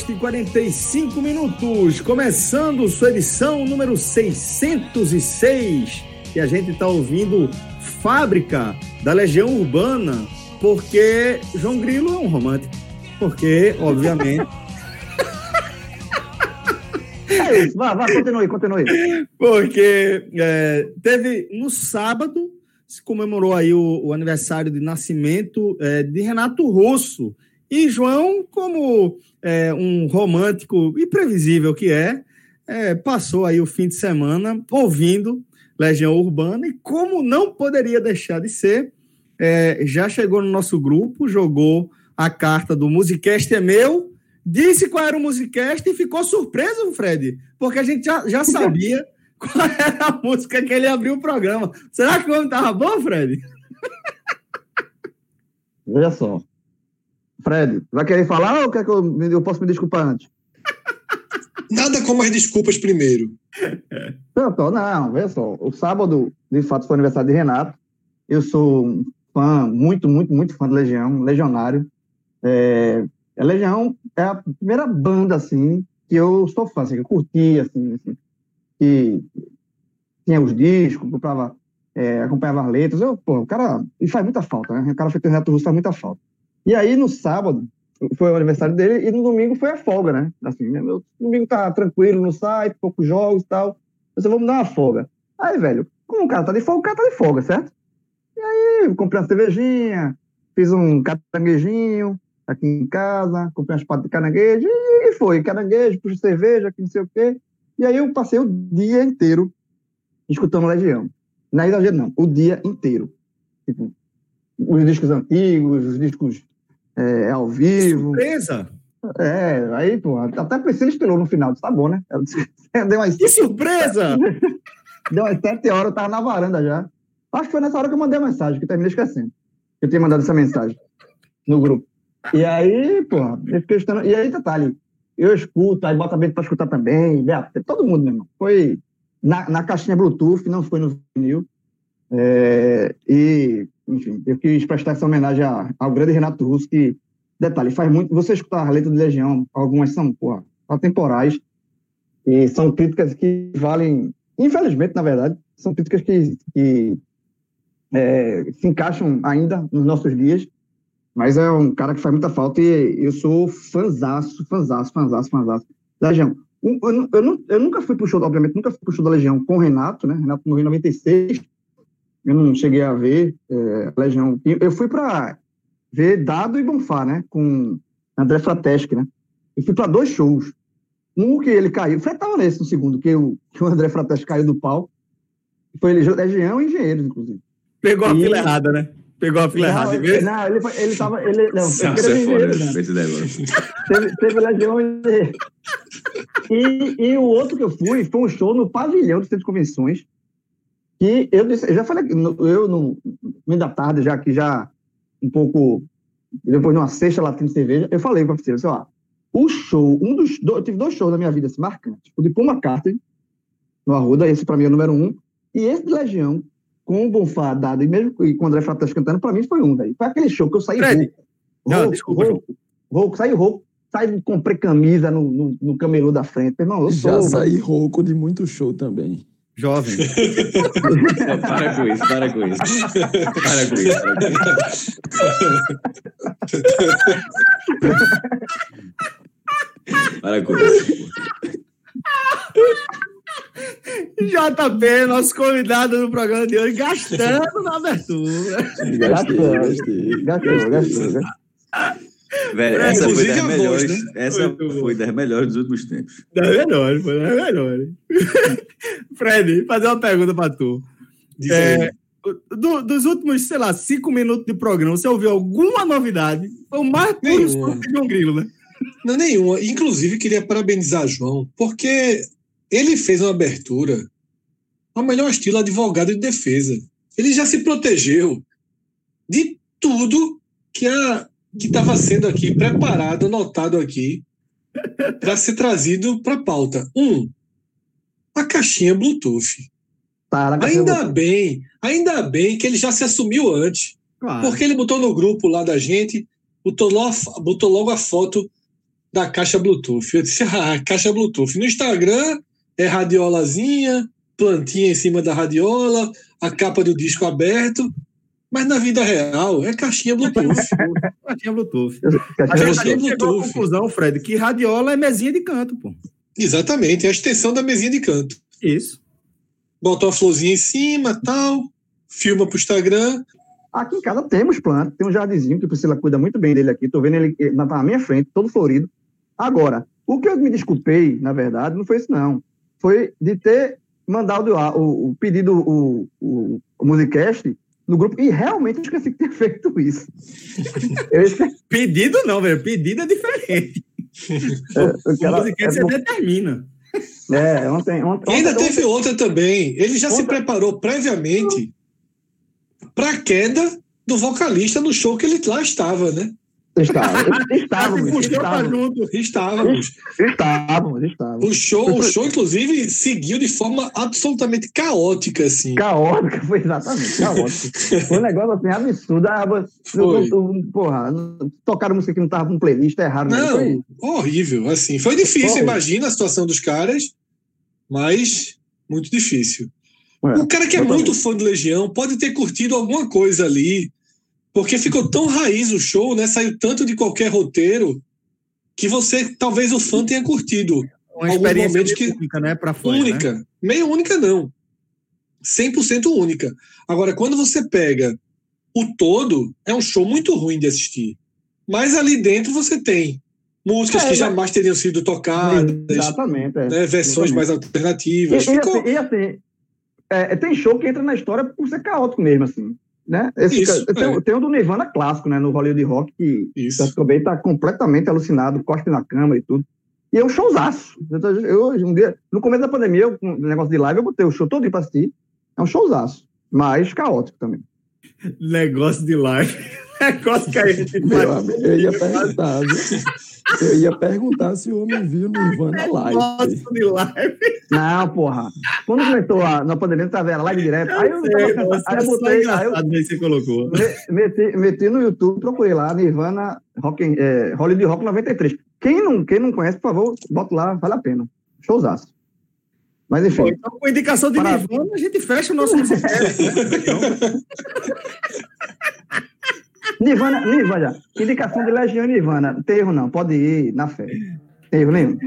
Podcast 45 minutos, começando sua edição número 606. E a gente está ouvindo Fábrica da Legião Urbana, porque João Grilo é um romântico. Porque, obviamente. É isso, vá, vá, continue, continue. Porque é, teve no sábado, se comemorou aí o, o aniversário de nascimento é, de Renato Russo. E João, como é, um romântico imprevisível que é, é, passou aí o fim de semana ouvindo Legião Urbana e como não poderia deixar de ser, é, já chegou no nosso grupo, jogou a carta do Musicast é meu, disse qual era o Musicast e ficou surpreso, Fred, porque a gente já, já sabia qual era a música que ele abriu o programa. Será que o homem estava bom, Fred? Veja só. Fred, vai querer falar ou quer que eu, eu posso me desculpar antes? Nada como as desculpas primeiro. Não, não, veja só. O sábado, de fato, foi aniversário de Renato. Eu sou um fã, muito, muito, muito fã de Legião, legionário. É, a Legião é a primeira banda, assim, que eu sou fã, assim, que eu curti, assim, assim que tinha os discos, comprava, é, acompanhava as letras. Eu, pô, o cara, e faz muita falta, né? O cara feito Renato Russo faz muita falta. E aí, no sábado, foi o aniversário dele, e no domingo foi a folga, né? Assim, meu domingo tá tranquilo no site, poucos jogos e tal. Eu vamos dar uma folga. Aí, velho, como o cara tá de folga, o cara tá de folga, certo? E aí, comprei uma cervejinha, fiz um caranguejinho aqui em casa, comprei umas patas de caranguejo, e foi, caranguejo, puxa cerveja, que não sei o quê. E aí eu passei o dia inteiro escutando Legião. Não é exagero, não, o dia inteiro. Tipo, os discos antigos, os discos é, ao vivo. Surpresa! É, aí, pô, até a Priscila esperou no final, disse, tá bom, né? Deu umas... Que surpresa! Deu umas sete horas, eu tava na varanda já. Acho que foi nessa hora que eu mandei a mensagem, que eu terminei esquecendo. Eu tinha mandado essa mensagem no grupo. E aí, pô, eu fiquei estando... E aí, detalhe, eu escuto, aí bota bem pra escutar também, todo mundo, meu irmão. Foi na, na caixinha Bluetooth, não foi no vinil. É, e enfim, eu quis prestar essa homenagem ao grande Renato Russo, que, detalhe, faz muito. Você escutar a letra de Legião, algumas são, porra, atemporais, e são críticas que valem, infelizmente, na verdade, são críticas que, que é, se encaixam ainda nos nossos dias, mas é um cara que faz muita falta e eu sou fanzaço, fanzaço, fanzaço, fanzaço. Legião, eu, eu, eu, eu nunca fui pro show, obviamente, nunca fui pro show da Legião com o Renato, né? Renato morreu em 96, eu não cheguei a ver é, Legião. Eu fui para ver Dado e Bonfá, né? Com André Frateschi, né? Eu fui para dois shows. Um que ele caiu, foi estava nesse no segundo, que o, que o André Frateschi caiu do pau. Foi ele, Legião e Engenheiros, inclusive. Pegou a fila errada, né? Pegou a fila não, errada, viu? Não, ele, ele tava. Ele, não, Nossa, é foda né? teve, teve Legião e, e, e o outro que eu fui foi um show no pavilhão do Centro de Convenções e eu, disse, eu já falei, eu no meio da tarde, já que já um pouco, depois de uma sexta latinha de cerveja, eu falei para você, ó, o show, um dos, eu tive dois shows na minha vida assim, marcantes, o de Paul McCartney, no Arruda, esse para mim é o número um, e esse de Legião, com o Bonfá dado, e mesmo com o André Fratas cantando, para mim foi um, daí. Foi aquele show que eu saí Fred. rouco. Rouco, rouco, rouco, saí rouco. sai, comprei camisa no, no, no camelô da frente. Meu irmão, eu Já sou. saí rouco de muito show também. Jovem. Para com isso, para com isso. Para com isso. Para com isso. Para com isso. JP, nosso convidado do programa de hoje, gastando na abertura. Gastei, Gastou. gastei. Gastou, gastou, gastou. Velho, É, essa foi inclusive das a voz, melhores. né? Essa bom. foi das melhores dos últimos tempos. Das melhores, pô, das melhores. Fred, fazer uma pergunta pra tu. É, do- dos últimos, sei lá, cinco minutos de programa, você ouviu alguma novidade? Foi o mais puro de João Grilo, né? Não, nenhuma. Inclusive, queria parabenizar João, porque ele fez uma abertura ao melhor estilo advogado de defesa. Ele já se protegeu de tudo que a que estava sendo aqui preparado, anotado aqui, para ser trazido para a pauta. Um, a caixinha Bluetooth. Na Ainda caixinha bem, ainda bem que ele já se assumiu antes. Claro. Porque ele botou no grupo lá da gente, botou logo, botou logo a foto da caixa Bluetooth. Eu disse, ah, caixa Bluetooth. No Instagram é radiolazinha, plantinha em cima da radiola, a capa do disco aberto. Mas na vida real é caixinha Bluetooth. Caixinha Bluetooth. Caixinha A gente, a gente chegou à Bluetooth. conclusão, Fred, que radiola é mesinha de canto, pô. Exatamente, é a extensão da mesinha de canto. Isso. Bota uma florzinha em cima, tal, filma pro Instagram. Aqui em casa temos plantas, tem um jardinzinho que a Priscila cuida muito bem dele aqui. Tô vendo ele na, minha frente, todo florido. Agora, o que eu me desculpei, na verdade, não foi isso, não. Foi de ter mandado o, o, o pedido, o, o, o Musicast no grupo, e realmente eu esqueci de ter feito isso. Eu esqueci. Pedido não, velho. Pedido é diferente. Eu O é, você determina. é, ontem, ontem, E ainda ontem- teve outra também. Ele já se Outra- preparou previamente para a queda do vocalista no show que ele lá estava, né? Estava, estávamos, puxou estávamos, junto. Estávamos. estávamos, estávamos. O show, o show, inclusive, seguiu de forma absolutamente caótica, assim. Caótica, foi exatamente, caótico. Foi um negócio assim, absurdo. Ah, Foi. porra, tocaram música que não tava com playlist, erraram. Não, Foi, horrível, assim. Foi difícil, Foi. imagina a situação dos caras, mas muito difícil. É, O cara que é muito fã de Legião pode ter curtido alguma coisa ali, porque ficou tão raiz o show, né? Saiu tanto de qualquer roteiro que você, talvez o fã tenha curtido. Uma experiência momentos meio que- única, né? Pra fã, né? única. Meio única, não. 100% única. Agora, quando você pega o todo, é um show muito ruim de assistir. Mas ali dentro você tem músicas É, que mas- jamais teriam sido tocadas, Exatamente. É. né, versões Exatamente. mais E, alternativas. e Ficou... assim, e assim, é, tem show que entra na história por ser caótico mesmo, assim. Né? Esse Isso, tem, é. tem o do Nirvana clássico, né? No Hollywood Rock, que Isso. o Cobain tá completamente alucinado, cospe na cama e tudo. E é um showzaço. Eu, eu, um dia, no começo da pandemia, eu, com o negócio de live, eu botei o show todo pra assistir. É um showzaço. Mas caótico também. Negócio de live. Negócio que a gente faz. eu ia perguntar? Eu ia perguntar se o homem viu no Ivana Live. De live. Não, porra. Quando começou a, na pandemia, tava era live direto. Aí eu, Sei, tava, nossa, aí é eu só botei, aí eu que você colocou. me- meti, meti no YouTube, procurei lá, Nirvana Rock, é, Hollywood Rock 93. Quem não, quem não conhece, por favor, bota lá, vale a pena. Showzaço. Mas enfim, Pô, então, com indicação de Para- Nirvana, a gente fecha o nosso musicast. Nirvana, Nirvana, indicação de Legião e Nirvana. Tem erro não, pode ir na fé. Tem erro nenhum.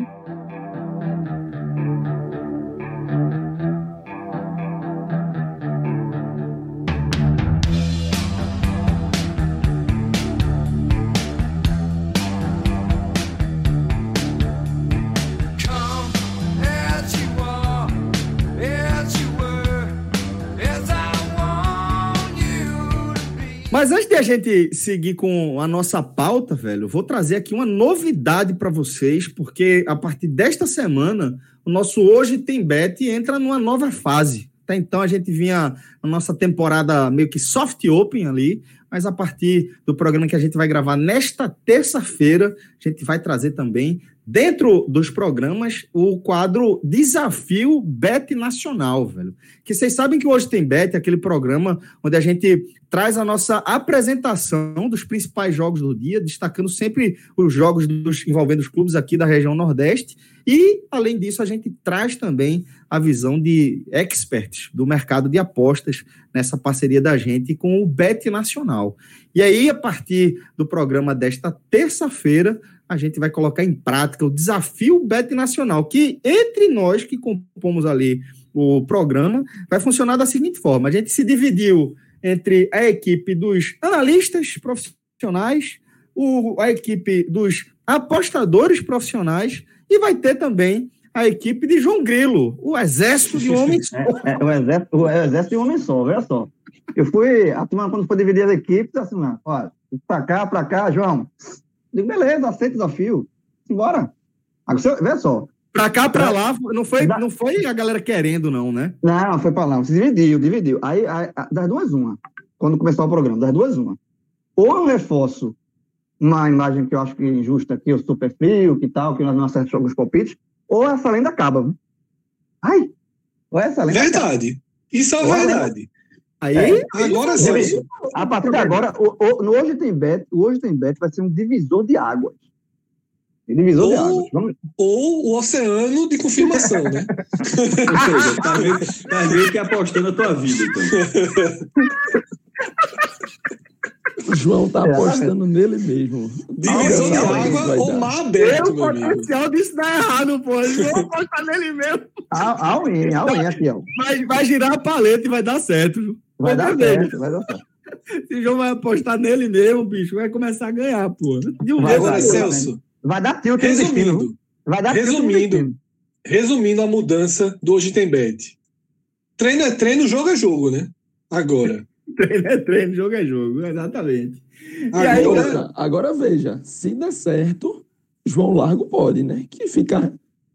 Mas antes de a gente seguir com a nossa pauta, velho, vou trazer aqui uma novidade para vocês, porque a partir desta semana, o nosso Hoje Tem Bet entra numa nova fase. Até então a gente vinha na nossa temporada meio que soft open ali, mas a partir do programa que a gente vai gravar nesta terça-feira, a gente vai trazer também dentro dos programas, o quadro Desafio Bet Nacional, velho. Que vocês sabem que hoje tem Bet, aquele programa onde a gente traz a nossa apresentação dos principais jogos do dia, destacando sempre os jogos dos, envolvendo os clubes aqui da região Nordeste. E, além disso, a gente traz também a visão de experts do mercado de apostas nessa parceria da gente com o Bet Nacional. E aí, a partir do programa desta terça-feira, a gente vai colocar em prática o desafio Bet Nacional, que entre nós que compomos ali o programa, vai funcionar da seguinte forma: a gente se dividiu entre a equipe dos analistas profissionais, o, a equipe dos apostadores profissionais e vai ter também a equipe de João Grilo, o exército de homens. É, é, o, exército, o exército de homem só, olha só. Eu fui, a turma, quando foi dividir as equipes, assim, olha, pra cá, pra cá, João. Digo, beleza, aceita o desafio. Embora. Agora, Vê só. Pra cá, pra lá, não foi, não foi a galera querendo, não, né? Não, foi pra lá. Se dividiu, dividiu. Aí, aí, das duas, uma. Quando começar o programa, das duas, uma. Ou eu reforço uma imagem que eu acho que é injusta aqui, eu super frio, que tal, que nós não acertamos alguns palpites, ou essa lenda acaba. viu? Ai! Ou essa lenda acaba. Verdade. Isso é Olha, verdade. Aí, É. Agora sim. A partir de agora, o, o- no Hoje Tem Bet, o Hoje Tem Bet vai ser um divisor de águas. Um Divisor de Ou- águas. Vamos- Ou o oceano de confirmação, né? Ou seja, tá meio, tá meio que apostando a tua vida, então. O João tá apostando nele mesmo. Divisão de água vai ou mar o aberto, meu amigo. potencial disso dá errado, pô. Eles vão apostar nele mesmo. A, a unha, a unha aqui, ó. Vai, vai girar a paleta e vai dar certo. viu? Vai dar certo, vai dar certo. Se o João vai apostar nele mesmo, bicho, vai começar a ganhar, pô. De um Vai, Agora, vai, vai. Celso, Vai dar tilt resumindo, Vai dar Resumindo. resumindo a mudança do Hoje Tem Bet. Treino é treino, jogo é jogo, né? Agora. Treino é treino, jogo é jogo, exatamente. E aí, Agora, Outra, agora veja, se der certo, João Largo pode, né? Que fica,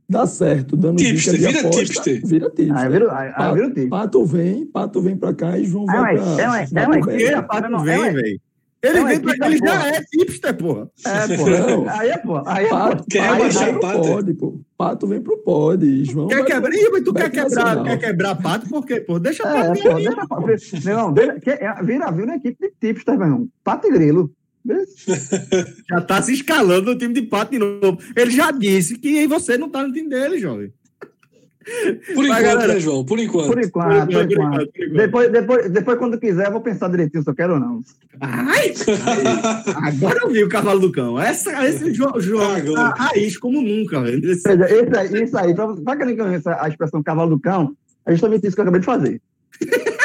dá certo, dando Tipster, dica de vira aposta, tipster. Vira tipster. Aí vira, aí, aí vira o tilt. Pato vem, Pato vem pra cá e João É, vai mas- pra... é, mas- é, Pato mas- Não, parte não, vem, é- velho. Ele é pra equipe ele já porra. é tipster, porra. É, pô. Não. Aí é, pô. Aí é, Pato, pô. Quer vem pro Pato, é? pod, pô. Pato vem pro pod. e João Quer quebrar? Ih, mas tu quer quebrar, quer quebrar pato por quê? Pô, deixa É, pato pô, aí. deixa Não, vira, é, vira, vira uma equipe de tipster, meu irmão. Pato e grilo. Já tá se escalando no time de pato de novo. Ele já disse que você não tá no time dele, jovem. Por enquanto, galera. né, João? Por enquanto. Por enquanto, por Por enquanto, por enquanto. Depois, depois, depois, quando quiser, eu vou pensar direitinho se eu quero ou não. Ai, agora eu vi o cavalo do cão. Essa, esse João, João Agora. tá raiz como nunca, velho. Esse- Ou seja, esse aí, isso aí, pra, pra quem não conhece a expressão cavalo do cão, é justamente isso que eu acabei de fazer.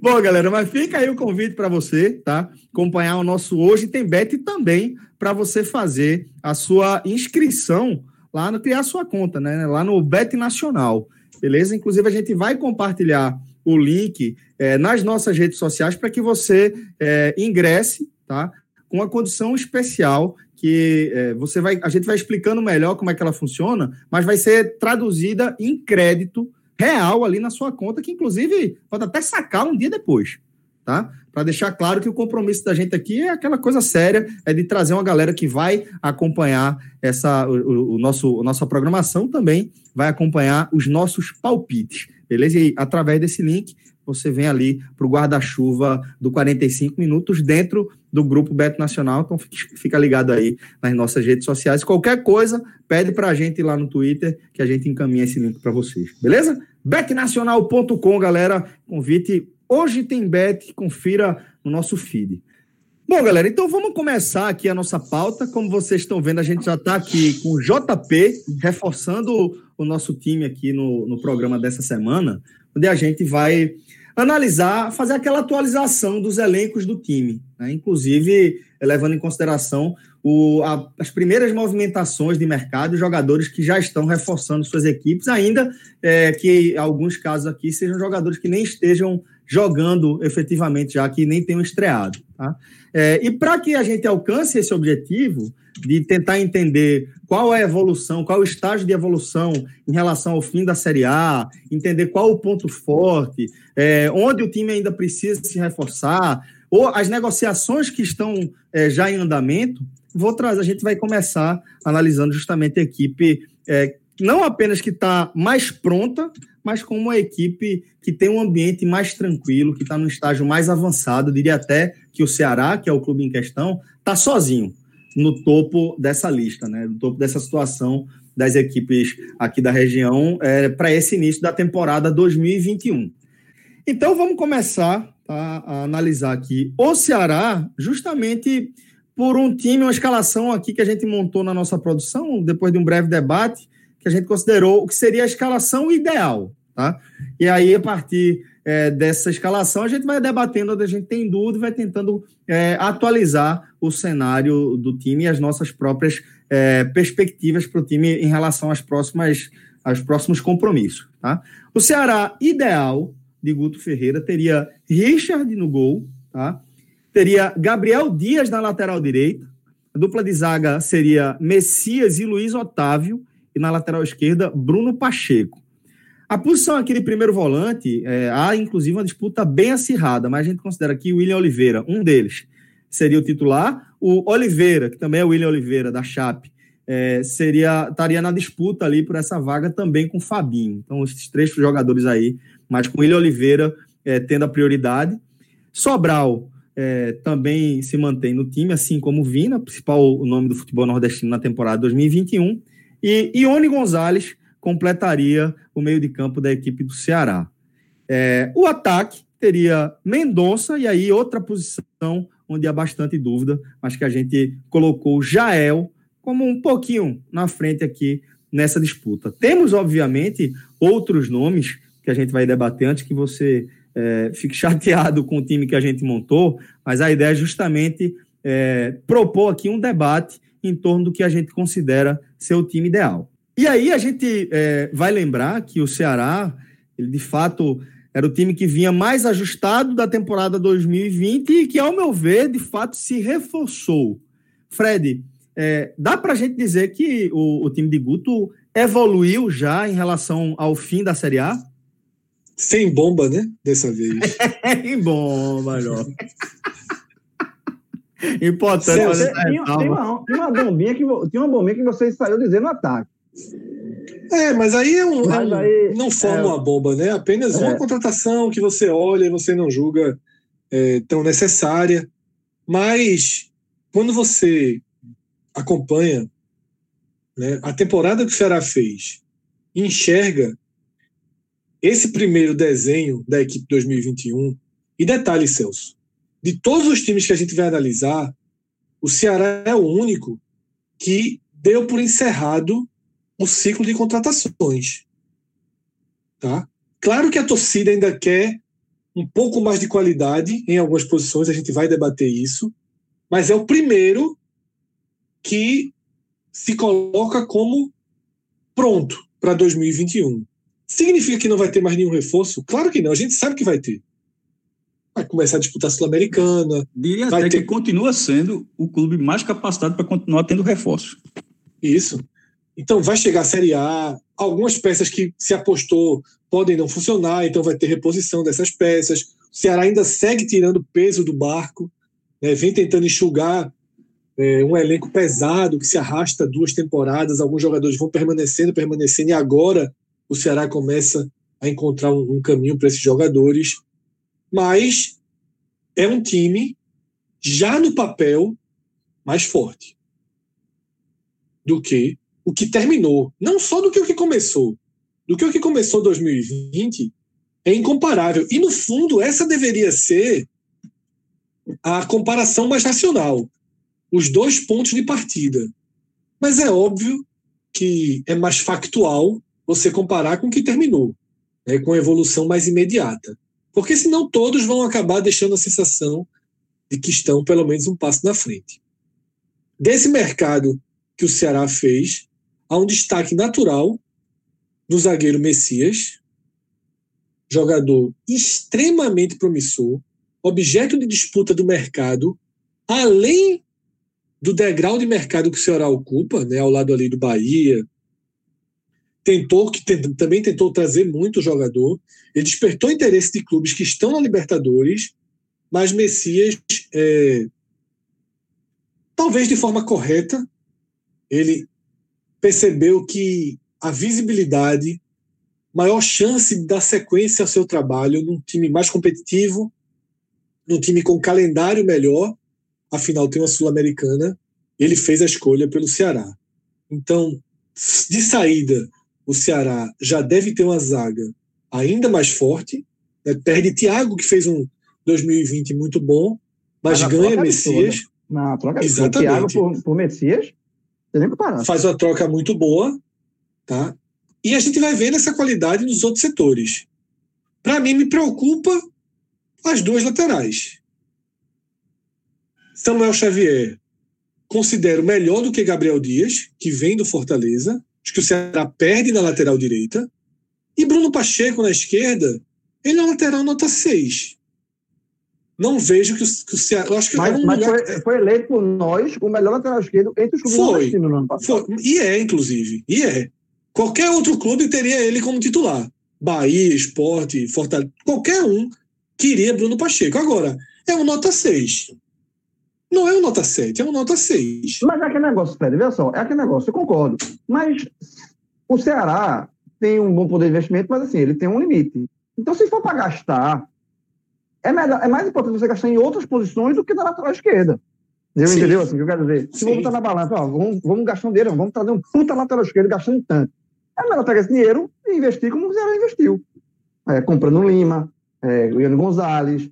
Bom, galera, mas fica aí o convite para você, tá? Acompanhar o nosso Hoje Tem Bet e também para você fazer a sua inscrição lá no criar sua conta, né? Lá no Bet Nacional, beleza? Inclusive a gente vai compartilhar o link eh, nas nossas redes sociais para que você eh, ingresse, tá? Com uma condição especial que eh, você vai, a gente vai explicando melhor como é que ela funciona, mas vai ser traduzida em crédito real ali na sua conta, que inclusive pode até sacar um dia depois, tá? Para deixar claro que o compromisso da gente aqui é aquela coisa séria, é de trazer uma galera que vai acompanhar essa o, o- nosso a nossa programação também vai acompanhar os nossos palpites, beleza? E através desse link você vem ali para o guarda-chuva do 45 minutos dentro do grupo Beto Nacional, então fica ligado aí nas nossas redes sociais. Qualquer coisa, pede para a gente lá no Twitter que a gente encaminha esse link para vocês, beleza? betnacional.com, galera. Convite hoje tem bet, confira no nosso feed. Bom, galera, então vamos começar aqui a nossa pauta. Como vocês estão vendo, a gente já está aqui com o JP, reforçando o nosso time aqui no, no programa dessa semana, onde a gente vai analisar, fazer aquela atualização dos elencos do time, né? inclusive levando em consideração o- a- as primeiras movimentações de mercado, jogadores que já estão reforçando suas equipes, ainda é, que alguns casos aqui sejam jogadores que nem estejam jogando efetivamente, já que nem tenham estreado. Tá? É, e para que a gente alcance esse objetivo de tentar entender qual é a evolução, qual é o estágio de evolução em relação ao fim da Série A, entender qual o ponto forte, é, onde o time ainda precisa se reforçar, ou as negociações que estão é, já em andamento, vou trazer, a gente vai começar analisando justamente a equipe, é, não apenas que está mais pronta, mas como uma equipe que tem um ambiente mais tranquilo, que está num estágio mais avançado. Eu diria até que o Ceará, que é o clube em questão, está sozinho no topo dessa lista, né? No topo dessa situação das equipes aqui da região é, para esse início da temporada 2021. Então vamos começar tá, a analisar aqui o Ceará, justamente por um time, uma escalação aqui que a gente montou na nossa produção, depois de um breve debate, que a gente considerou o que seria a escalação ideal. Tá? E aí, a partir é, dessa escalação, a gente vai debatendo onde a gente tem dúvida, vai tentando é, atualizar o cenário do time e as nossas próprias é, perspectivas para o time em relação às próximas, aos próximos compromissos. Tá? O Ceará ideal de Guto Ferreira teria Richard no gol, tá? teria Gabriel Dias na lateral direita, a dupla de zaga seria Messias e Luiz Otávio, e na lateral esquerda, Bruno Pacheco. A posição aqui de primeiro volante, é, há inclusive uma disputa bem acirrada, mas a gente considera que o William Oliveira, um deles, seria o titular. O Oliveira, que também é o William Oliveira, da Chape, é, seria, estaria na disputa ali por essa vaga também com o Fabinho. Então, esses três jogadores aí, mas com o William Oliveira é, tendo a prioridade. Sobral é, também se mantém no time, assim como o Vina, principal nome do futebol nordestino na temporada 2021. E Ione Gonzalez completaria o meio de campo da equipe do Ceará. É, o ataque teria Mendonça, e aí outra posição onde há bastante dúvida, mas que a gente colocou Jael como um pouquinho na frente aqui nessa disputa. Temos, obviamente, outros nomes que a gente vai debater antes que você é, fique chateado com o time que a gente montou, mas a ideia é justamente é, propor aqui um debate em torno do que a gente considera ser o time ideal. E aí a gente é, vai lembrar que o Ceará, ele de fato era o time que vinha mais ajustado da temporada 2020 e que, ao meu ver, de fato se reforçou. Fred, é, dá para a gente dizer que o, o, time de Guto evoluiu já em relação ao fim da Série A? Sem bomba, né? Dessa vez. Sem bomba, João. Importante você, tinha, tem uma, uma, bombinha que, tinha uma bombinha que você saiu dizendo no ataque. É, mas aí, é um, mas é um aí, não forma é, uma bomba, né? Apenas uma é. contratação que você olha e você não julga é, tão necessária. Mas quando você acompanha né, a temporada que o Ceará fez, enxerga esse primeiro desenho da equipe 2021, e detalhe, Celso, de todos os times que a gente vai analisar, o Ceará é o único que deu por encerrado o ciclo de contratações. Tá? Claro que a torcida ainda quer um pouco mais de qualidade em algumas posições, a gente vai debater isso, mas é o primeiro que se coloca como pronto para 2021. Significa que não vai ter mais nenhum reforço? Claro que não, a gente sabe que vai ter. Vai começar a disputar a Sul-Americana. Diria até ter... que continua sendo o clube mais capacitado para continuar tendo reforços. Isso. Então vai chegar a Série A, algumas peças que se apostou podem não funcionar, então vai ter reposição dessas peças. O Ceará ainda segue tirando peso do barco, né, vem tentando enxugar é, um elenco pesado que se arrasta duas temporadas, alguns jogadores vão permanecendo, permanecendo, e agora o Ceará começa a encontrar um, um caminho para esses jogadores. Mas é um time já no papel mais forte do que o que terminou, não só do que o que começou, do que o que começou 2020 é incomparável. E no fundo, essa deveria ser a comparação mais racional, os dois pontos de partida. Mas é óbvio que é mais factual você comparar com o que terminou, né, com a evolução mais imediata. Porque senão todos vão acabar deixando a sensação de que estão pelo menos um passo na frente. Desse mercado que o Ceará fez, há um destaque natural do zagueiro Messias, jogador extremamente promissor, objeto de disputa do mercado, além do degrau de mercado que o Ceará ocupa, né, ao lado ali do Bahia. Tentou que também tentou trazer muito jogador. Ele despertou interesse de clubes que estão na Libertadores, mas Messias é, talvez de forma correta, ele percebeu que a visibilidade, maior chance de dar sequência ao seu trabalho num time mais competitivo, num time com calendário melhor, afinal tem uma Sul-Americana, ele fez a escolha pelo Ceará. Então, de saída, o Ceará já deve ter uma zaga ainda mais forte. né? Perde Thiago, que fez um 2020 muito bom, mas ganha é Messias, Na troca de Exatamente. Thiago por, por Messias, você nem faz uma troca muito boa, tá? E a gente vai vendo essa qualidade nos outros setores. Para mim, me preocupa as duas laterais. Samuel Xavier, considero melhor do que Gabriel Dias, que vem do Fortaleza. Acho que o Ceará perde na lateral direita. E Bruno Pacheco na esquerda, ele é um lateral nota 6. Não vejo que o, que o Ceará. Acho que é Mas, um mas lugar- foi, foi eleito por nós o melhor lateral esquerdo entre os clubes Foi. nordestinos no ano passado. Foi, e é, inclusive. E é. Qualquer outro clube teria ele como titular. Bahia, Esporte, Fortaleza. Qualquer um queria Bruno Pacheco. Agora, é um nota 6. Não é um nota 7, é um nota 6. Mas é aquele negócio, Fred, veja só, é aquele negócio, eu concordo. Mas o Ceará tem um bom poder de investimento, mas assim, ele tem um limite. Então, se for para gastar, é, melhor, é mais importante você gastar em outras posições do que na lateral esquerda. Sim. Entendeu? Assim, o que eu quero dizer. Se vamos botar na balança, ó, vamos, vamos gastar um dinheiro, vamos trazer um puta lateral esquerdo gastando tanto. É melhor pegar esse dinheiro e investir como o Ceará investiu. É, comprando Lima, é, o Iano Gonzalez,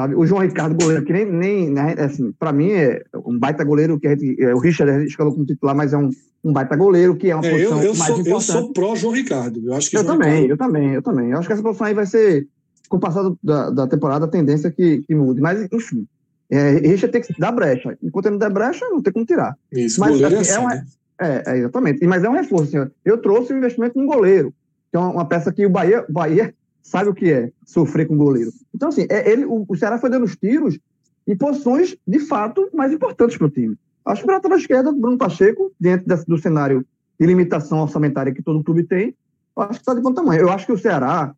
sabe? O João Ricardo, goleiro, que nem, nem né, assim, para mim é um baita goleiro, que gente, é, o Richard escalou como titular, mas é um, um baita goleiro, que é uma É, posição eu, eu, mais sou, eu importante. sou pró João Ricardo. Eu acho que Eu João também, Ricardo- eu também, eu também. Eu acho que essa posição aí vai ser, com o passar da, da temporada, a tendência é que, que mude. Mas, enfim, é, Richard tem que dar brecha. Enquanto ele não der brecha, não tem como tirar. Isso, Mas, goleiro é assim, é assim, uma- né? É, é, exatamente. Mas é um reforço, senhor. Eu trouxe um investimento num goleiro, que é uma, uma peça que o Bahia, o Bahia sabe o que é sofrer com goleiro. Então, assim, é, ele, o, o Ceará foi dando os tiros em posições, de fato, mais importantes para o time. Acho que a lateral esquerda, Bruno Pacheco, dentro desse- do cenário de limitação orçamentária que todo clube tem, eu acho que está de bom tamanho. Eu acho que o Ceará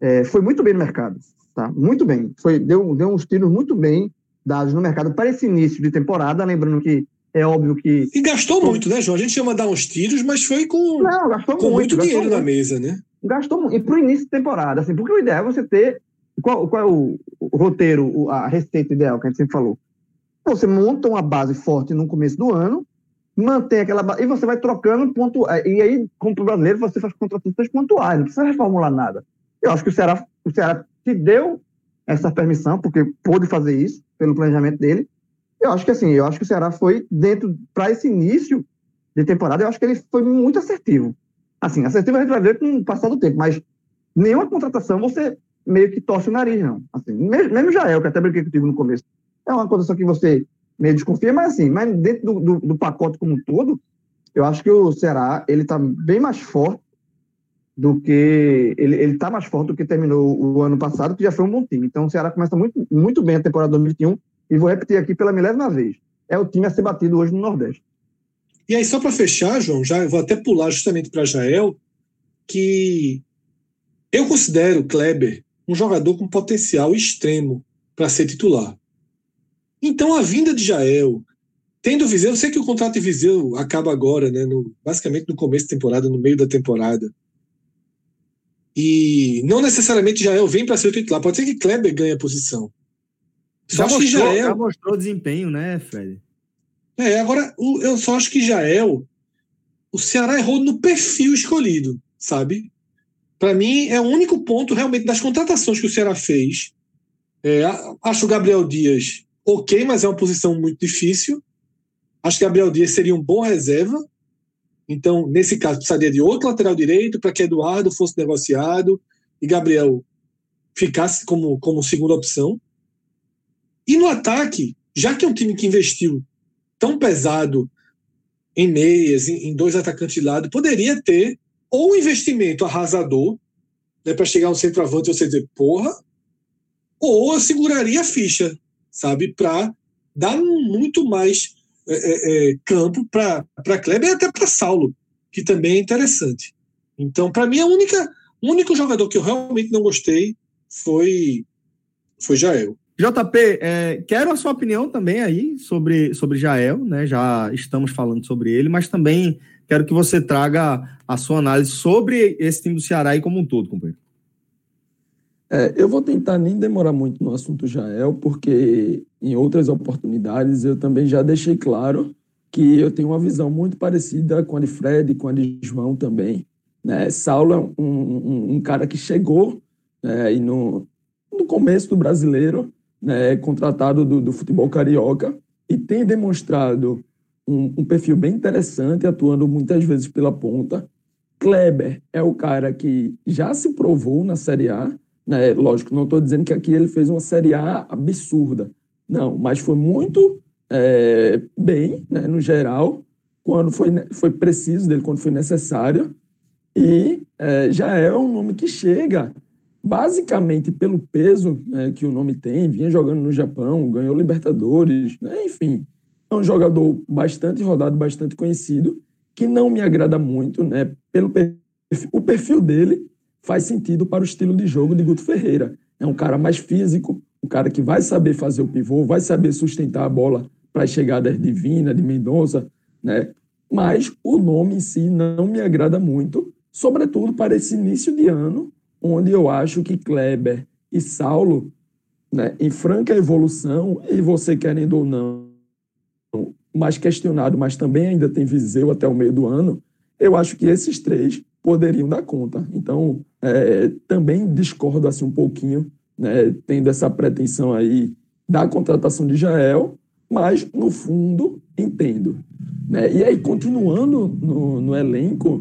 é, foi muito bem no mercado. Tá? Muito bem. Foi, deu, deu uns tiros muito bem dados no mercado para esse início de temporada. Lembrando que é óbvio que E gastou muito, né, João? A gente chama dar uns tiros, mas foi com, não, gastou com muito, gastou dinheiro muito. na mesa, né? Gastou. E para o início de temporada, assim, porque o ideal é você ter. Qual, qual é o, o roteiro, a receita ideal que a gente sempre falou? Você monta uma base forte no começo do ano, mantém aquela base, e você vai trocando ponto. é, E aí, como brasileiro, você faz contratações pontuais, não precisa reformular nada. Eu acho que o Ceará, o Ceará te deu essa permissão, porque pôde fazer isso, pelo planejamento dele. Eu acho que assim, eu acho que o Ceará foi dentro, para esse início de temporada, eu acho que ele foi muito assertivo. Assim, assertivo a gente vai ver com o passar do tempo, mas nenhuma contratação você meio que torce o nariz, não. Assim, mesmo, mesmo Jael, que até brinquei contigo no começo, é uma contratação que você meio desconfia, mas assim, mas dentro do, do, do pacote como um todo, eu acho que o Ceará, ele tá bem mais forte do que ele, ele tá mais forte do que terminou o ano passado, que já foi um bom time. Então o Ceará começa muito, muito bem a temporada 2021 e vou repetir aqui pela milésima vez. É o time a ser batido hoje no Nordeste. E aí, só para fechar, João, já vou até pular justamente para Jael, que eu considero o Kleber um jogador com potencial extremo para ser titular. Então, a vinda de Jael, tendo o Viseu, eu sei que o contrato de Viseu acaba agora, né, no- basicamente no começo da temporada, no meio da temporada. E não necessariamente Jael vem para ser o titular, pode ser que Kleber ganhe a posição. Só Já mostrou, Jael. já mostrou desempenho, né, Fred? É, agora, eu só acho que Jael, o Ceará errou no perfil escolhido, sabe? Para mim, é o único ponto realmente das contratações que o Ceará fez. É, acho o Gabriel Dias ok, mas é uma posição muito difícil. Acho que Gabriel Dias seria um bom reserva. Então, nesse caso, precisaria de outro lateral direito para que Eduardo fosse negociado e Gabriel ficasse como, como segunda opção. E no ataque, já que é um time que investiu tão pesado em meias, em, dois atacantes de lado, poderia ter ou um investimento arrasador né, para chegar um centroavante e você dizer, porra, ou eu seguraria a ficha, sabe, para dar muito mais é, é, é, campo para Kleber e até para Saulo, que também é interessante. Então, para mim, a única, o único jogador que eu realmente não gostei foi, foi Jael. JP, é, quero a sua opinião também aí sobre, sobre Jael, né? Já estamos falando sobre ele, mas também quero que você traga a sua análise sobre esse time do Ceará aí como um todo, companheiro. É, eu vou tentar nem demorar muito no assunto Jael, porque em outras oportunidades eu também já deixei claro que eu tenho uma visão muito parecida com a de Fred e com a de João também. Né? Saulo é um, um, um cara que chegou né, e no, no começo do brasileiro, né, contratado do, do futebol carioca, e tem demonstrado um, um perfil bem interessante, atuando muitas vezes pela ponta. Kleber é o cara que já se provou na Série A, né? Lógico, não estou dizendo que aqui ele fez uma Série A absurda, não, mas foi muito é, bem, né, no geral, quando foi, foi preciso dele, quando foi necessário, e é, já é um nome que chega basicamente pelo peso né, que o nome tem, vinha jogando no Japão, ganhou Libertadores, né, enfim, é um jogador bastante rodado, bastante conhecido, que não me agrada muito, né, pelo perfil, o perfil dele faz sentido para o estilo de jogo de Guto Ferreira. É um cara mais físico, um cara que vai saber fazer o pivô, vai saber sustentar a bola para as chegadas de Vina, de Mendonça, né? Mas o nome em si não me agrada muito, sobretudo para esse início de ano, onde eu acho que Kleber e Saulo, né, em franca evolução, e você querendo ou não, mais questionado, mas também ainda tem Viseu até o meio do ano, eu acho que esses três poderiam dar conta. Então, é, também discordo assim um pouquinho, né, tendo essa pretensão aí da contratação de Jael, mas, no fundo, entendo. Né? E aí, continuando no, no elenco,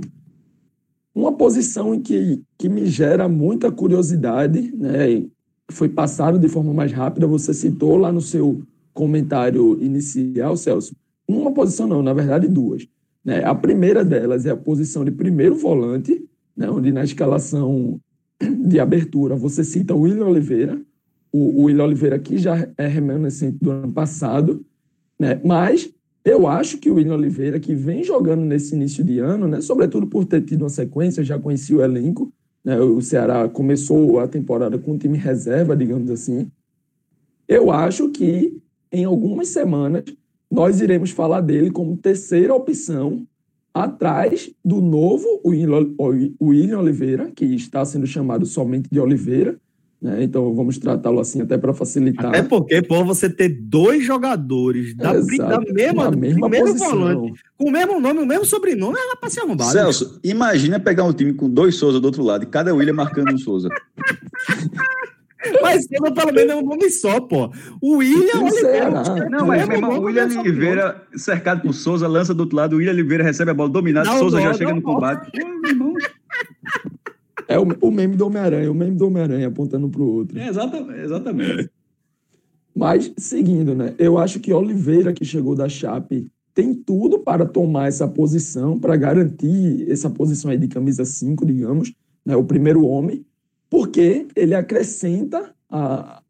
uma posição em que, que me gera muita curiosidade, né? foi passado de forma mais rápida, você citou lá no seu comentário inicial, Celso, uma posição não, na verdade duas. Né? A primeira delas é a posição de primeiro volante, né? onde na escalação de abertura você cita o William Oliveira, o, o William Oliveira que já é remanescente do ano passado, né? mas eu acho que o William Oliveira, que vem jogando nesse início de ano, né? sobretudo por ter tido uma sequência, já conhecia o elenco, né? o Ceará começou a temporada com um time reserva, digamos assim, eu acho que em algumas semanas nós iremos falar dele como terceira opção atrás do novo William Oliveira, que está sendo chamado somente de Oliveira. Né? Então vamos tratá-lo assim até para facilitar. Até porque, pô, você ter dois jogadores da, da mesma, mesma primeiro posição. volante, com o mesmo nome, o mesmo sobrenome, era pra ser arrombado. Celso, imagina pegar um time com dois Souza do outro lado e cada William marcando um Souza. Mas Silva, pelo menos, é um nome só, pô. O William Oliveira. Não, mas Mesmo William mesmo Oliveira cercado por Souza, lança do outro lado, o William Oliveira recebe a bola dominada, Souza já chega no combate. Pô, meu irmão. É o, o meme do Homem-Aranha, o meme do Homem-Aranha apontando para o outro. É, exata- exatamente. Mas, seguindo, né? Eu acho que Oliveira, que chegou da Chape, tem tudo para tomar essa posição, para garantir essa posição aí de camisa 5, digamos, né? O primeiro homem, porque ele acrescenta a,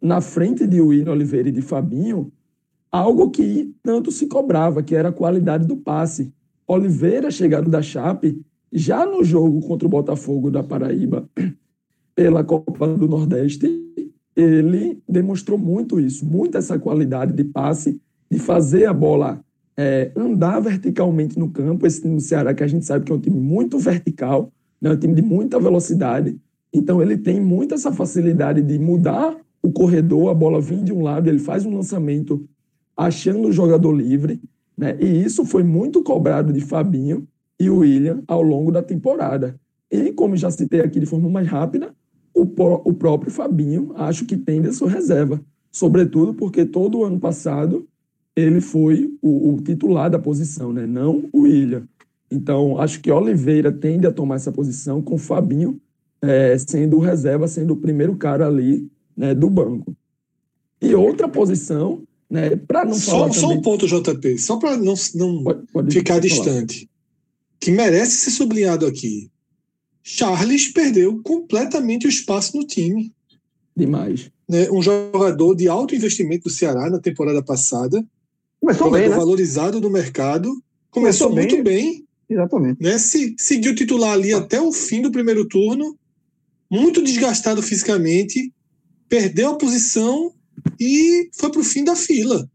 na frente de William Oliveira e de Fabinho algo que tanto se cobrava, que era a qualidade do passe. Oliveira, chegado da Chape, já no jogo contra o Botafogo da Paraíba, pela Copa do Nordeste, ele demonstrou muito isso, muito essa qualidade de passe, de fazer a bola é, andar verticalmente no campo. Esse time do Ceará, que a gente sabe que é um time muito vertical, né, um time de muita velocidade. Então, ele tem muito essa facilidade de mudar o corredor, a bola vem de um lado, ele faz um lançamento achando o jogador livre. Né? E isso foi muito cobrado de Fabinho e William ao longo da temporada. E, como já citei aqui de forma mais rápida, o, o próprio Fabinho acho que tem a sua reserva. Sobretudo porque todo o ano passado ele foi o, o titular da posição, né? não o William. Então, acho que Oliveira tende a tomar essa posição com Fabinho eh, sendo o reserva, sendo o primeiro cara ali né, do banco. E outra posição, né, para não Só, falar só também... um ponto, JP, só para não, não Pode- pode- ficar falar. distante, que merece ser sublinhado aqui. Charles perdeu completamente o espaço no time. Demais. Né? Um jogador de alto investimento do Ceará na temporada passada, Começou bem, né? valorizado no mercado, começou Começou bem. muito bem, Exatamente. né? Se, seguiu titular ali até o fim do primeiro turno, muito desgastado fisicamente, perdeu a posição e foi pro fim da fila.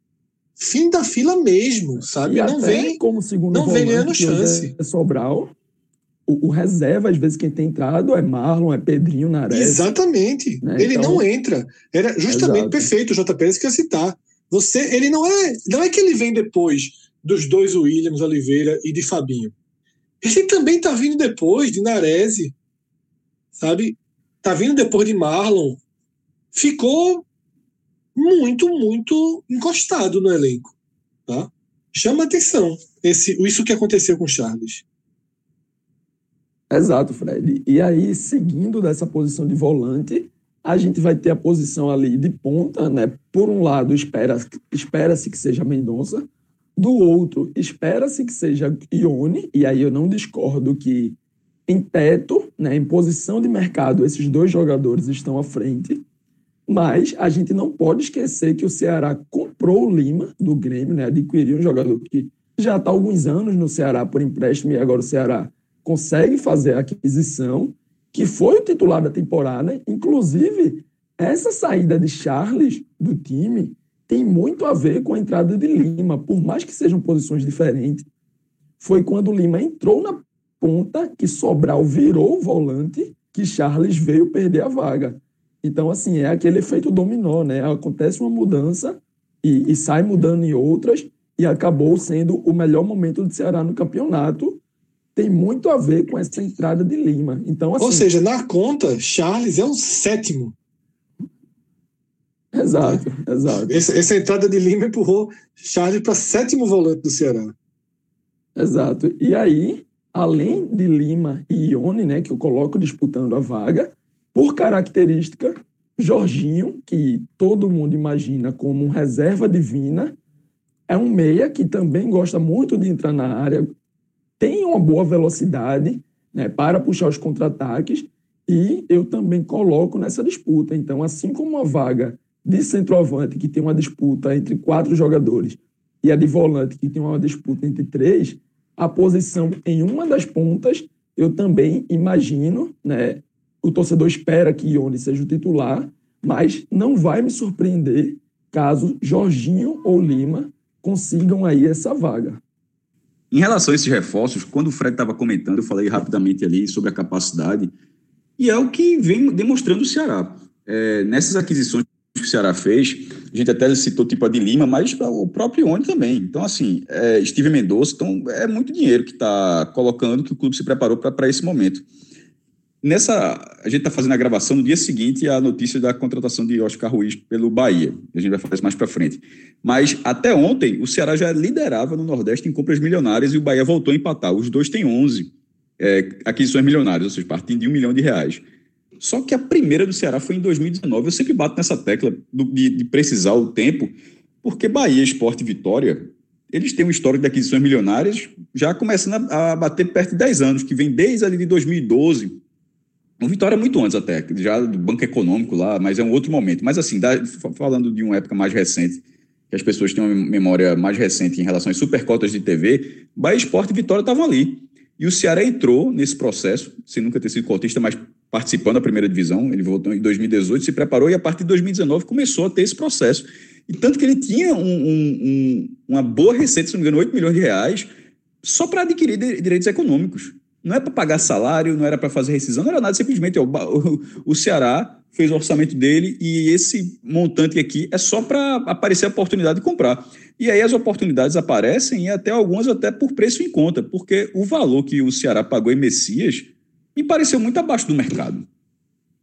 Fim da fila mesmo, sabe? E não vem. como segundo não vem ganhando que hoje chance. É Sobral. O, o reserva, às vezes, quem tem entrado é Marlon, é Pedrinho, Nares. Exatamente. Né, Ele então- não entra. Era justamente Exato. perfeito, o J. Pérez quer citar. Você, ele não é, não é que ele vem depois dos dois Williams, Oliveira e de Fabinho. Ele também tá vindo depois de Narese, sabe? Tá vindo depois de Marlon. Ficou muito, muito encostado no elenco, tá? Chama atenção esse, isso que aconteceu com o Charles. Exato, Fred. E aí, seguindo dessa posição de volante, a gente vai ter a posição ali de ponta, né? Por um lado, espera- espera-se que seja Mendonça, do outro, espera-se que seja Ione, e aí eu não discordo que em teto, né, em posição de mercado, esses dois jogadores estão à frente, mas a gente não pode esquecer que o Ceará comprou o Lima do Grêmio, né, adquiriu um jogador que já está há alguns anos no Ceará por empréstimo e agora o Ceará consegue fazer a aquisição, que foi o titular da temporada. Inclusive, essa saída de Charles do time tem muito a ver com a entrada de Lima, por mais que sejam posições diferentes. Foi quando o Lima entrou na ponta que Sobral virou o volante que Charles veio perder a vaga. Então, assim, é aquele efeito dominó, né? Acontece uma mudança e, e sai mudando em outras e acabou sendo o melhor momento do Ceará no campeonato. Tem muito a ver com essa entrada de Lima. Então, assim, Ou seja, na conta, Charles é o sétimo. exato, exato. Essa, essa entrada de Lima empurrou Charles para sétimo volante do Ceará. Exato. E aí, além de Lima e Ione, né, que eu coloco disputando a vaga, por característica, Jorginho, que todo mundo imagina como um reserva divina, é um meia que também gosta muito de entrar na área, tem uma boa velocidade né, para puxar os contra-ataques, e eu também coloco nessa disputa. Então, assim como a vaga de centroavante, que tem uma disputa entre quatro jogadores, e a de volante, que tem uma disputa entre três, a posição em uma das pontas, eu também imagino, né? O torcedor espera que Ione seja o titular, mas não vai me surpreender caso Jorginho ou Lima consigam aí essa vaga. Em relação a esses reforços, quando o Fred estava comentando, eu falei rapidamente ali sobre a capacidade, e é o que vem demonstrando o Ceará. É, nessas aquisições que o Ceará fez, a gente até citou tipo a de Lima, mas o próprio Ione também. Então, assim, é, Steve Mendonça, então é muito dinheiro que está colocando, que o clube se preparou para esse momento. Nessa, a gente está fazendo a gravação no dia seguinte a notícia da contratação de Oscar Ruiz pelo Bahia. A gente vai falar isso mais para frente. Mas até ontem, o Ceará já liderava no Nordeste em compras milionárias e o Bahia voltou a empatar. Os dois têm 11 é, aquisições milionárias, ou seja, partindo de um milhão de reais. Só que a primeira do Ceará foi em 2019. Eu sempre bato nessa tecla do- de, de precisar o tempo, porque Bahia, Esporte e Vitória, eles têm um histórico de aquisições milionárias já começando a, a bater perto de 10 anos, que vem desde ali de 2012. O Vitória é muito antes até, já do Banco Econômico lá, mas é um outro momento. Mas assim, da- fa- falando de uma época mais recente, que as pessoas têm uma memória mais recente em relação às supercotas de TV, Bahia Esporte e Vitória estavam ali. E o Ceará entrou nesse processo, sem nunca ter sido cotista, mas participando da primeira divisão. Ele voltou em 2018, se preparou e a partir de 2019 começou a ter esse processo. E tanto que ele tinha um- um- um- uma boa receita, se não me engano, 8 milhões de reais, só para adquirir direitos econômicos. Não é para pagar salário, não era para fazer rescisão, não era nada, simplesmente o Ceará fez o orçamento dele e esse montante aqui é só para aparecer a oportunidade de comprar. E aí as oportunidades aparecem e até algumas até por preço em conta, porque o valor que o Ceará pagou em Messias me pareceu muito abaixo do mercado.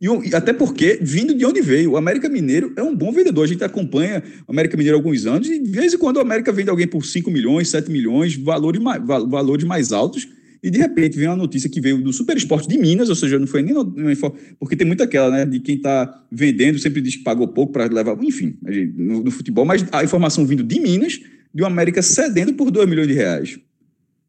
E, até porque, vindo de onde veio, o América Mineiro é um bom vendedor. A gente acompanha o América Mineiro há alguns anos e de vez em quando o América vende alguém por 5 milhões, 7 milhões, valores valores mais altos. E de repente vem uma notícia que veio do Super Esporte de Minas, ou seja, não foi nem. porque tem muito aquela, né, de quem está vendendo sempre diz que pagou pouco para levar. Enfim, no, no futebol, mas a informação vindo de Minas, de uma América cedendo por 2 milhões de reais.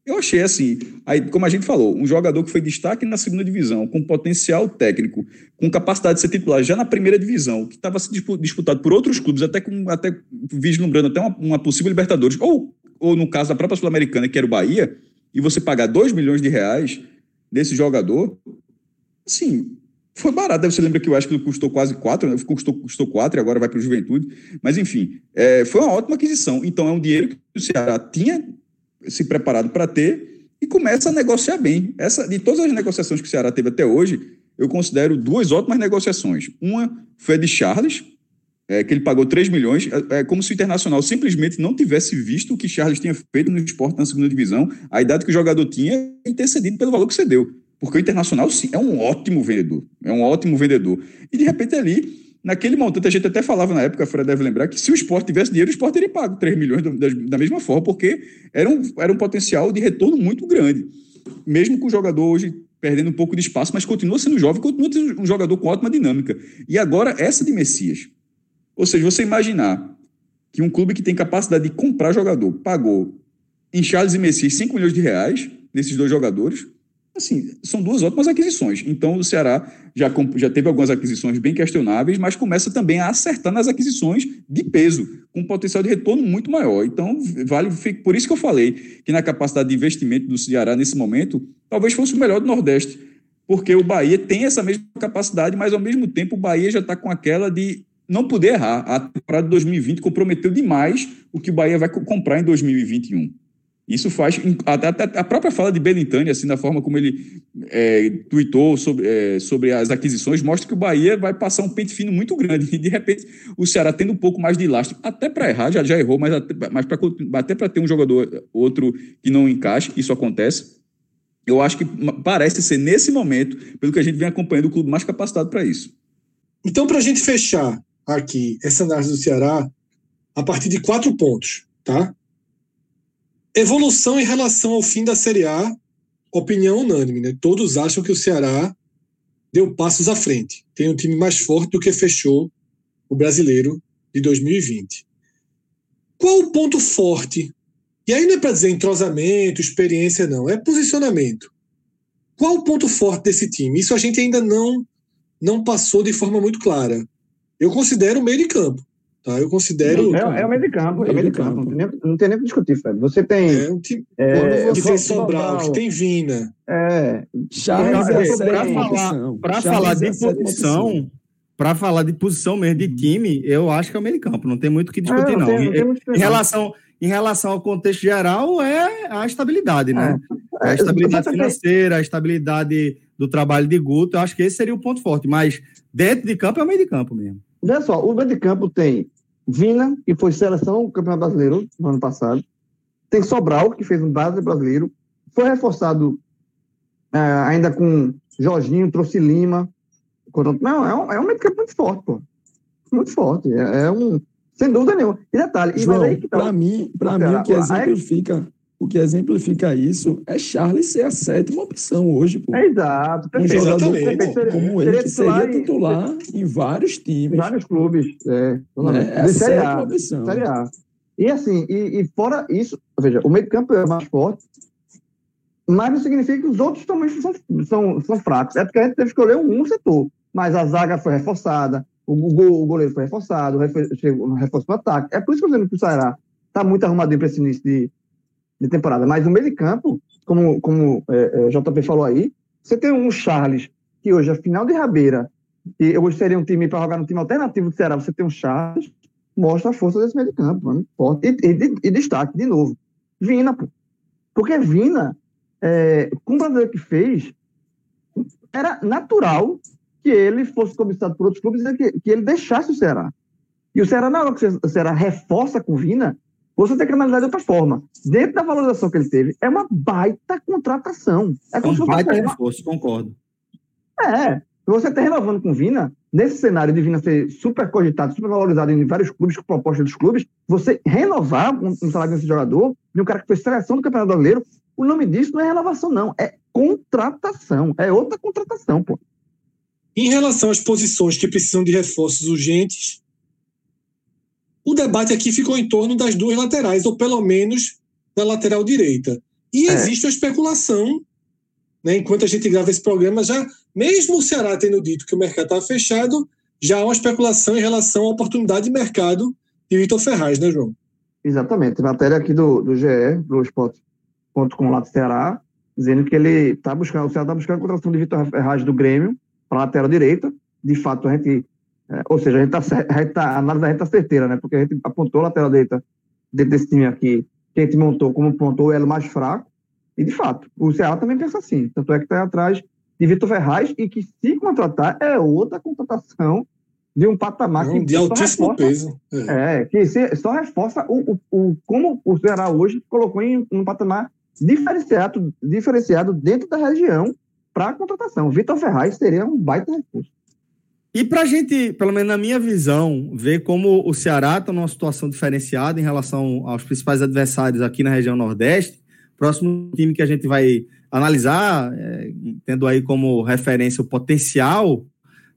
Eu achei assim, aí, como a gente falou, um jogador que foi destaque na segunda divisão, com potencial técnico, com capacidade de ser titular já na primeira divisão, que estava disputado por outros clubes, até, com, até vislumbrando até uma, uma possível Libertadores, ou, ou no caso da própria Sul-Americana, que era o Bahia, e você pagar 2 milhões de reais nesse jogador, assim, Foi barato, você lembra que eu acho que custou quase 4, né? custou, custou 4 e agora vai para o Juventude. Mas, enfim, é, foi uma ótima aquisição. Então, é um dinheiro que o Ceará tinha se preparado para ter e começa a negociar bem. Essa, de todas as negociações que o Ceará teve até hoje, eu considero duas ótimas negociações. Uma foi a de Charles, é, que ele pagou 3 milhões, é, é como se o Internacional simplesmente não tivesse visto o que Charles tinha feito no esporte na segunda divisão, a idade que o jogador tinha e ter cedido pelo valor que cedeu. Porque o Internacional, sim, é um ótimo vendedor. É um ótimo vendedor. E, de repente, ali, naquele montante, a gente até falava na época, a Fred deve lembrar, que se o esporte tivesse dinheiro, o esporte teria pago 3 milhões da, da mesma forma, porque era um, era um potencial de retorno muito grande. Mesmo com o jogador hoje perdendo um pouco de espaço, mas continua sendo jovem, continua sendo um jogador com ótima dinâmica. E agora, essa de Messias. Ou seja, você imaginar que um clube que tem capacidade de comprar jogador pagou em Charles e Messias 5 milhões de reais nesses dois jogadores, assim, são duas ótimas aquisições. Então, o Ceará já, já teve algumas aquisições bem questionáveis, mas começa também a acertar nas aquisições de peso, com potencial de retorno muito maior. Então, vale, por isso que eu falei que na capacidade de investimento do Ceará nesse momento, talvez fosse o melhor do Nordeste, porque o Bahia tem essa mesma capacidade, mas ao mesmo tempo o Bahia já está com aquela de não poder errar. A temporada de 2020 comprometeu demais o que o Bahia vai co- comprar em 2021. Isso faz. Até, a própria fala de Belintani, assim, na forma como ele é, tweetou sobre, é, sobre as aquisições, mostra que o Bahia vai passar um pente fino muito grande. E, de repente, o Ceará tendo um pouco mais de lastro, até para errar, já, já errou, mas até, mas até para ter um jogador outro que não encaixe, isso acontece. Eu acho que parece ser, nesse momento, pelo que a gente vem acompanhando, o clube mais capacitado para isso. Então, para a gente fechar aqui essa análise do Ceará, a partir de quatro pontos, tá? Evolução em relação ao fim da Série A, opinião unânime, né? Todos acham que o Ceará deu passos à frente. Tem um time mais forte do que fechou o brasileiro de 2020. Qual o ponto forte? E aí não é para dizer entrosamento, experiência, não. É posicionamento. Qual o ponto forte desse time? Isso a gente ainda não não passou de forma muito clara. Eu considero o meio de campo. Tá? Eu considero. É, é o meio de campo, é o meio de campo. Não tem nem, não tem nem o que discutir, Fred. Você tem. É um É, que Sobral, tem Sobral, que tem Vina. É, Charles Pra- é a pra falar- Charles falar é a de posição, para falar de posição mesmo de time, eu acho que é o meio de campo. Não tem muito o que discutir, É, não. tem- não tem muito o que Em relação, em relação ao contexto geral, é a estabilidade, né? É, a É, estabilidade você tem- financeira, a estabilidade do trabalho de Guto. Eu acho que esse seria o ponto forte. Mas dentro de campo é o meio de campo mesmo. Veja só, o meio de campo tem Vina, que foi seleção do Campeonato Brasileiro no ano passado. Tem Sobral, que fez um base brasileiro. Foi reforçado é, ainda com Jorginho, trouxe Lima. Não, é um, é um meio de campo muito forte, pô. Muito forte. É, é um. Sem dúvida nenhuma. E detalhe, e João, que tá- para mim, para mim o que exemplifica, o que exemplifica isso é Charles ser a sétima opção hoje, pô. É exato. Um jogador como, como ele que seria titular em vários em times. vários clubes. É, Né? É a sétima A. opção. Série A. E assim, e, e fora isso, veja, o meio campo é mais forte, mas não significa que os outros também são, são, são fracos. É porque a gente teve que escolher um, setor. Mas a zaga foi reforçada, o, o goleiro foi reforçado, o refor- chegou um reforço no ataque. É por isso que eu estou dizendo que o Ceará está muito arrumadinho para esse início de, de temporada. Mas o meio de campo, como, como é, é, JP falou aí, você tem um Charles, que hoje é final de rabeira, e hoje seria um time para jogar no time alternativo do Ceará, você tem um Charles, mostra a força desse meio de campo, mano. E, e- e destaque, de novo, Vina, pô. Porque Vina, é, com o brasileiro que fez, era natural que ele fosse cobiçado por outros clubes e que, que ele deixasse o Ceará. E o Ceará, na hora que o Ceará reforça com Vina, você tem que analisar de outra forma. Dentro da valorização que ele teve, é uma baita contratação. É É como um se fosse baita reforço, concordo. é, você está renovando com Vina, nesse cenário de Vina ser super cogitado, super valorizado em vários clubes, com proposta dos clubes, você renovar um, um salário desse jogador, de um cara que foi seleção do Campeonato Brasileiro, o nome disso não é renovação, não, é contratação, é outra contratação, pô. Em relação às posições que precisam de reforços urgentes, o debate aqui ficou em torno das duas laterais, ou pelo menos da lateral direita. E É. existe uma especulação, né, enquanto a gente grava esse programa, já, mesmo o Ceará tendo dito que o mercado estava fechado, já há uma especulação em relação à oportunidade de mercado de Vitor Ferraz, né, João? Exatamente, matéria aqui do, do GE, do Esporte.com lá do Ceará, dizendo que ele está buscando, o Ceará está buscando a contratação de Vitor Ferraz do Grêmio para lateral direita. De fato, a gente, é, ou seja, a gente tá, tá, a análise da gente tá certeira, né? Porque a gente apontou a lateral direita dentro desse time aqui, que a gente montou como pontou o elo mais fraco. E, de fato, o Ceará também pensa assim. Tanto é que está atrás de Vitor Ferraz e que, se contratar, é outra contratação de um patamar que de altíssimo reforça- peso. É. é, que só reforça o, o, o- como o Ceará hoje colocou em um patamar diferenciado, diferenciado dentro da região para a contratação. Vitor Ferraz seria um baita recurso. E para a gente, pelo menos na minha visão, ver como o Ceará está numa situação diferenciada em relação aos principais adversários aqui na região Nordeste, próximo time que a gente vai analisar, é, tendo aí como referência o potencial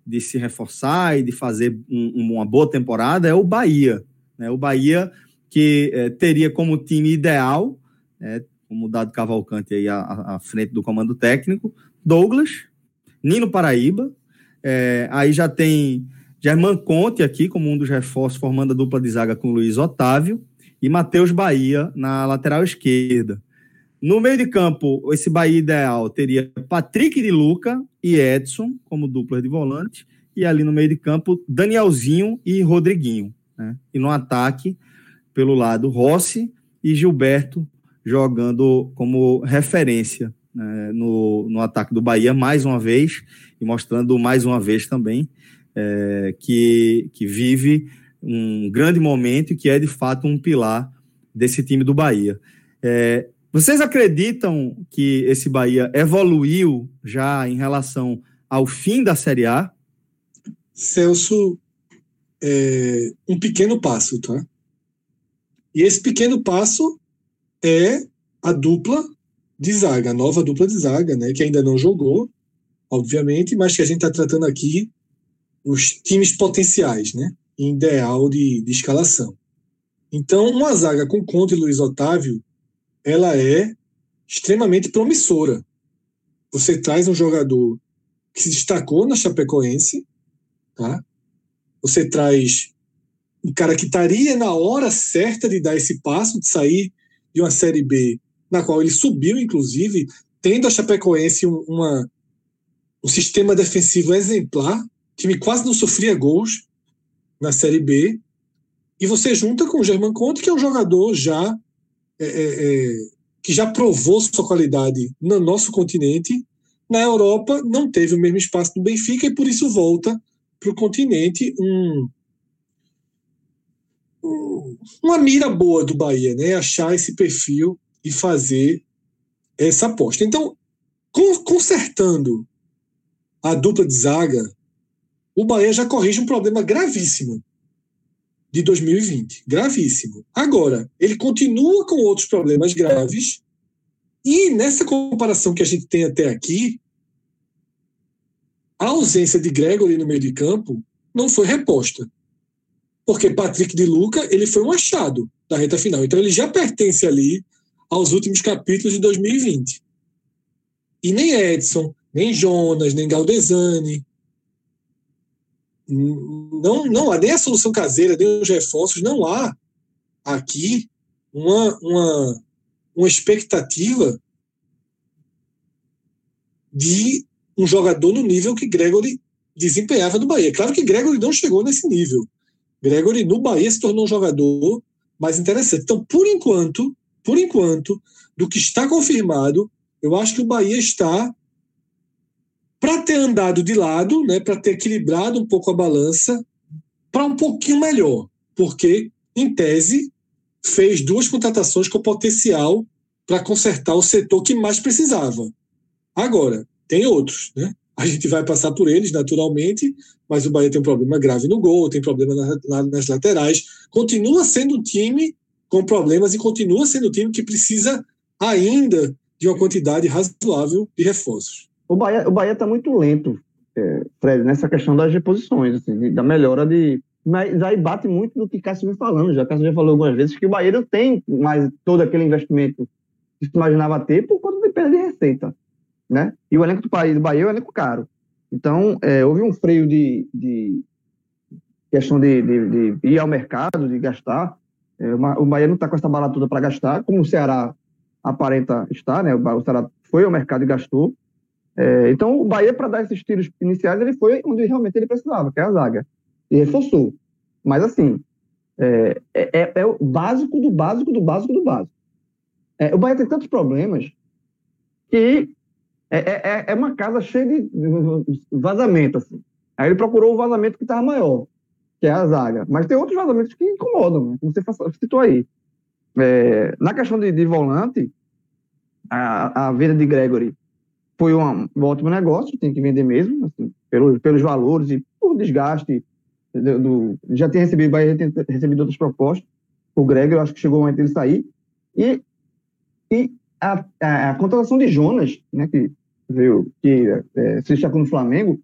de se reforçar e de fazer um- uma boa temporada, é o Bahia. né? O Bahia que é, teria como time ideal, é, como o Dado Cavalcante aí à- à frente do comando técnico, Douglas, Nino Paraíba, é, aí já tem Germán Conte aqui como um dos reforços, formando a dupla de zaga com Luiz Otávio e Matheus Bahia na lateral esquerda. No meio de campo, esse Bahia ideal teria Patrick de Luca e Edson como dupla de volante, e ali no meio de campo, Danielzinho e Rodriguinho. né? E no ataque, pelo lado, Rossi e Gilberto jogando como referência né, no, no ataque do Bahia, mais uma vez, e mostrando mais uma vez também é, que, que vive um grande momento e que é de fato um pilar desse time do Bahia. É, vocês acreditam que esse Bahia evoluiu já em relação ao fim da Série A? Celso, é, um pequeno passo, tá? E esse pequeno passo é a dupla de zaga, a nova dupla de zaga, né? Que ainda não jogou, obviamente, mas que a gente está tratando aqui os times potenciais, né? Em ideal de, de escalação. Então, uma zaga com Conte e Luiz Otávio, ela é extremamente promissora. Você traz um jogador que se destacou na Chapecoense, tá? Você traz um cara que estaria na hora certa de dar esse passo, de sair de uma Série B, na qual ele subiu, inclusive, tendo a Chapecoense um, uma, um sistema defensivo exemplar, o time quase não sofria gols na Série B, e você junta com o German Conte, que é um jogador já é, é, é, que já provou sua qualidade no nosso continente, na Europa não teve o mesmo espaço no Benfica e por isso volta para o continente um, um- uma mira boa do Bahia, né? Achar esse perfil e fazer essa aposta. Então, con- consertando a dupla de zaga, o Bahia já corrige um problema gravíssimo de 2020. Gravíssimo. Agora, ele continua com outros problemas graves e nessa comparação que a gente tem até aqui, a ausência de Gregory no meio de campo não foi reposta. Porque Patrick de Luca, ele foi um achado da reta final. Então ele já pertence ali aos últimos capítulos de 2020. E nem Edson, nem Jonas, nem Galdesani, não, não há nem a solução caseira, nem os reforços, não há aqui uma, uma, uma expectativa de um jogador no nível que Gregory desempenhava no Bahia. Claro que Gregory não chegou nesse nível. Gregory no Bahia se tornou um jogador mais interessante. Então, por enquanto, por enquanto, do que está confirmado, eu acho que o Bahia está para ter andado de lado, né, para ter equilibrado um pouco a balança, para um pouquinho melhor, porque em tese fez duas contratações com potencial para consertar o setor que mais precisava. Agora, tem outros, né? A gente vai passar por eles naturalmente, mas o Bahia tem um problema grave no gol, tem problema na- na- nas laterais. Continua sendo um time com problemas e continua sendo um time que precisa ainda de uma quantidade razoável de reforços. O Bahia, o Bahia está muito lento, é, Fred, nessa questão das reposições, assim, da melhora de. Mas aí bate muito no que Cássio vem falando. Já Cássio já falou algumas vezes que o Bahia não tem mais todo aquele investimento que se imaginava ter por conta de perda de receita. Né? E o elenco do país do Bahia é um elenco caro. Então, é, houve um freio de, de questão de, de- de ir ao mercado, de gastar. É, o Bahia não está com essa bala toda para gastar, como o Ceará aparenta estar, né? O Ceará foi ao mercado e gastou. É, então, o Bahia, para dar esses tiros iniciais, ele foi onde realmente ele precisava, que é a zaga. E reforçou. Mas, assim, é, é, é o básico do básico do básico do básico. É, o Bahia tem tantos problemas que é, é, é uma casa cheia de vazamento, assim. Aí ele procurou o vazamento que estava maior, que é a zaga. Mas tem outros vazamentos que incomodam, né? como você citou aí. É, na questão de, de volante, a, a venda de Gregory foi um, um ótimo negócio, tem que vender mesmo, assim, pelos, pelos valores e por desgaste. Do, do- já tem recebido, recebido outras propostas. O Gregory, eu acho que chegou o momento dele sair. E, e a, a, a contratação de Jonas, né, que que é, se destacou no Flamengo,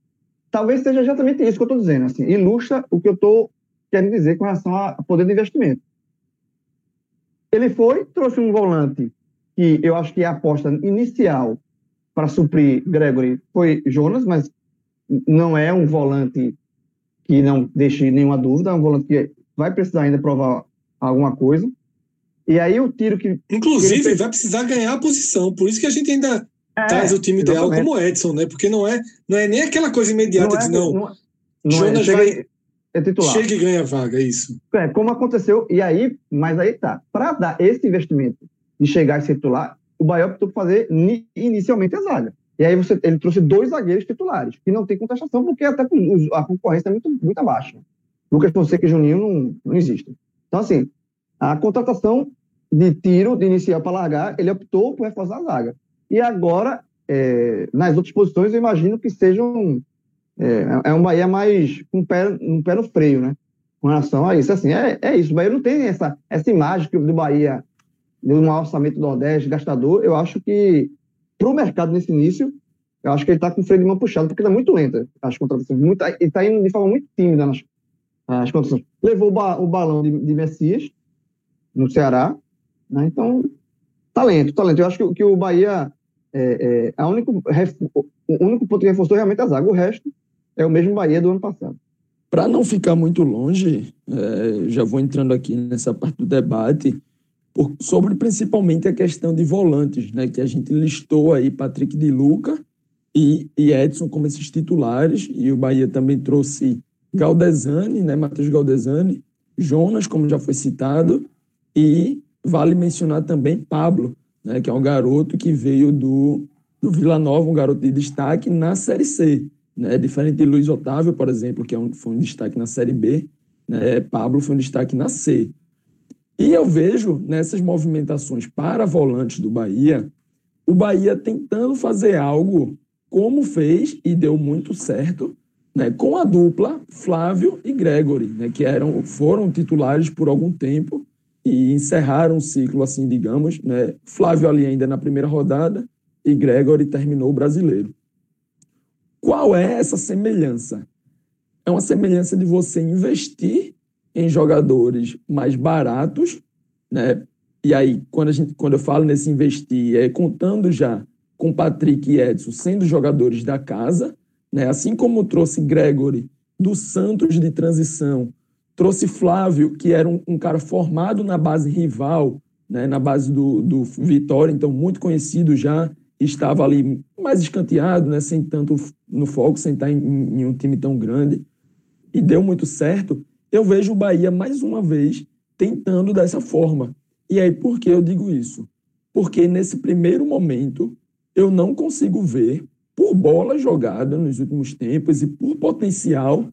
talvez seja exatamente isso que eu estou dizendo. Assim, ilustra o que eu estou querendo dizer com relação a poder de investimento. Ele foi, trouxe um volante que eu acho que é a aposta inicial para suprir Gregory foi Jonas, mas não é um volante que não deixe nenhuma dúvida, é um volante que vai precisar ainda provar alguma coisa. E aí o tiro que. Inclusive, Ele fez- vai precisar ganhar a posição. Por isso que a gente ainda É, traz o time ideal exatamente. como o Edson, né? Porque não é, não é nem aquela coisa imediata de não, não, não Jonas é, chega, vai- é titular. chega e ganha a vaga, é isso. É, como aconteceu, e aí, mas aí tá. Para dar esse investimento de chegar e ser titular, o Bahia optou por fazer ni- inicialmente a zaga. E aí você, ele trouxe dois zagueiros titulares, que não tem contestação, porque até a concorrência é muito, muito abaixo. Lucas Fonseca e Juninho não, não existem. Então, assim, a contratação de tiro, de inicial para largar, ele optou por reforçar a zaga. E agora, é, nas outras posições, eu imagino que sejam. É, é um Bahia mais com um pé, um pé no freio, né? com relação a isso. Assim, é, é isso. O Bahia não tem essa, essa imagem que do Bahia, de um orçamento do Nordeste, gastador. Eu acho que, para o mercado nesse início, eu acho que ele está com o freio de mão puxado, porque está muito lenta as contratações. Muito, ele está indo de forma muito tímida nas, nas contratações. Levou o, ba- o balão de, de Messias no Ceará. Né? Então, talento, talento. Eu acho que, que o Bahia, é, é, único, o único ponto que reforçou realmente é a zaga. O resto é o mesmo Bahia do ano passado. Para não ficar muito longe, eh, já vou entrando aqui nessa parte do debate, por- sobre principalmente a questão de volantes, né, que a gente listou aí Patrick de Luca e, e Edson como esses titulares, e o Bahia também trouxe Galdesani, né, Matheus Galdesani, Jonas, como já foi citado, e vale mencionar também Pablo, né, que é um garoto que veio do, do Vila Nova, um garoto de destaque na Série C né? Diferente de Luiz Otávio, por exemplo, que é um, foi um destaque na Série B, né? Pablo foi um destaque na C. E eu vejo nessas movimentações para volantes do Bahia, o Bahia tentando fazer algo como fez e deu muito certo, né? Com a dupla Flávio e Gregory, né? Que eram foram titulares por algum tempo e encerraram o ciclo, assim, digamos, né? Flávio ali ainda na primeira rodada e Gregory terminou o brasileiro. Qual é essa semelhança? É uma semelhança de você investir em jogadores mais baratos, né? E aí, quando, a gente, quando eu falo nesse investir, é contando já com Patrick e Edson sendo jogadores da casa, né? Assim como trouxe Gregory do Santos de transição, trouxe Flávio, que era um, um cara formado na base rival, né? Na base do, do Vitória, então muito conhecido já, estava ali mais escanteado, né? Sem tanto no foco, sem estar em, em um time tão grande, e deu muito certo, eu vejo o Bahia mais uma vez tentando dessa forma. E aí, por que eu digo isso? Porque nesse primeiro momento, eu não consigo ver, por bola jogada nos últimos tempos e por potencial,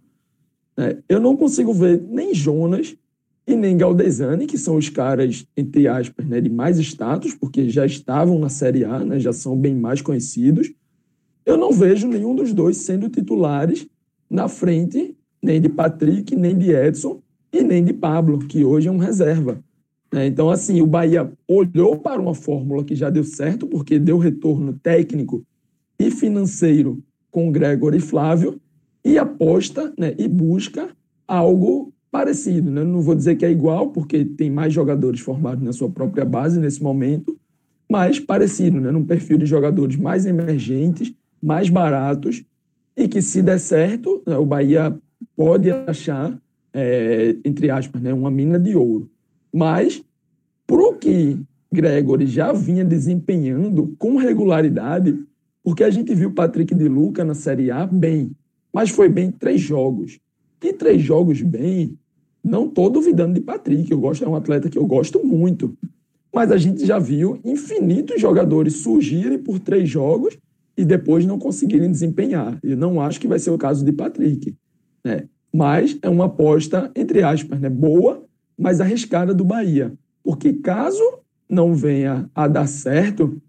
né, eu não consigo ver nem Jonas e nem Galdesani, que são os caras, entre aspas, né, de mais status, porque já estavam na Série A, né, já são bem mais conhecidos, eu não vejo nenhum dos dois sendo titulares na frente nem de Patrick, nem de Edson e nem de Pablo, que hoje é um reserva. né? Então, assim, o Bahia olhou para uma fórmula que já deu certo, porque deu retorno técnico e financeiro com Gregor e Flávio, e aposta né, e busca algo parecido. Né? Não vou dizer que é igual, porque tem mais jogadores formados na sua própria base nesse momento, mas parecido, né? num perfil de jogadores mais emergentes, mais baratos, e que se der certo, né, o Bahia pode achar, é, entre aspas, né, uma mina de ouro. Mas, para o que Gregory já vinha desempenhando com regularidade, Porque a gente viu Patrick de Luca na Série A bem, mas foi bem em três jogos. E três jogos bem, não estou duvidando de Patrick, eu gosto, é um atleta que eu gosto muito. Mas a gente já viu infinitos jogadores surgirem por três jogos e depois não conseguirem desempenhar. E não acho que vai ser o caso de Patrick. Né? Mas é uma aposta, entre aspas, né? boa, mas arriscada do Bahia. Porque caso não venha a dar certo,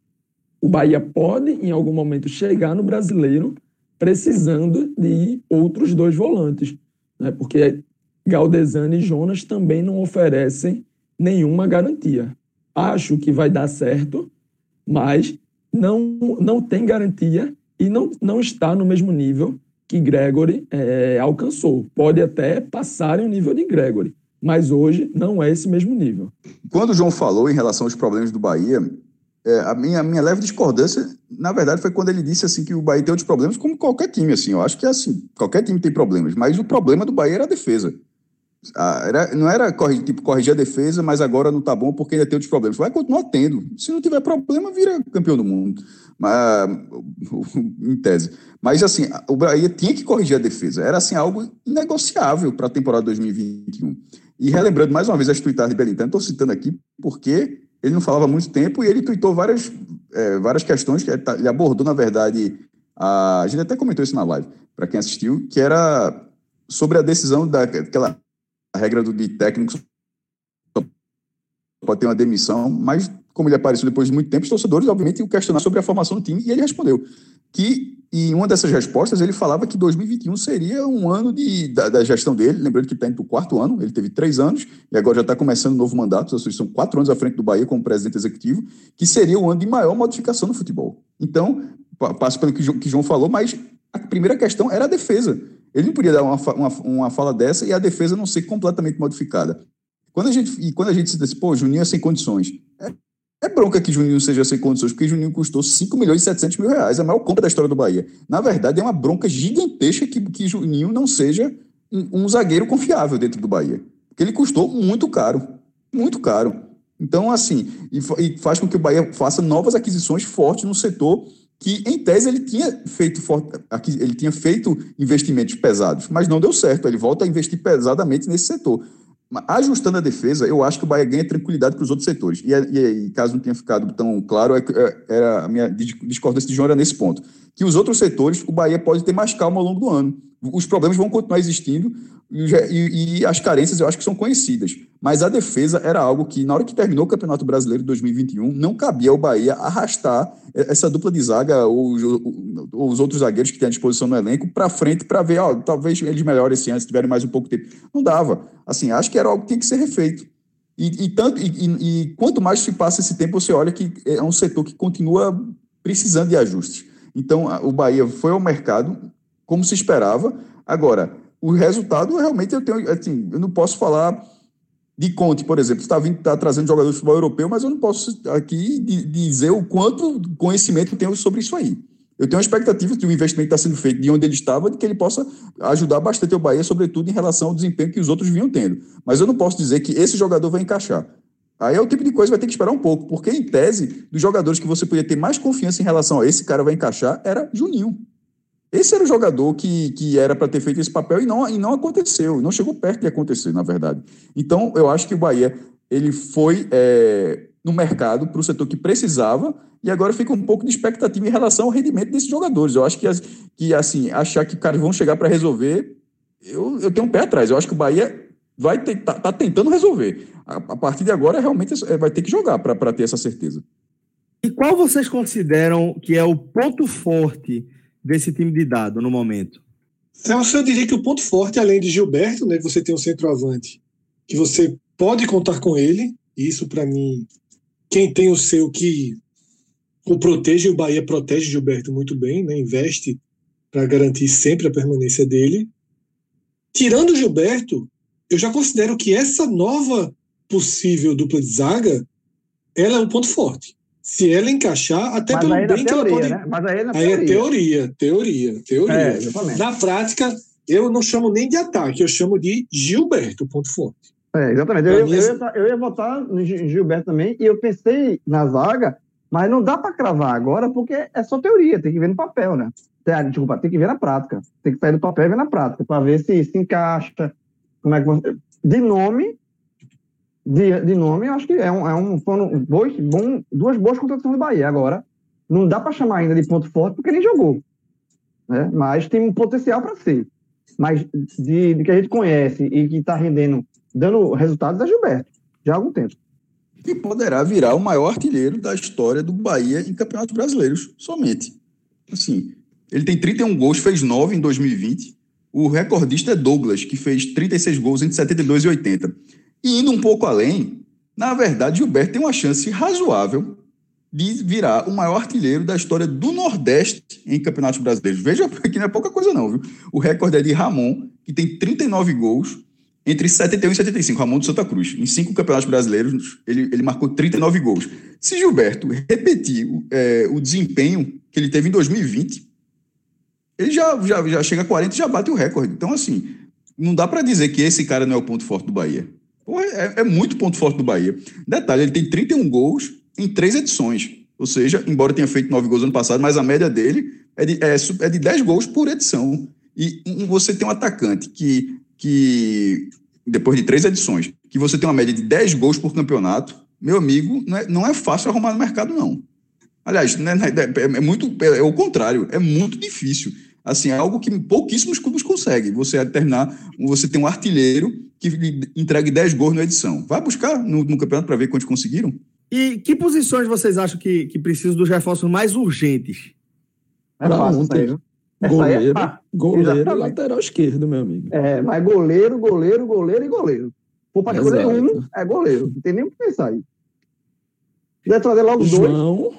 o Bahia pode, em algum momento, chegar no brasileiro precisando de outros dois volantes. Né? Porque Galdesani e Jonas também não oferecem nenhuma garantia. Acho que vai dar certo, mas não, não tem garantia e não, não está no mesmo nível que Gregory eh, alcançou. Pode até passar um nível de Gregory, mas hoje não é esse mesmo nível. Quando o João falou em relação aos problemas do Bahia, é, a, minha, a minha leve discordância, na verdade, foi quando ele disse assim que o Bahia tem outros problemas, como qualquer time. Assim, eu acho que é assim, qualquer time tem problemas, mas o problema do Bahia era a defesa. Ah, era, não era corrigir, tipo, corrigir a defesa, mas agora não tá bom porque ainda tem outros problemas. Vai continuar tendo. Se não tiver problema, vira campeão do mundo. Mas, em tese. Mas assim, o Bahia tinha que corrigir a defesa. Era assim algo inegociável para a temporada 2021. E relembrando mais uma vez as tuitadas de Belintani, estou citando aqui porque ele não falava há muito tempo e ele tuitou várias, é, várias questões que ele abordou, na verdade, a, a gente até comentou isso na live, para quem assistiu, que era sobre a decisão daquela regra do de técnico pode ter uma demissão, mas como ele apareceu depois de muito tempo, os torcedores, obviamente, o questionaram sobre a formação do time e ele respondeu que em uma dessas respostas ele falava que 2021 seria um ano de, da, da gestão dele, lembrando que está indo para o quarto ano, ele teve três anos e agora já está começando um novo mandato, ou seja, são quatro anos à frente do Bahia como presidente executivo, que seria o ano de maior modificação no futebol. Então, pa- passo pelo que, que João falou, mas a primeira questão era a defesa. Ele não podia dar uma, uma, uma fala dessa e a defesa não ser completamente modificada. Quando a gente, e quando a gente se diz, pô, Juninho é sem condições. É bronca que Juninho seja sem condições, porque Juninho custou 5 milhões e 700 mil reais, a maior compra da história do Bahia. Na verdade, é uma bronca gigantesca que, que Juninho não seja um, um zagueiro confiável dentro do Bahia. Porque ele custou muito caro. Muito caro. Então, assim, e, e faz com que o Bahia faça novas aquisições fortes no setor que, em tese, ele tinha feito, ele tinha feito investimentos pesados, mas não deu certo. Ele volta a investir pesadamente nesse setor. Ajustando a defesa, eu acho que o Bahia ganha tranquilidade para os outros setores. E, e- e caso não tenha ficado tão claro, é é, a minha dis- discordância de João era nesse ponto. Que os outros setores, o Bahia pode ter mais calma ao longo do ano. Os problemas vão continuar existindo e, e- e as carências eu acho que são conhecidas. Mas a defesa era algo que, na hora que terminou o Campeonato Brasileiro de 2021, não cabia ao Bahia arrastar essa dupla de zaga ou, os- ou os outros zagueiros que tem à disposição no elenco para frente para ver, ó, talvez eles melhorem esse ano, se tiverem mais um pouco de tempo. Não dava. Assim, acho que era algo que tinha que ser refeito. E, e tanto, e, quanto mais se passa esse tempo, você olha que é um setor que continua precisando de ajustes. Então, o Bahia foi ao mercado como se esperava. Agora, o resultado, realmente, eu tenho, assim, eu não posso falar de Conte, por exemplo, está está trazendo jogadores de futebol europeu, mas eu não posso aqui di- dizer o quanto conhecimento eu tenho sobre isso aí. Eu tenho uma expectativa de que o investimento está sendo feito de onde ele estava, de que ele possa ajudar bastante o Bahia, sobretudo em relação ao desempenho que os outros vinham tendo. Mas eu não posso dizer que esse jogador vai encaixar. Aí é o tipo de coisa que vai ter que esperar um pouco, porque em tese, dos jogadores que você podia ter mais confiança em relação a esse cara vai encaixar, era Juninho. Esse era o jogador que, que era para ter feito esse papel e não, e não aconteceu, não chegou perto de acontecer, na verdade. Então, eu acho que o Bahia ele foi é, no mercado para o setor que precisava e agora fica um pouco de expectativa em relação ao rendimento desses jogadores. Eu acho que, que assim, achar que caras vão chegar para resolver, eu, eu tenho um pé atrás. Eu acho que o Bahia vai tá, tá tentando resolver. A, a partir de agora, realmente, é, vai ter que jogar para ter essa certeza. E qual vocês consideram que é o ponto forte desse time de dado no momento? Celso, eu diria que o ponto forte, além de Gilberto, né, você tem um centroavante que você pode contar com ele. E isso, para mim, quem tem o seu que o protege, o Bahia protege Gilberto muito bem, né, investe para garantir sempre a permanência dele. Tirando o Gilberto, eu já considero que essa nova possível dupla de zaga, ela é um ponto forte. Se ela encaixar, até Mas pelo na bem que ela teoria, pode. né? Mas aí na Aí é teoria. teoria, teoria, teoria. É, exatamente. Na prática, eu não chamo nem de ataque, eu chamo de Gilberto, ponto forte. É, exatamente. Eu, mim, eu, esse- ia, eu ia votar no Gi- Gilberto também, e eu pensei na zaga, Mas não dá para cravar agora porque é só teoria, tem que ver no papel, né? Tem- Desculpa, tem que ver na prática. Tem que sair do papel e ver na prática, para ver se se encaixa. Como é que você... De nome, de, de nome, eu acho que é um, é um foram dois, bom, duas boas contratações do Bahia. Agora, não dá para chamar ainda de ponto forte porque nem jogou. Né? Mas tem um potencial para ser. Mas de, de que a gente conhece e que está rendendo, dando resultados é Gilberto, já há algum tempo. E poderá virar o maior artilheiro da história do Bahia em campeonatos brasileiros, somente. Assim, ele tem 31 gols, fez 9 em 2020. O recordista é Douglas, que fez 36 gols entre 72 e 80. E indo um pouco além, na verdade, Gilberto tem uma chance razoável de virar o maior artilheiro da história do Nordeste em campeonatos brasileiros. Veja que não é pouca coisa não, viu? O recorde é de Ramon, que tem 39 gols entre 71 e 75, Ramon do Santa Cruz. Em cinco campeonatos brasileiros, ele, ele marcou 39 gols. Se Gilberto repetir o, é, o desempenho que ele teve em 2020, ele já, já, já chega a 40 e já bate o recorde. Então, assim, não dá para dizer que esse cara não é o ponto forte do Bahia. É, é muito ponto forte do Bahia. Detalhe, ele tem 31 gols em três edições. Ou seja, embora tenha feito nove gols ano passado, mas a média dele é de, é, é de 10 gols por edição. E você tem um atacante que, que, depois de três edições, que você tem uma média de 10 gols por campeonato, meu amigo, não é, não é fácil arrumar no mercado, não. Aliás, né, é, muito, é o contrário, é muito difícil. Assim, é algo que pouquíssimos clubes conseguem. Você terminar, você tem um artilheiro que lhe entregue 10 gols na edição. Vai buscar no, no campeonato para ver quantos conseguiram? E que posições vocês acham que, que precisam dos reforços mais urgentes? É Pra fácil? Essa aí é Goleiro, goleiro e Exatamente. lateral esquerdo, meu amigo. É, mas goleiro, goleiro, goleiro e goleiro. For para escolher Exato. um, é goleiro. Não tem nem o que pensar aí. Deve trazer logo dois. João,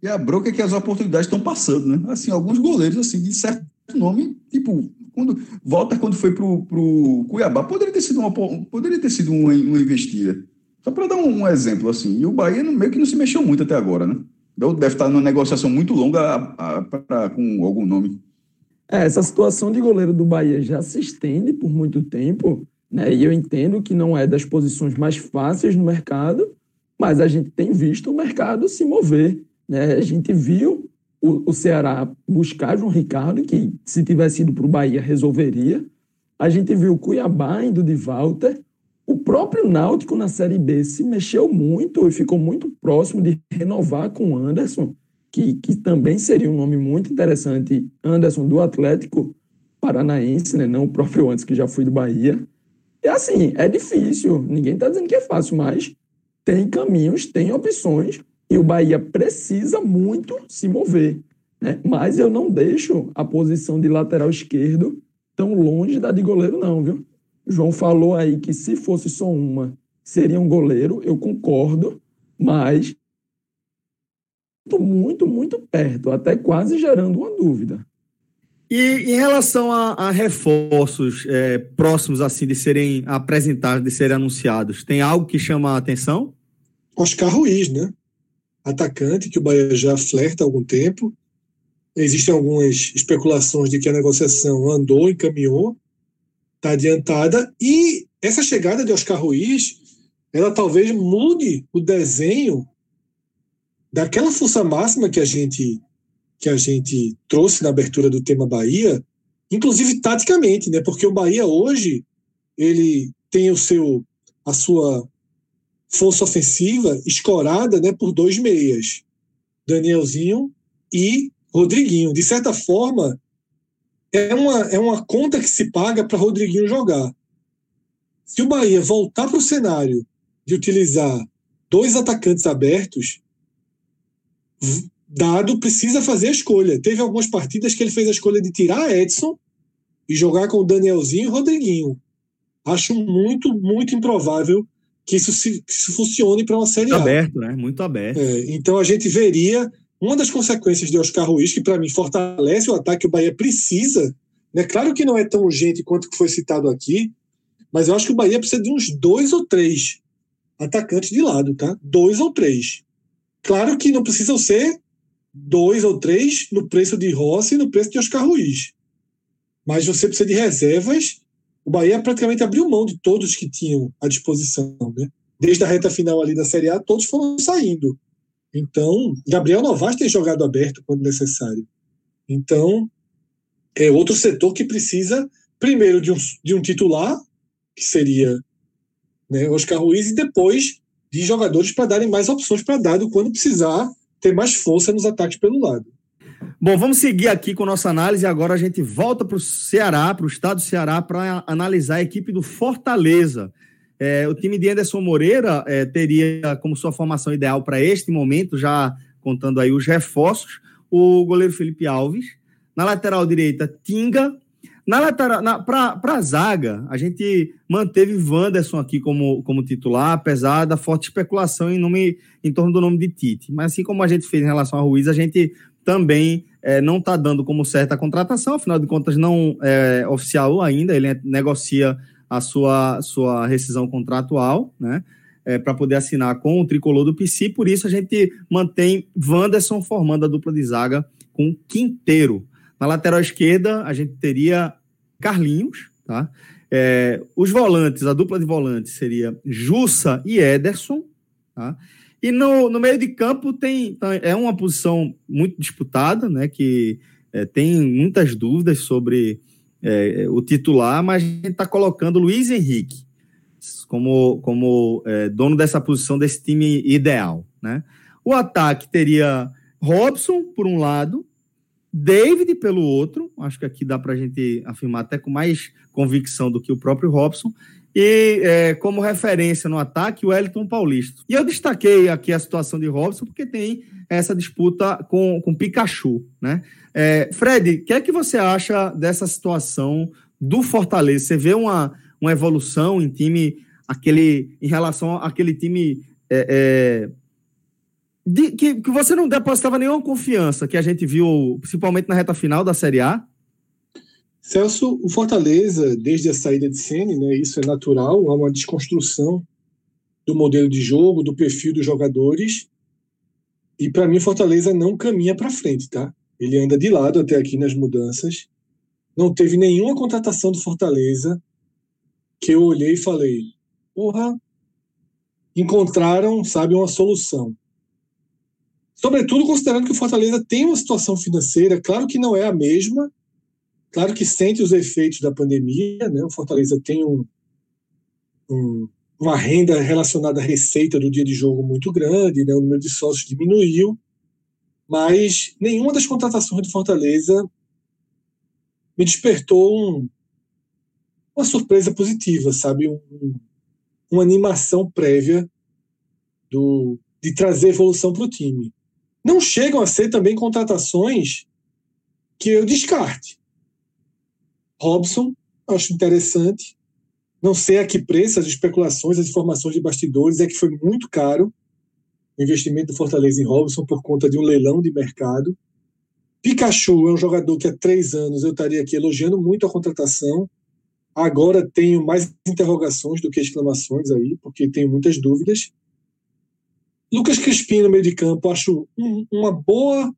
E a bronca é que as oportunidades estão passando, né? Assim, alguns goleiros, assim, de certo nome, tipo, quando Walter, quando foi pro, pro Cuiabá, poderia ter sido uma, poderia ter sido uma, uma investida. Só para dar um, um exemplo, assim. E o Bahia no- meio que não se mexeu muito até agora, né? Deve estar numa negociação muito longa a- a- pra- com algum nome. É, essa situação de goleiro do Bahia já se estende por muito tempo, né? E eu entendo que não é das posições mais fáceis no mercado, mas a gente tem visto o mercado se mover, né? A gente viu o, o Ceará buscar João Ricardo, que se tivesse ido para o Bahia resolveria. A gente viu o Cuiabá indo de Walter. O próprio Náutico na Série B se mexeu muito e ficou muito próximo de renovar com o Anderson que, que também seria um nome muito interessante, Anderson, do Atlético Paranaense, né? não o próprio antes, que já foi do Bahia. E assim, é difícil, ninguém está dizendo que é fácil, mas tem caminhos, tem opções, e o Bahia precisa muito se mover. Né? Mas eu não deixo a posição de lateral esquerdo tão longe da de goleiro, não, viu? O João falou aí que se fosse só uma, seria um goleiro, eu concordo, mas muito, muito, muito perto, até quase gerando uma dúvida. E em relação a, a reforços é, próximos assim de serem apresentados, de serem anunciados, tem algo que chama a atenção? Oscar Ruiz, né? Atacante que o Bahia já flerta há algum tempo. Existem algumas especulações de que a negociação andou, encaminhou, está adiantada. E essa chegada de Oscar Ruiz, ela talvez mude o desenho daquela força máxima que a gente que a gente trouxe na abertura do tema Bahia, inclusive taticamente, né? Porque o Bahia hoje ele tem o seu a sua força ofensiva escorada né, por dois meias, Danielzinho e Rodriguinho. De certa forma, é uma, é uma conta que se paga para Rodriguinho jogar. Se o Bahia voltar para o cenário de utilizar dois atacantes abertos, Dado precisa fazer a escolha. Teve algumas partidas que ele fez a escolha de tirar Edson e jogar com o Danielzinho e o Rodriguinho. Acho muito, muito improvável que isso, se, que isso funcione para uma Série Muito A. aberto, né? Muito aberto. É, então a gente veria uma das consequências de Oscar Ruiz, que para mim fortalece o ataque que o Bahia precisa. Né? Claro que não é tão urgente quanto que foi citado aqui, mas eu acho que o Bahia precisa de uns dois ou três atacantes de lado, tá? Dois ou três. Claro que não precisam ser dois ou três no preço de Rossi e no preço de Oscar Ruiz. Mas você precisa de reservas. O Bahia praticamente abriu mão de todos que tinham à disposição, né? Desde a reta final ali da Série A, todos foram saindo. Então, Gabriel Novaes tem jogado aberto quando necessário. Então, é outro setor que precisa, primeiro, de um, de um titular, que seria né, Oscar Ruiz, e depois de jogadores para darem mais opções para dado quando precisar ter mais força nos ataques pelo lado. Bom, vamos seguir aqui com nossa análise. Agora a gente volta para o Ceará, para o estado do Ceará, para analisar a equipe do Fortaleza. É, o time de Anderson Moreira é, teria como sua formação ideal para este momento, já contando aí os reforços, o goleiro Felipe Alves. Na lateral direita, Tinga. Na lateral, para a zaga, a gente manteve Wanderson aqui como, como titular, apesar da forte especulação em, nome, em torno do nome de Tite. Mas assim como a gente fez em relação a Ruiz, a gente também é, não está dando como certa a contratação, afinal de contas, não é oficial ainda, ele negocia a sua, sua rescisão contratual, né? É, para poder assinar com o tricolor do PC, por isso a gente mantém Wanderson formando a dupla de zaga com Quinteiro. Na lateral esquerda, a gente teria Carlinhos, tá? É, os volantes, a dupla de volantes seria Jussa e Ederson, tá? E no, no meio de campo tem é uma posição muito disputada, né? Que é, tem muitas dúvidas sobre é, o titular, mas a gente está colocando Luiz Henrique como, como é, dono dessa posição desse time ideal, né? O ataque teria Robson por um lado, David pelo outro, acho que aqui dá para a gente afirmar até com mais convicção do que o próprio Robson, e é, como referência no ataque, o Wellington Paulista. E eu destaquei aqui a situação de Robson, porque tem essa disputa com, com Pikachu, né? É, Fred, o que é que você acha dessa situação do Fortaleza? Você vê uma, uma evolução em time, aquele, em relação àquele time é, é, de, que, que você não depositava nenhuma confiança que a gente viu, principalmente na reta final da Série A? Celso, o Fortaleza, desde a saída de Sene, né, isso é natural, há uma desconstrução do modelo de jogo, do perfil dos jogadores. E para mim, o Fortaleza não caminha para frente, tá? Ele anda de lado até aqui nas mudanças. Não teve nenhuma contratação do Fortaleza que eu olhei e falei: porra, encontraram, sabe, uma solução. Sobretudo considerando que o Fortaleza tem uma situação financeira, claro que não é a mesma, claro que sente os efeitos da pandemia, né? O Fortaleza tem um, um, uma renda relacionada à receita do dia de jogo muito grande, né? O número de sócios diminuiu, mas nenhuma das contratações do Fortaleza me despertou um, uma surpresa positiva, sabe? Um, uma animação prévia do, de trazer evolução para o time não chegam a ser também contratações que eu descarte. Robson, acho interessante. Não sei a que preço, as especulações, as informações de bastidores, é que foi muito caro o investimento do Fortaleza em Robson por conta de um leilão de mercado. Pikachu é um jogador que há três anos eu estaria aqui elogiando muito a contratação. Agora tenho mais interrogações do que exclamações aí, porque tenho muitas dúvidas. Lucas Crispim no meio de campo, acho um, uma boa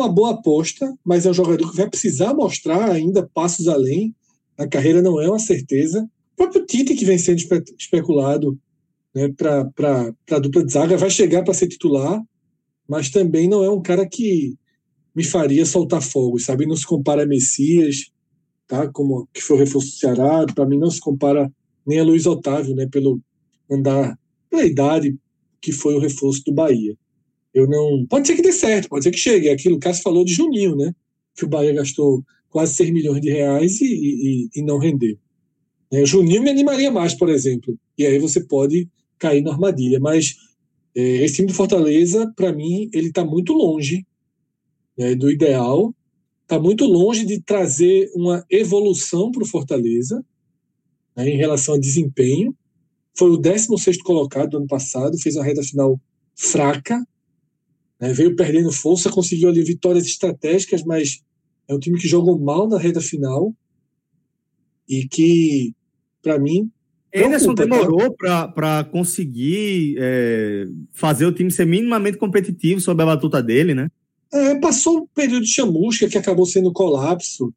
uma boa aposta, mas é um jogador que vai precisar mostrar ainda passos além. A carreira não é uma certeza. O próprio Tite, que vem sendo espe especulado né, para a dupla de zaga, vai chegar para ser titular, mas também não é um cara que me faria soltar fogo, sabe? Não se compara a Messias, tá? Como que foi o reforço do Ceará, para mim não se compara nem a Luiz Otávio, né? Pelo andar, pela idade, que foi o reforço do Bahia. Eu não. Pode ser que dê certo, pode ser que chegue. É aquilo o Cássio falou de Juninho, né? Que o Bahia gastou quase 6 milhões de reais e, e, e não rendeu. É, Juninho me animaria mais, por exemplo. E aí você pode cair na armadilha. Mas é, esse time do Fortaleza, para mim, ele está muito longe né, do ideal. Está muito longe de trazer uma evolução para o Fortaleza né, em relação a desempenho foi o 16 colocado do ano passado, fez uma reta final fraca, né, veio perdendo força, conseguiu ali vitórias estratégicas, mas é um time que jogou mal na reta final e que, para mim. Anderson tá? demorou para conseguir é, fazer o time ser minimamente competitivo sob a batuta dele, né? É, passou um período de chamusca que acabou sendo colapso.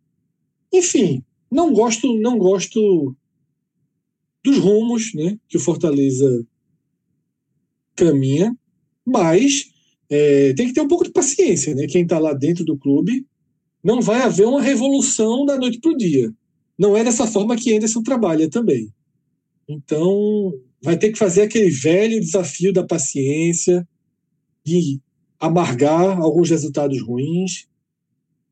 Enfim, não gosto, não gosto dos rumos né, que o Fortaleza caminha, mas é, tem que ter um pouco de paciência, né? Quem está lá dentro do clube não vai haver uma revolução da noite para o dia. Não é dessa forma que Anderson trabalha também. Então, vai ter que fazer aquele velho desafio da paciência, de amargar alguns resultados ruins.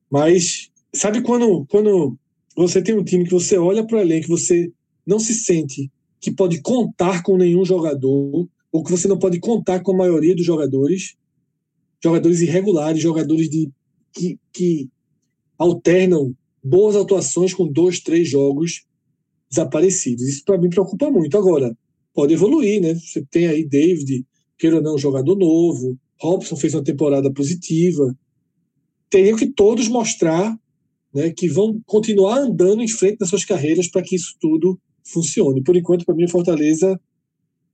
Mas sabe quando, quando você tem um time que você olha para o elenco, você não se sente que pode contar com nenhum jogador, ou que você não pode contar com a maioria dos jogadores, jogadores irregulares, jogadores de, que, que alternam boas atuações com dois, três jogos desaparecidos. Isso para mim preocupa muito. Agora, pode evoluir, né? Você tem aí David, queira ou não, um jogador novo, Robson fez uma temporada positiva. Teriam que todos mostrar né, que vão continuar andando em frente nas suas carreiras para que isso tudo funcione. Por enquanto, para mim, Fortaleza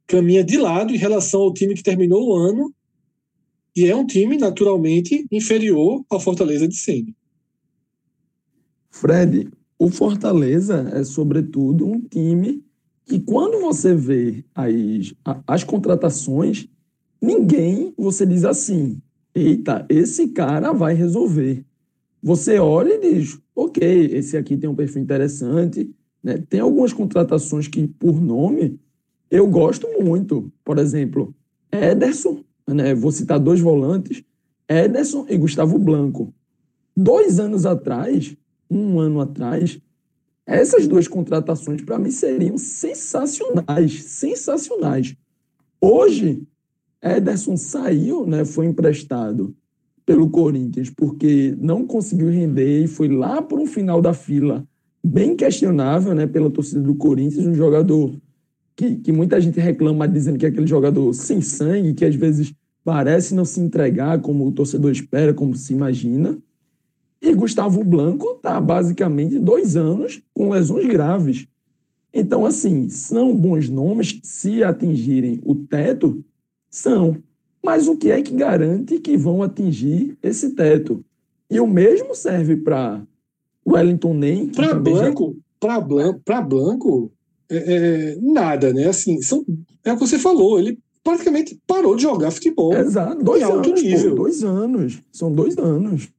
caminha de lado em relação ao time que terminou o ano e é um time naturalmente inferior ao Fortaleza de Sene. Fred, o Fortaleza é, sobretudo, um time que, quando você vê as, as contratações, ninguém você diz assim: eita, esse cara vai resolver. Você olha e diz: ok, esse aqui tem um perfil interessante. né? Tem algumas contratações que, por nome, eu gosto muito. Por exemplo, Ederson, né? vou citar dois volantes: Ederson e Gustavo Blanco. Dois anos atrás, um ano atrás, essas duas contratações para mim seriam sensacionais, sensacionais. Hoje, Ederson saiu, né, foi emprestado pelo Corinthians porque não conseguiu render e foi lá para um final da fila bem questionável, né, pela torcida do Corinthians, um jogador que, que muita gente reclama dizendo que é aquele jogador sem sangue, que às vezes parece não se entregar como o torcedor espera, como se imagina. E Gustavo Blanco está basicamente dois anos com lesões graves. Então, assim, são bons nomes, se atingirem o teto, são. Mas o que é que garante que vão atingir esse teto? E o mesmo serve para Wellington Nem. Para também já- Blanco, para Blanco, pra Blanco é, é, nada, né? Assim, são, é o que você falou, ele praticamente parou de jogar futebol. Exato, dois alto anos, pô, nível. dois anos. São dois anos.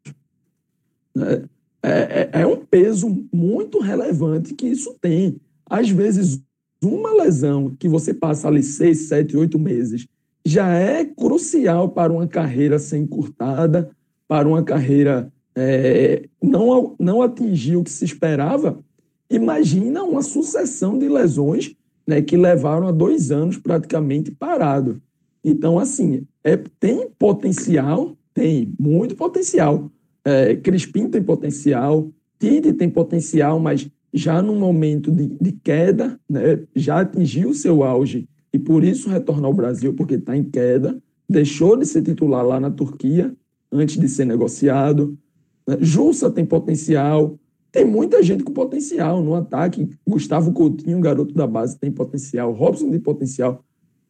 É, é, é um peso muito relevante que isso tem. Às vezes, uma lesão que você passa ali seis, sete, oito meses já é crucial para uma carreira ser encurtada, para uma carreira é, não, não atingir o que se esperava. Imagina uma sucessão de lesões né, que levaram a dois anos praticamente parado. Então, assim, é, tem potencial, tem muito potencial. É, Crispim tem potencial, Tite tem potencial, mas já num momento de, de queda, né, já atingiu o seu auge e por isso retornou ao Brasil, porque está em queda, deixou de ser titular lá na Turquia antes de ser negociado. né. Jussa tem potencial, tem muita gente com potencial no ataque. Gustavo Coutinho, garoto da base, tem potencial. Robson tem potencial.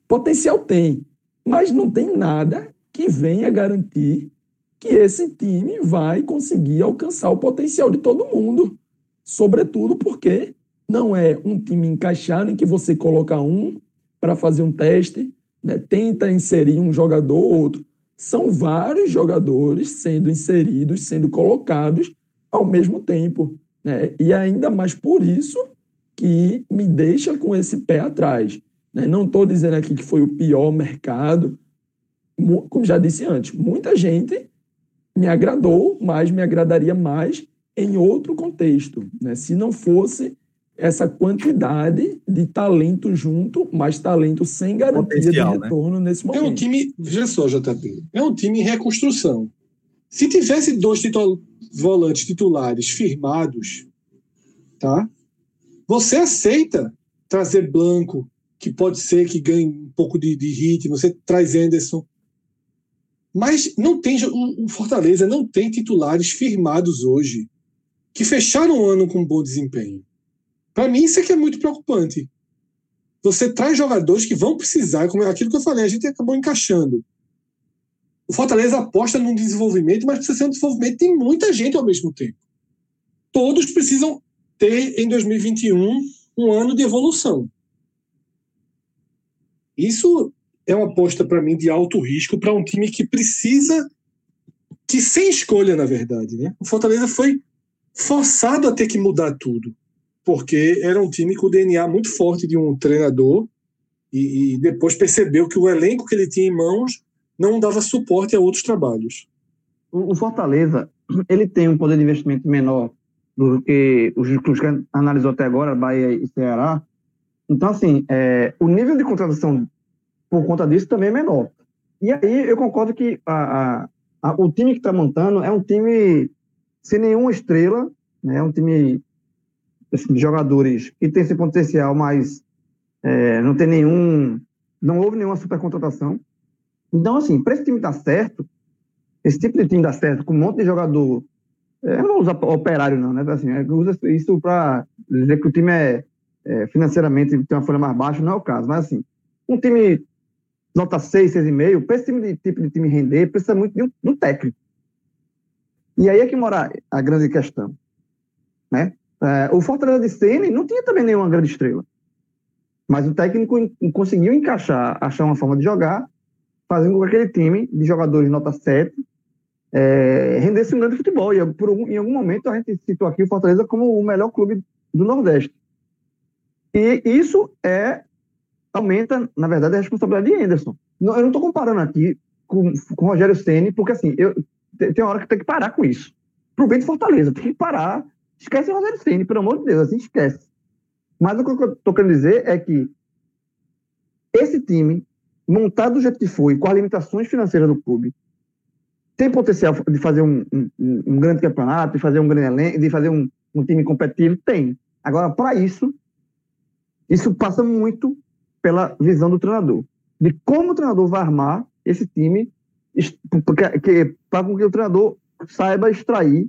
Potencial tem, mas não tem nada que venha garantir que esse time vai conseguir alcançar o potencial de todo mundo. Sobretudo porque não é um time encaixado em que você coloca um para fazer um teste, né, tenta inserir um jogador ou outro. São vários jogadores sendo inseridos, sendo colocados ao mesmo tempo. Né? E ainda mais por isso que me deixa com esse pé atrás. né? Não estou dizendo aqui que foi o pior mercado. Como já disse antes, muita gente me agradou, mas me agradaria mais em outro contexto. Né? Se não fosse essa quantidade de talento junto, mas talento sem garantia Potencial, de né? retorno nesse É momento. um time, veja só, JP, é um time em reconstrução. Se tivesse dois titu- volantes titulares firmados, tá? Você aceita trazer Blanco, que pode ser que ganhe um pouco de, de ritmo, você traz Anderson. Mas não tem o Fortaleza não tem titulares firmados hoje que fecharam o ano com bom desempenho. Para mim isso aqui é muito preocupante. Você traz jogadores que vão precisar, como é aquilo que eu falei, a gente acabou encaixando. O Fortaleza aposta num desenvolvimento, mas precisa ser um desenvolvimento de muita gente ao mesmo tempo. Todos precisam ter em 2021 um ano de evolução. Isso é uma aposta para mim de alto risco para um time que precisa que sem escolha, na verdade, né? O Fortaleza foi forçado a ter que mudar tudo, porque era um time com o DNA muito forte de um treinador e, e depois percebeu que o elenco que ele tinha em mãos não dava suporte a outros trabalhos. O Fortaleza, ele tem um poder de investimento menor do que os clubes que analisou até agora, Bahia e Ceará. Então, assim, é, o nível de contratação por conta disso também é menor. E aí eu concordo que a- a- a- o time que está montando é um time sem nenhuma estrela, né? é um time assim, de jogadores que tem esse potencial, mas é, não tem nenhum. Não houve nenhuma super contratação. Então, assim, para esse time dar certo, esse tipo de time dar certo, com um monte de jogador. é, Eu não usar operário, não, né? Assim, é, usa isso para dizer que o time é, é, financeiramente tem uma folha mais baixa, não é o caso. Mas, assim, um time nota 6, 6,5, para esse time de, tipo de time render, precisa muito de um, de um técnico. E aí é que mora a grande questão. Né? É, o Fortaleza de Sene não tinha também nenhuma grande estrela. Mas o técnico conseguiu encaixar, achar uma forma de jogar, fazendo com que aquele time de jogadores nota 7 é, rendesse um grande futebol. E em algum momento a gente citou aqui o Fortaleza como o melhor clube do Nordeste. E isso é aumenta, na verdade, a responsabilidade de Anderson. Não- eu não estou comparando aqui com, com o Rogério Ceni, porque assim, eu, tem uma hora que tem que parar com isso. Pro bem de Fortaleza, tem que parar. Esquece o Rogério Ceni, pelo amor de Deus, assim, esquece. Mas o que eu estou querendo dizer é que esse time, montado do jeito que foi, com as limitações financeiras do clube, tem potencial de fazer um, um- um grande campeonato, de fazer um grande elenco, de fazer um, um time competitivo? Tem. Agora, para isso, isso passa muito pela visão do treinador. De como o treinador vai armar esse time para que o treinador saiba extrair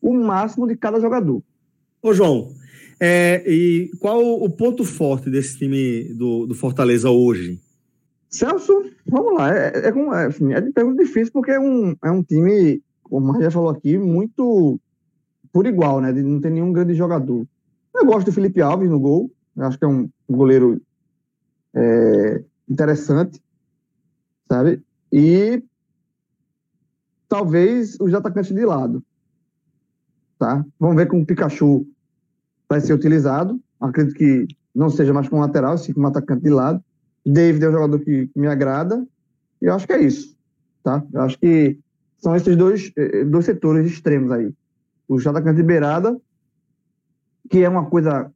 o máximo de cada jogador. Ô, João, é, e qual o ponto forte desse time do, do Fortaleza hoje? Celso, vamos lá. É, é, com- é, assim, é de pergunta difícil porque é um, é um time, como a já falou aqui, muito por igual, né? Não tem nenhum grande jogador. Eu gosto do Felipe Alves no gol. Eu acho que é um goleiro é, interessante, sabe? E talvez os atacantes de lado, tá? Vamos ver como o Pikachu vai ser utilizado. Acredito que não seja mais como lateral, sim como atacante de lado. David é um jogador que, me agrada. E eu acho que é isso, tá? Eu acho que são esses dois, eh, dois setores extremos aí. O atacante de beirada, que é uma coisa,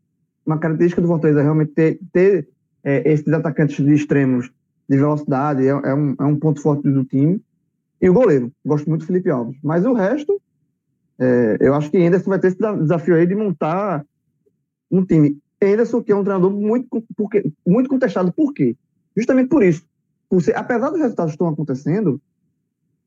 uma característica do Fortaleza, realmente ter, ter eh, esses atacantes de extremos de velocidade, é, é um, é um ponto forte do time. E o goleiro, gosto muito do Felipe Alves. Mas o resto, eh, eu acho que Anderson vai ter esse desa- desafio aí de montar um time. Anderson, que é um treinador muito, porque, muito contestado. Por quê? Justamente por isso. Apesar dos resultados que estão acontecendo,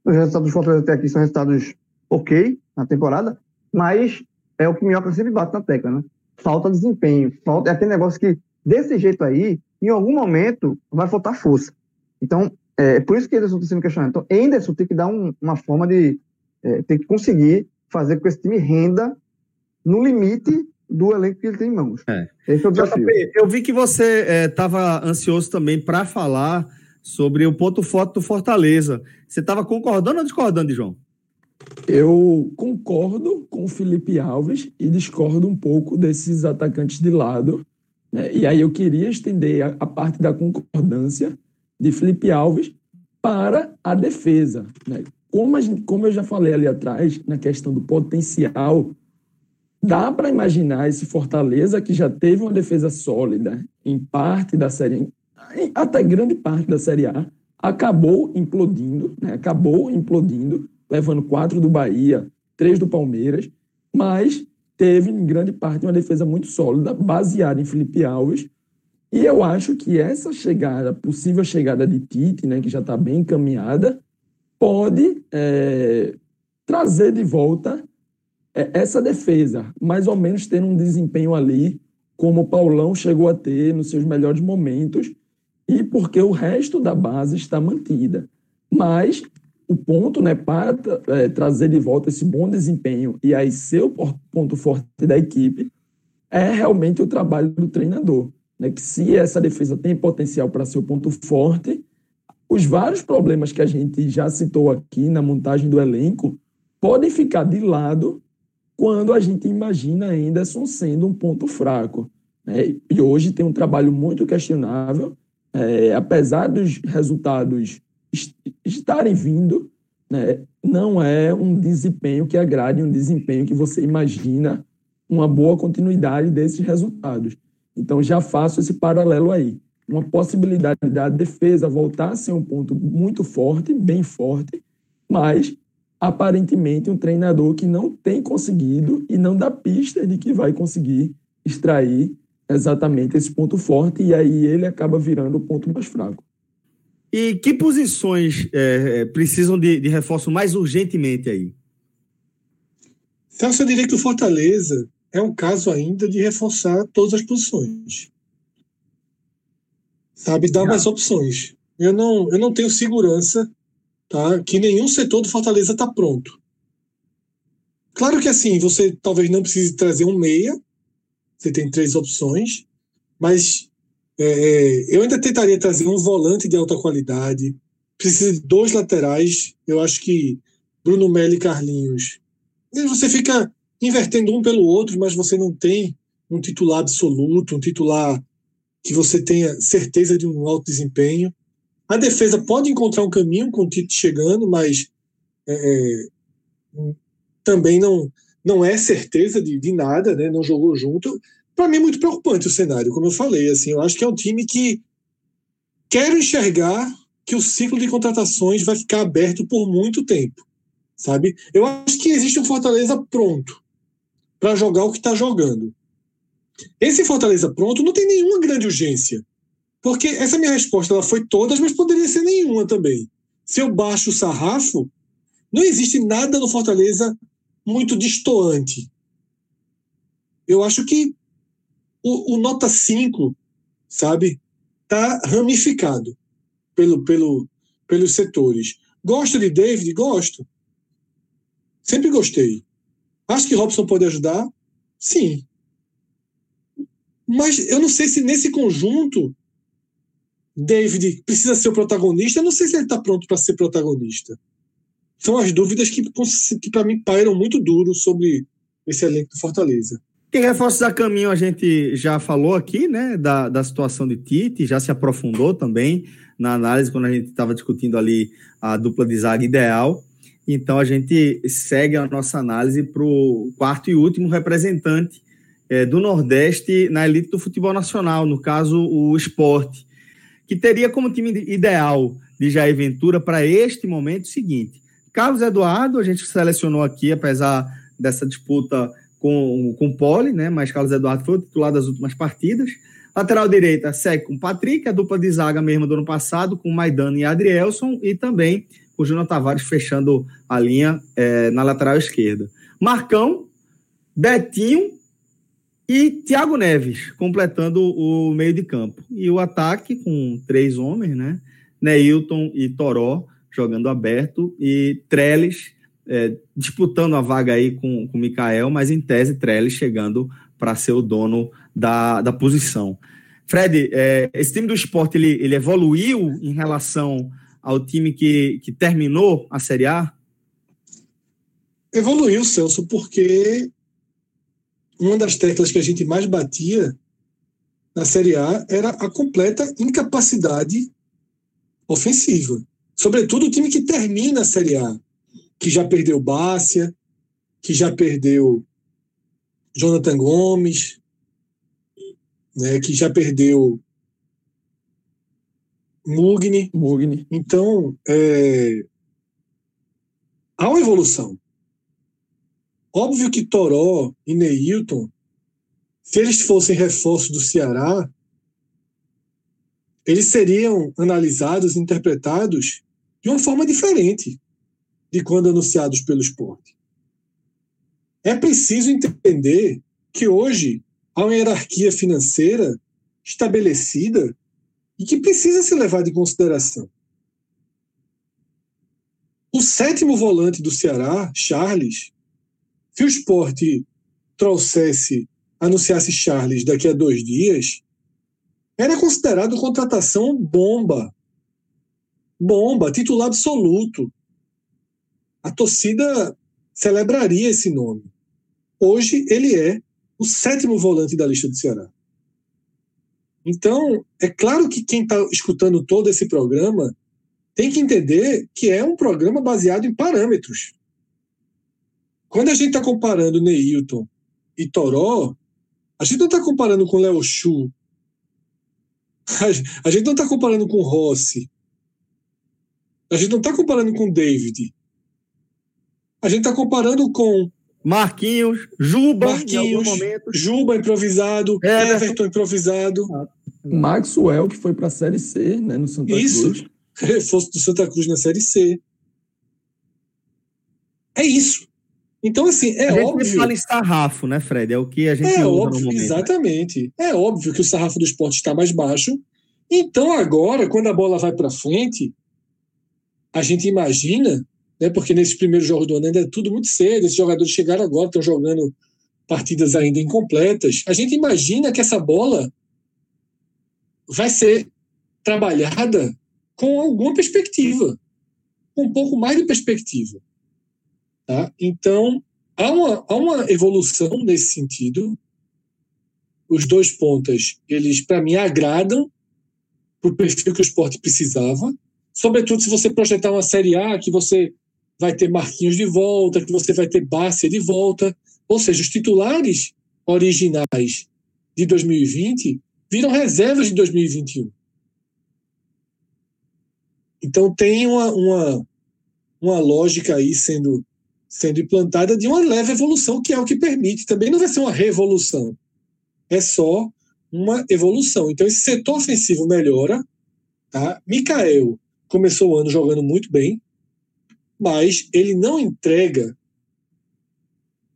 os resultados do Fortaleza até aqui são resultados ok na temporada, mas é o que Minhoca sempre bate na tecla, né? Falta desempenho, falta, é aquele negócio que, desse jeito aí, em algum momento, vai faltar força. Então, é por isso que Anderson está sendo questionado. Então, Anderson tem que dar um- uma forma de. é, tem que conseguir fazer com que esse time renda no limite do elenco que ele tem em mãos. É. Esse é o desafio. JP, eu vi que você estava ansioso também para falar sobre o ponto forte do Fortaleza. Você estava concordando ou discordando, João? Eu concordo com o Felipe Alves e discordo um pouco desses atacantes de lado. né? E aí eu queria estender a, a parte da concordância de Felipe Alves para a defesa. né? Como, a gente- como eu já falei ali atrás, na questão do potencial, dá para imaginar esse Fortaleza que já teve uma defesa sólida em parte da Série até grande parte da Série A, acabou implodindo, né? acabou implodindo, levando quatro do Bahia, três do Palmeiras, mas teve em grande parte uma defesa muito sólida, baseada em Felipe Alves. E eu acho que essa chegada, possível chegada de Tite, né, que já está bem encaminhada, pode é, trazer de volta essa defesa, mais ou menos ter um desempenho ali, como o Paulão chegou a ter nos seus melhores momentos, e porque o resto da base está mantida. Mas o ponto né, para é, trazer de volta esse bom desempenho e aí ser o ponto forte da equipe é realmente o trabalho do treinador. Né, que se essa defesa tem potencial para ser o ponto forte, os vários problemas que a gente já citou aqui na montagem do elenco podem ficar de lado quando a gente imagina Anderson sendo um ponto fraco. né? E hoje tem um trabalho muito questionável, é, apesar dos resultados est- estarem vindo, né, não é um desempenho que agrade, um desempenho que você imagina uma boa continuidade desses resultados. Então já faço esse paralelo aí. Uma possibilidade da defesa voltar a ser um ponto muito forte, bem forte, mas aparentemente um treinador que não tem conseguido e não dá pista de que vai conseguir extrair exatamente esse ponto forte e aí ele acaba virando o ponto mais fraco. E que posições é, é, precisam de, de reforço mais urgentemente aí? Celso, eu diria que o Fortaleza é um caso ainda de reforçar todas as posições. Sabe, dar mais opções. Eu não, eu não tenho segurança tá, que nenhum setor do Fortaleza está pronto. Claro que assim, você talvez não precise trazer um meia, você tem três opções, mas é, eu ainda tentaria trazer um volante de alta qualidade, precisa de dois laterais, eu acho que Bruno Melo e Carlinhos. E você fica invertendo um pelo outro, mas você não tem um titular absoluto, um titular que você tenha certeza de um alto desempenho. A defesa pode encontrar um caminho com o Tite chegando, mas é, também não, não é certeza de, de nada, né? não jogou junto. Para mim é muito preocupante o cenário, como eu falei. Assim, eu acho que é um time que quero enxergar que o ciclo de contratações vai ficar aberto por muito tempo, sabe? Eu acho que existe um Fortaleza pronto para jogar o que está jogando. Esse Fortaleza pronto não tem nenhuma grande urgência, porque essa minha resposta ela foi todas, mas poderia ser nenhuma também. Se eu baixo o sarrafo, não existe nada no Fortaleza muito destoante. Eu acho que o, o nota 5, sabe, tá ramificado pelo, pelo, pelos setores. Gosto de David? Gosto. Sempre gostei. Acho que Robson pode ajudar? Sim. Mas eu não sei se nesse conjunto David precisa ser o protagonista. Eu não sei se ele está pronto para ser protagonista. São as dúvidas que, que para mim, pairam muito duro sobre esse elenco do Fortaleza. Tem reforços a caminho, a gente já falou aqui, né, da, da situação de Tite, já se aprofundou também na análise quando a gente estava discutindo ali a dupla de zaga ideal. Então a gente segue a nossa análise para o quarto e último representante é, do Nordeste na elite do futebol nacional, no caso o esporte, que teria como time ideal de Jair Ventura para este momento o seguinte: Carlos Eduardo, a gente selecionou aqui, apesar dessa disputa com, com o Poli, né? Mas Carlos Eduardo foi o titular das últimas partidas. Lateral direita segue com Patrick, a dupla de zaga mesmo do ano passado, com Maidana e Adrielson, e também o Júnior Tavares fechando a linha é, na lateral esquerda. Marcão, Betinho e Thiago Neves, completando o meio de campo. E o ataque com três homens, né? Neilton e Toró jogando aberto e Trellis é, disputando a vaga aí com o Mikael, mas em tese Trellis chegando para ser o dono da, da posição. Fred, é, esse time do esporte ele, ele evoluiu em relação ao time que, que terminou a Série A? Evoluiu, Celso, porque uma das teclas que a gente mais batia na Série A era a completa incapacidade ofensiva. Sobretudo o time que termina a Série A, que já perdeu Bárcia, que já perdeu Jonathan Gomes, né, que já perdeu Mugni. Mugni. Então, é, há uma evolução. Óbvio que Toró e Neilton, se eles fossem reforços do Ceará, eles seriam analisados, interpretados de uma forma diferente de quando anunciados pelo esporte. É preciso entender que hoje há uma hierarquia financeira estabelecida e que precisa ser levada em consideração. O sétimo volante do Ceará, Charles, se o esporte trouxesse, anunciasse Charles daqui a dois dias, era considerado contratação bomba. bomba, titular absoluto. A torcida celebraria esse nome. Hoje ele é o sétimo volante da lista do Ceará. Então, é claro que quem está escutando todo esse programa tem que entender que é um programa baseado em parâmetros. Quando a gente está comparando Neilton e Toró, a gente não está comparando com Léo Chu. A gente não está comparando com Rossi. A gente não está comparando com David. A gente está comparando com Marquinhos, Juba, em algum Marquinhos, momento. Juba improvisado, Everton. Everton improvisado, Maxwell, que foi para a Série C, né, no Santa Isso. Cruz. reforço do Santa Cruz na Série C. É isso. Então, assim, é a gente óbvio. fala em sarrafo, né, Fred? É o que a gente É usa óbvio, no momento. exatamente. É óbvio que o sarrafo do esporte está mais baixo. Então, agora, quando a bola vai para frente, a gente imagina, né, porque nesses primeiros jogos do ano ainda é tudo muito cedo, esses jogadores chegaram agora, estão jogando partidas ainda incompletas. A gente imagina que essa bola vai ser trabalhada com alguma perspectiva, com um pouco mais de perspectiva. Tá? Então, há uma, há uma evolução nesse sentido. Os dois pontas, eles, para mim, agradam para o perfil que o esporte precisava. Sobretudo se você projetar uma Série A, que você vai ter Marquinhos de volta, que você vai ter Bárcia de volta. Ou seja, os titulares originais de 2020 viram reservas de 2021. Então tem uma, uma, uma lógica aí sendo, sendo implantada de uma leve evolução, que é o que permite. Também não vai ser uma revolução, é só uma evolução. Então esse setor ofensivo melhora. Tá? Mikael começou o ano jogando muito bem, mas ele não entrega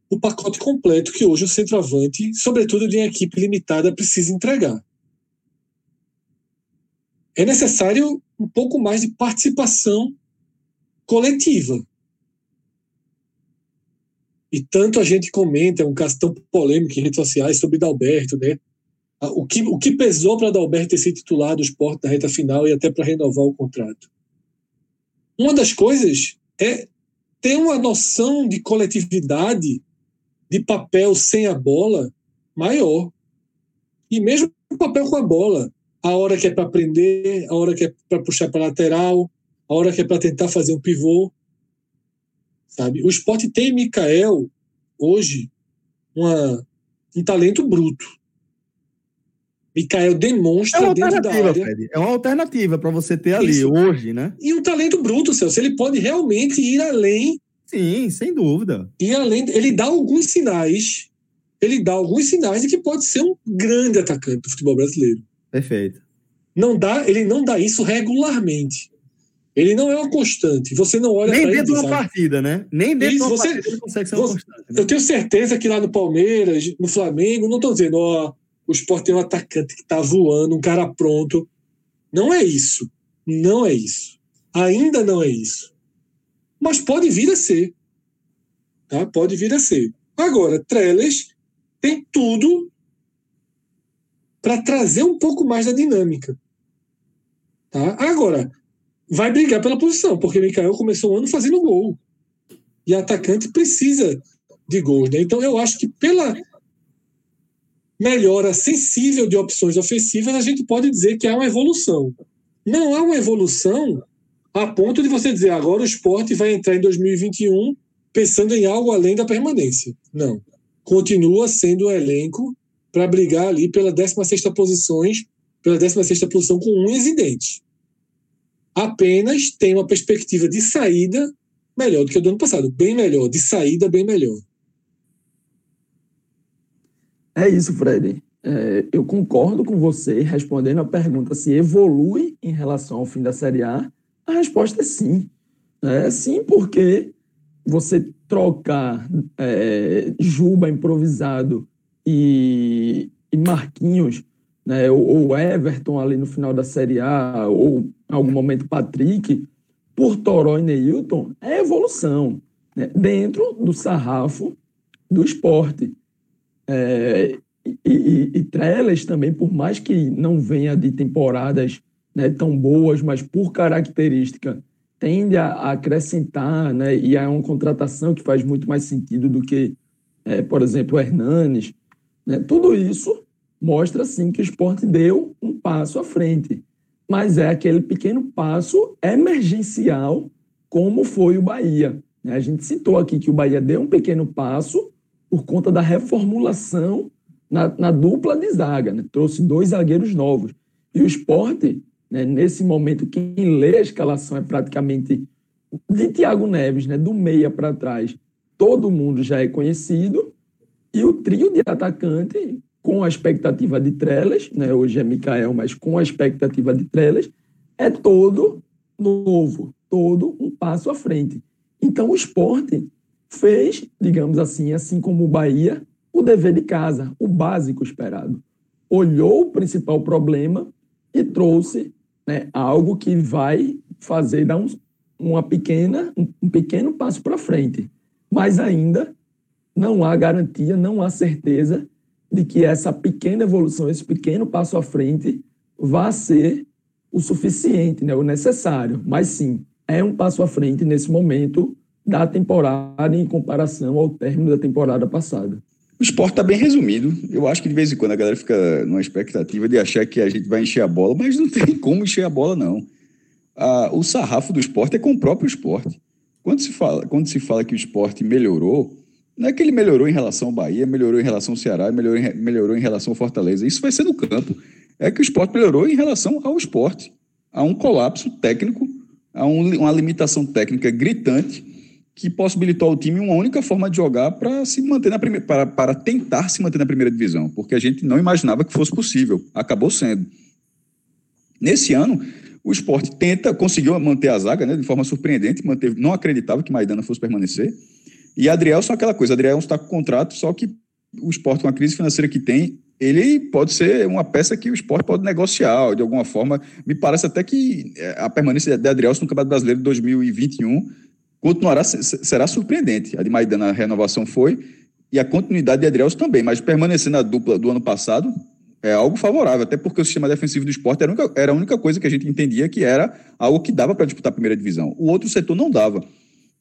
o pacote completo que hoje o centroavante, sobretudo de uma equipe limitada, precisa entregar. É necessário um pouco mais de participação coletiva. E tanto a gente comenta, é um caso tão polêmico em redes sociais sobre Dalberto, né? O que, o que pesou para Dalberto ter sido titular do esporte na reta final e até para renovar o contrato? Uma das coisas é ter uma noção de coletividade, de papel sem a bola maior. E mesmo o papel com a bola. A hora que é para prender, a hora que é para puxar para lateral, a hora que é para tentar fazer um pivô. Sabe? O esporte tem em Mikael, hoje, uma, um talento bruto. Mikael É demonstra uma dentro da alternativa, área. Fred. É uma alternativa para você ter ali Isso. hoje, né? E um talento bruto, Celso. Ele pode realmente ir além Sim, sem dúvida. E além, ele dá alguns sinais, ele dá alguns sinais de que pode ser um grande atacante do futebol brasileiro. Perfeito. Não dá, ele não dá isso regularmente. Ele não é uma constante. Você não olha Nem dentro de uma partida, né? Nem dentro Isso, de uma você- partida ele consegue ser uma você- constante. né? Eu tenho certeza que lá no Palmeiras, no Flamengo, não estou dizendo, ó, o Sport tem um atacante que está voando, um cara pronto. Não é isso. Não é isso. Ainda não é isso. Mas pode vir a ser. Tá? Pode vir a ser. Agora, Trellis tem tudo para trazer um pouco mais da dinâmica. Tá? Agora, vai brigar pela posição, porque Mikael começou o ano fazendo gol. E atacante precisa de gols. Né? Então, eu acho que pela melhora sensível de opções ofensivas, a gente pode dizer que há uma evolução. Não há uma evolução a ponto de você dizer agora o esporte vai entrar em 2021 pensando em algo além da permanência. Não. Continua sendo um elenco para brigar ali pela 16ª posições, pela 16ª posição com unhas e dentes. Apenas tem uma perspectiva de saída melhor do que a do ano passado, bem melhor, de saída bem melhor. É isso, Fred. É, eu concordo com você respondendo a pergunta se evolui em relação ao fim da Série A. A resposta é sim. É sim, porque você trocar é, Juba improvisado e, e Marquinhos, né, ou, ou Everton ali no final da Série A, ou em algum momento Patrick, por Toró e Neilton, é evolução né, dentro do sarrafo do esporte. É, e, e, e Trellis também, por mais que não venha de temporadas né, tão boas, mas por característica tende a, a acrescentar, né, e é uma contratação que faz muito mais sentido do que, é, por exemplo, Hernanes. Né, tudo isso mostra, sim, que o esporte deu um passo à frente, mas é aquele pequeno passo emergencial, como foi o Bahia. né? A gente citou aqui que o Bahia deu um pequeno passo por conta da reformulação na, na dupla de zaga, né? trouxe dois zagueiros novos. E o esporte, né, nesse momento, quem lê a escalação é praticamente de Thiago Neves, né, do meia para trás, todo mundo já é conhecido. E o trio de atacante, com a expectativa de Trelas, né, hoje é Mikael, mas com a expectativa de Trelas, é todo novo, todo um passo à frente. Então o esporte fez, digamos assim, assim como o Bahia, o dever de casa, o básico esperado. Olhou o principal problema e trouxe né, algo que vai fazer dar um, uma pequena, um pequeno passo para frente. Mas ainda não há garantia, não há certeza de que essa pequena evolução, esse pequeno passo à frente, vá ser o suficiente, né, o necessário. Mas sim, é um passo à frente nesse momento da temporada em comparação ao término da temporada passada. O esporte está bem resumido. Eu acho que de vez em quando a galera fica numa expectativa de achar que a gente vai encher a bola, mas não tem como encher a bola, não. Ah, o sarrafo do esporte é com o próprio esporte. Quando se, fala, quando se fala que o esporte melhorou, não é que ele melhorou em relação ao Bahia, melhorou em relação ao Ceará, melhorou em, melhorou em relação ao Fortaleza. Isso vai ser no campo. É que o esporte melhorou em relação ao esporte. Há um colapso técnico, há um, uma limitação técnica gritante que possibilitou ao time uma única forma de jogar para se manter na primeira, para, para tentar se manter na primeira divisão, porque a gente não imaginava que fosse possível. Acabou sendo. Nesse ano, o esporte tenta, conseguiu manter a zaga né, de forma surpreendente, manteve, não acreditava que Maidana fosse permanecer. E Adriel só aquela coisa, Adriel está com contrato, só que o esporte com a crise financeira que tem, ele pode ser uma peça que o esporte pode negociar de alguma forma. Me parece até que eh, a permanência de Adriel no Campeonato Brasileiro de 2021 continuará será surpreendente. A de Maidana a renovação foi e a continuidade de Adrielson também, mas permanecer na dupla do ano passado é algo favorável, até porque o sistema defensivo do esporte era a única coisa que a gente entendia que era algo que dava para disputar a primeira divisão. O outro setor não dava.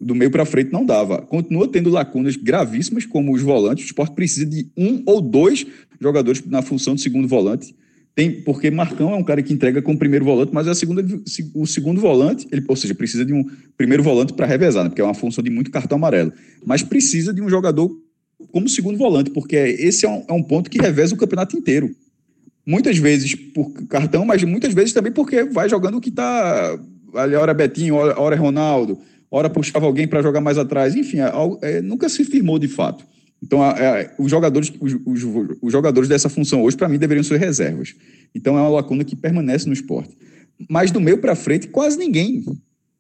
Do meio para frente não dava. Continua tendo lacunas gravíssimas, como os volantes. O esporte precisa de um ou dois jogadores na função de segundo volante. Tem, porque Marcão é um cara que entrega como primeiro volante, mas é a segunda, o segundo volante, ele, ou seja, precisa de um primeiro volante para revezar, né, porque é uma função de muito cartão amarelo. Mas precisa de um jogador como segundo volante, porque esse é um, é um ponto que reveza o campeonato inteiro. Muitas vezes por cartão, mas muitas vezes também porque vai jogando o que está. Ali, hora Betinho, hora, hora Ronaldo, hora puxava alguém para jogar mais atrás. Enfim, é, é, nunca se firmou de fato. Então, os, jogadores, os, os, os jogadores dessa função hoje, para mim, deveriam ser reservas. Então, é uma lacuna que permanece no esporte. Mas do meio para frente, quase ninguém.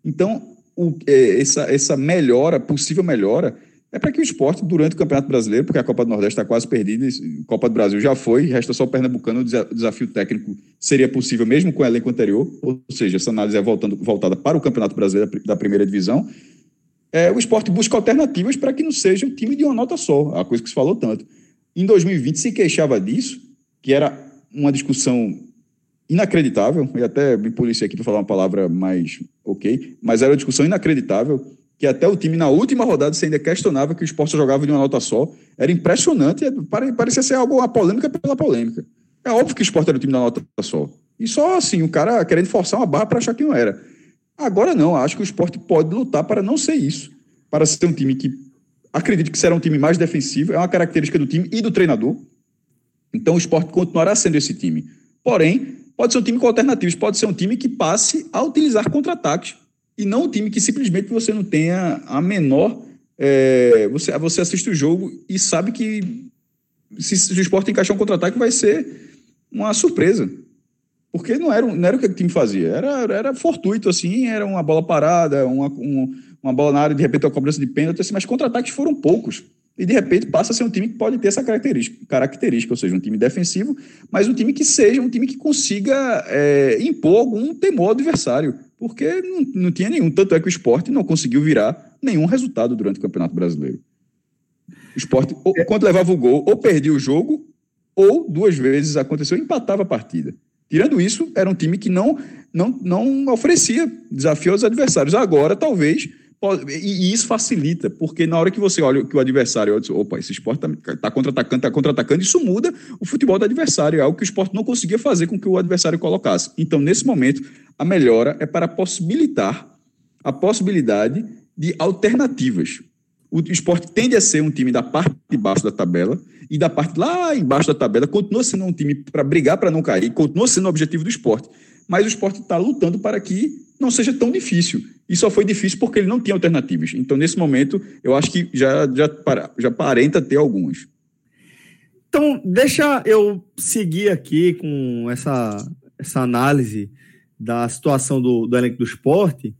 Então, o, é, essa, essa melhora, possível melhora, é para que o esporte, durante o Campeonato Brasileiro, porque a Copa do Nordeste está quase perdida, a Copa do Brasil já foi, resta só o Pernambucano, o desafio técnico seria possível mesmo com o elenco anterior, ou seja, essa análise é voltando, voltada para o Campeonato Brasileiro da primeira divisão, é, o esporte busca alternativas para que não seja o time de uma nota só, a coisa que se falou tanto. Em 2020 se queixava disso, que era uma discussão inacreditável, e até me policiei aqui para falar uma palavra mais ok, mas era uma discussão inacreditável, que até o time na última rodada se ainda questionava que o esporte jogava de uma nota só. Era impressionante, parecia ser algo, uma polêmica pela polêmica. É óbvio que o esporte era o time da nota só. E só assim, o cara querendo forçar uma barra para achar que não era. Agora não, acho que o esporte pode lutar para não ser isso. Para ser um time que acredito que será um time mais defensivo, é uma característica do time e do treinador. Então o esporte continuará sendo esse time. Porém, pode ser um time com alternativas, pode ser um time que passe a utilizar contra-ataques. E não um time que simplesmente você não tenha a menor. É, você, você assiste o jogo e sabe que se, se o esporte encaixar um contra-ataque vai ser uma surpresa. Porque não era, não era o que o time fazia, era, era fortuito, assim, era uma bola parada, uma, um, uma bola na área, de repente, uma cobrança de pênalti, assim, mas contra-ataques foram poucos. E, de repente, passa a ser um time que pode ter essa característica, característica ou seja, um time defensivo, mas um time que seja um time que consiga é, impor algum temor ao adversário, porque não, não tinha nenhum. Tanto é que o esporte não conseguiu virar nenhum resultado durante o Campeonato Brasileiro. O esporte, ou, quando levava o gol, ou perdia o jogo, ou duas vezes aconteceu, empatava a partida. Tirando isso, era um time que não não, não oferecia desafio aos adversários. Agora, talvez, e, isso facilita, porque na hora que você olha que o adversário, olha, opa, esse esporte está tá contra-atacando, está contra-atacando, isso muda o futebol do adversário, é algo que o esporte não conseguia fazer com que o adversário colocasse. Então, nesse momento, a melhora é para possibilitar a possibilidade de alternativas. O esporte tende a ser um time da parte de baixo da tabela e da parte lá embaixo da tabela continua sendo um time para brigar para não cair, continua sendo o objetivo do esporte. Mas o esporte está lutando para que não seja tão difícil. E só foi difícil porque ele não tinha alternativas. Então, nesse momento, eu acho que já, já, para- já aparenta ter algumas. Então, deixa eu seguir aqui com essa, essa análise da situação do, do elenco do esporte,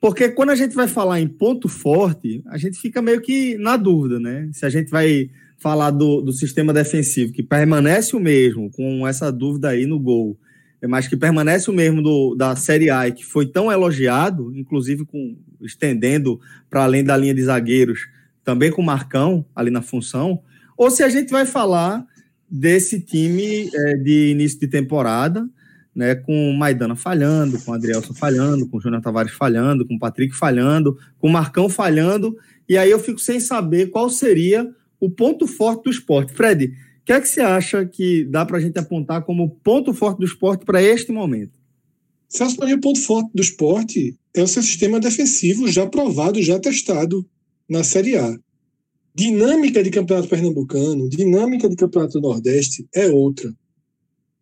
porque quando a gente vai falar em ponto forte, a gente fica meio que na dúvida, né? Se a gente vai falar do, do sistema defensivo, que permanece o mesmo, com essa dúvida aí no gol, mas que permanece o mesmo do, da Série A e que foi tão elogiado, inclusive com estendendo para além da linha de zagueiros, também com o Marcão ali na função, ou se a gente vai falar desse time é, de início de temporada, né, com Maidana falhando, com Adrielson falhando, com Júnior Tavares falhando, com Patrick falhando, com o Marcão falhando, e aí eu fico sem saber qual seria o ponto forte do esporte. Fred, que é que você acha que dá para a gente apontar como ponto forte do esporte para este momento? Celso, para mim, o ponto forte do esporte é o seu sistema defensivo já provado, já testado na Série A. Dinâmica de campeonato pernambucano, dinâmica de campeonato nordeste é outra.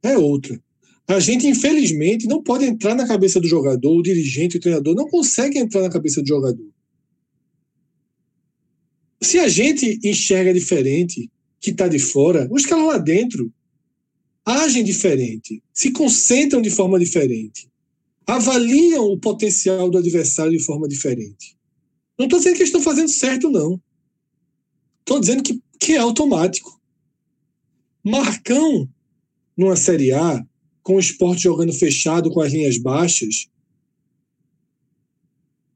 É outra. A gente, infelizmente, não pode entrar na cabeça do jogador, o dirigente, o treinador, não consegue entrar na cabeça do jogador. Se a gente enxerga diferente, que está de fora, os caras lá dentro agem diferente, se concentram de forma diferente, avaliam o potencial do adversário de forma diferente. Não estou dizendo que eles estão fazendo certo, não. Estou dizendo que, que é automático. Marcão, numa Série A, com o esporte jogando fechado com as linhas baixas,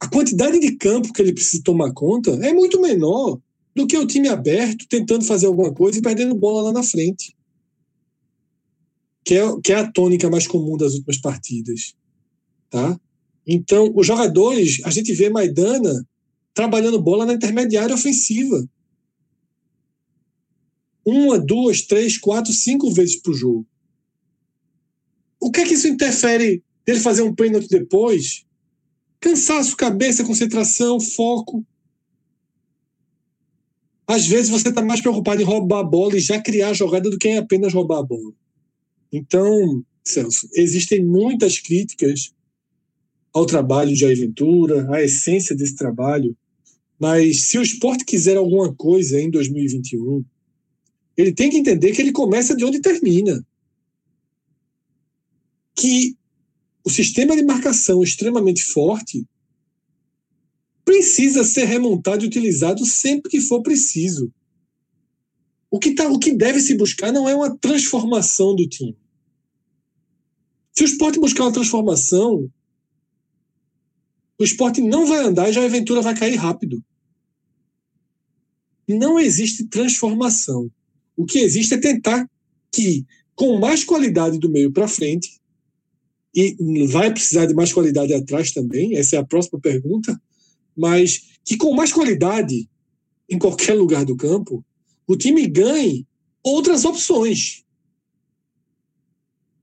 a quantidade de campo que ele precisa tomar conta é muito menor do que o time aberto tentando fazer alguma coisa e perdendo bola lá na frente. Que é, que é a tônica mais comum das últimas partidas. Tá? Então, os jogadores, a gente vê Maidana trabalhando bola na intermediária ofensiva. Uma, duas, três, quatro, cinco vezes por jogo. O que é que isso interfere dele fazer um pênalti depois? Cansaço, cabeça, concentração, foco. Às vezes você está mais preocupado em roubar a bola e já criar a jogada do que em apenas roubar a bola. Então, Celso, existem muitas críticas ao trabalho de Jair Ventura, à essência desse trabalho, mas se o esporte quiser alguma coisa em 2021, ele tem que entender que ele começa de onde termina. Que o sistema de marcação extremamente forte precisa ser remontado e utilizado sempre que for preciso. O que, tá, o que deve se buscar não é uma transformação do time. Se o esporte buscar uma transformação, o esporte não vai andar e já a aventura vai cair rápido. Não existe transformação. O que existe é tentar que, com mais qualidade do meio para frente, e vai precisar de mais qualidade atrás também, essa é a próxima pergunta, mas que com mais qualidade em qualquer lugar do campo, o time ganhe outras opções.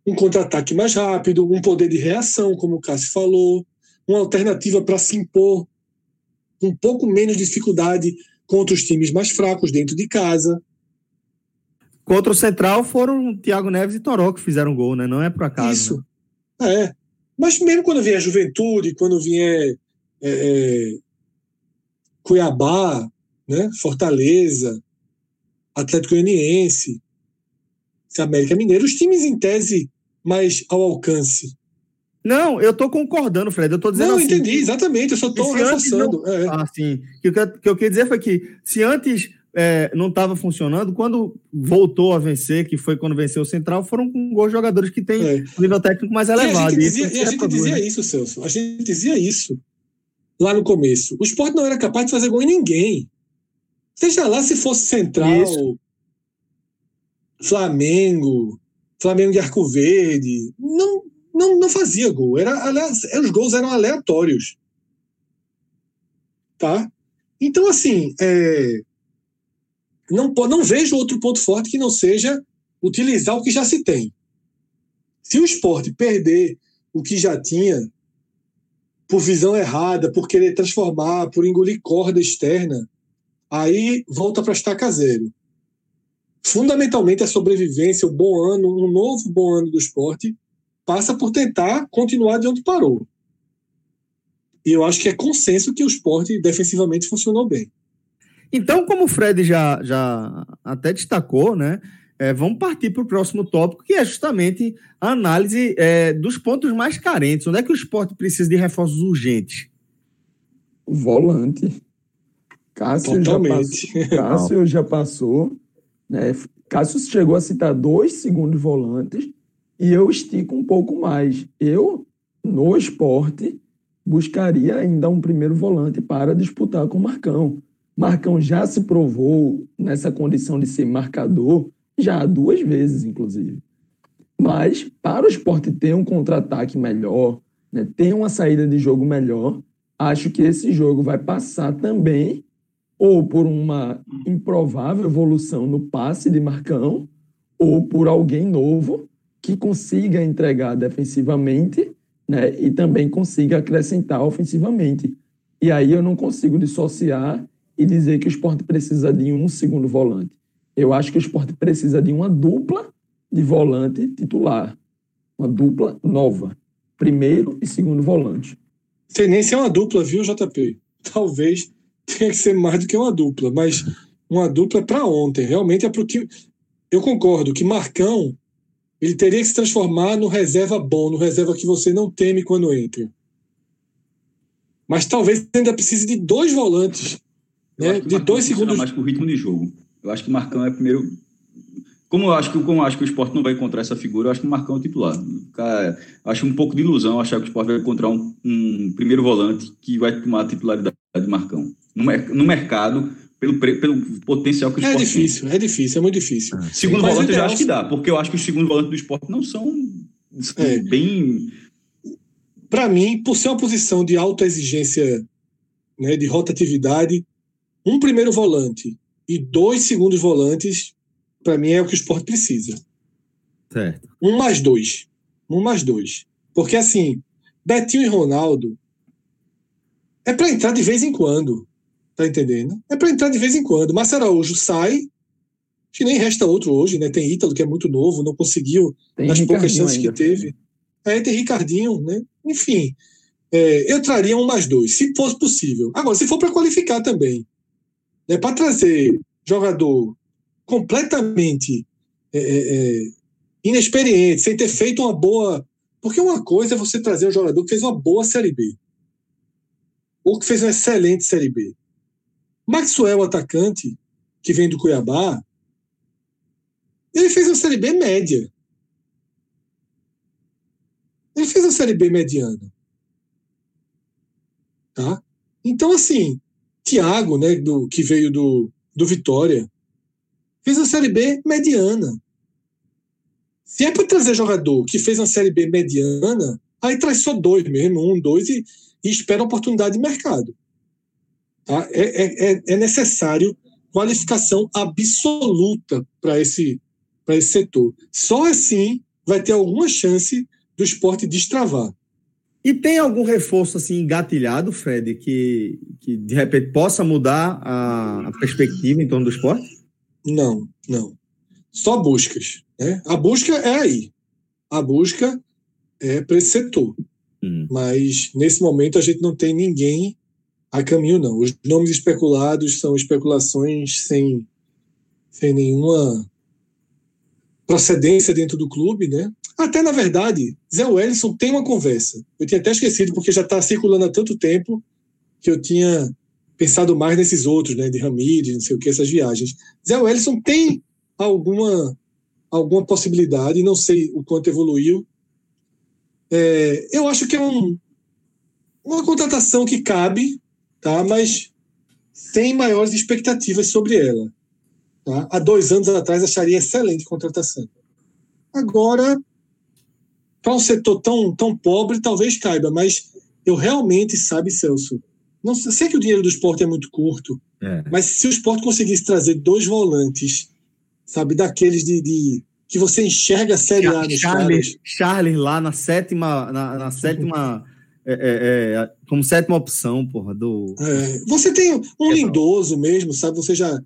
Um contra-ataque mais rápido, um poder de reação, como o Cássio falou, uma alternativa para se impor, um pouco menos dificuldade contra os times mais fracos dentro de casa. Contra o Central foram Thiago Neves e Toró que fizeram gol, né? Não é por acaso. Isso. É. Mas mesmo quando vier Juventude, quando vier é, é, Cuiabá, né? Fortaleza, Atlético Goianiense, América Mineiro, os times em tese mais ao alcance. Não, eu tô concordando, Fred. Eu tô dizendo Não, assim. entendi, exatamente, eu só antes reforçando. é. Ah, sim. O que eu- que eu queria dizer foi que se antes é, não estava funcionando, quando voltou a vencer, que foi quando venceu o Central, foram com de jogadores que têm É. nível técnico mais E a elevado. gente E dizia, e a é gente produz, dizia isso, Celso. A gente dizia isso lá no começo. O esporte não era capaz de fazer gol em ninguém. Seja lá se fosse Central, Isso. Flamengo, Flamengo de Arco Verde. Não, não, não fazia gol. Era, aliás, os gols eram aleatórios. Tá? Então, assim, é, não, não vejo outro ponto forte que não seja utilizar o que já se tem. Se o esporte perder o que já tinha, por visão errada, por querer transformar, por engolir corda externa, aí volta para estaca zero. Fundamentalmente, a sobrevivência, o bom ano, um novo bom ano do esporte, passa por tentar continuar de onde parou. E eu acho que é consenso que o esporte defensivamente funcionou bem. Então, como o Fred já, já até destacou, né? É, vamos partir para o próximo tópico, que é justamente a análise é, dos pontos mais carentes. Onde é que o esporte precisa de reforços urgentes? Volante. Cássio já Totalmente. passou. Cássio já passou. Né? Cássio chegou a citar dois segundos volantes e eu estico um pouco mais. Eu, no esporte, buscaria ainda um primeiro volante para disputar com o Marcão. Marcão já se provou nessa condição de ser marcador já duas vezes, inclusive. Mas para o esporte ter um contra-ataque melhor, né, ter uma saída de jogo melhor, acho que esse jogo vai passar também ou por uma improvável evolução no passe de Marcão, ou por alguém novo que consiga entregar defensivamente né, e também consiga acrescentar ofensivamente. E aí eu não consigo dissociar e dizer que o esporte precisa de um segundo volante. Eu acho que o esporte precisa de uma dupla de volante titular. Uma dupla nova. Primeiro e segundo volante. Tenência é uma dupla, viu, JP? Talvez tenha que ser mais do que uma dupla, mas uma dupla é para ontem. Realmente é para o que. Eu concordo que Marcão ele teria que se transformar no reserva bom, no reserva que você não teme quando entra. Mas talvez ainda precise de dois volantes, né? de dois segundos. mais com o ritmo de jogo. Eu acho que o Marcão é primeiro. Como eu acho que, como eu acho que o esporte não vai encontrar essa figura, eu acho que o Marcão é o titular. Cara, acho um pouco de ilusão achar que o esporte vai encontrar um, um primeiro volante que vai tomar a titularidade de Marcão. No, mer- no mercado, pelo, pelo potencial que o É esporte tem. difícil, é difícil, é muito difícil. Segundo Mas volante eu já acho que dá, porque eu acho que os segundos volantes do esporte não são são É. bem. Para mim, por ser uma posição de alta exigência, né, de rotatividade, um primeiro volante e dois segundos volantes, para mim é o que o esporte precisa. Certo. Um mais dois. Um mais dois. Porque assim, Betinho e Ronaldo é para entrar de vez em quando. Tá entendendo? É para entrar de vez em quando. Marcelo Araújo sai, que nem resta outro hoje, né? Tem Ítalo, que é muito novo, não conseguiu Tem nas poucas Ricardinho chances que ainda. teve. Aí tem Ricardinho, né? Enfim, é, eu traria um mais dois, se fosse possível. Agora, se for para qualificar também, né, para trazer jogador completamente é, é, é, inexperiente, sem ter feito uma boa. Porque uma coisa é você trazer um jogador que fez uma boa Série B, ou que fez uma excelente Série B. Maxwell, atacante, que vem do Cuiabá, ele fez uma Série B média. Ele fez a Série B mediana. Tá? Então, assim, Thiago, né, do, que veio do, do Vitória, fez a Série B mediana. Se é para trazer jogador que fez uma Série B mediana, aí traz só dois mesmo, um, dois, e, e espera a oportunidade de mercado. Tá? É, é, é- é necessário qualificação absoluta para esse, esse setor. Só assim vai ter alguma chance do esporte destravar. E tem algum reforço assim engatilhado, Fred, que, que de repente possa mudar a, a perspectiva em torno do esporte? Não, não. Só buscas. Né? A busca é aí. A busca é para esse setor. Hum. Mas nesse momento a gente não tem ninguém a caminho, não. Os nomes especulados são especulações sem, sem nenhuma procedência dentro do clube, né? Até, na verdade, Zé Wellison tem uma conversa. Eu tinha até esquecido, porque já está circulando há tanto tempo que eu tinha pensado mais nesses outros, né? De Ramírez, não sei o que, essas viagens. Zé Wellison tem alguma, alguma possibilidade, não sei o quanto evoluiu. É, eu acho que é um, uma contratação que cabe, tá? mas sem maiores expectativas sobre ela. Tá? Há dois anos atrás acharia excelente contratação. Agora, para um setor tão, tão pobre, talvez caiba, mas eu realmente, sabe, Celso, não sei, sei que o dinheiro do esporte é muito curto, É. mas se o esporte conseguisse trazer dois volantes, sabe, daqueles de, de- que você enxerga a Série A nos Charles, caras. Charles lá na sétima, na, na sétima, é, é, é, como sétima opção, porra, do. É, você tem um lindoso mesmo, sabe? Você já.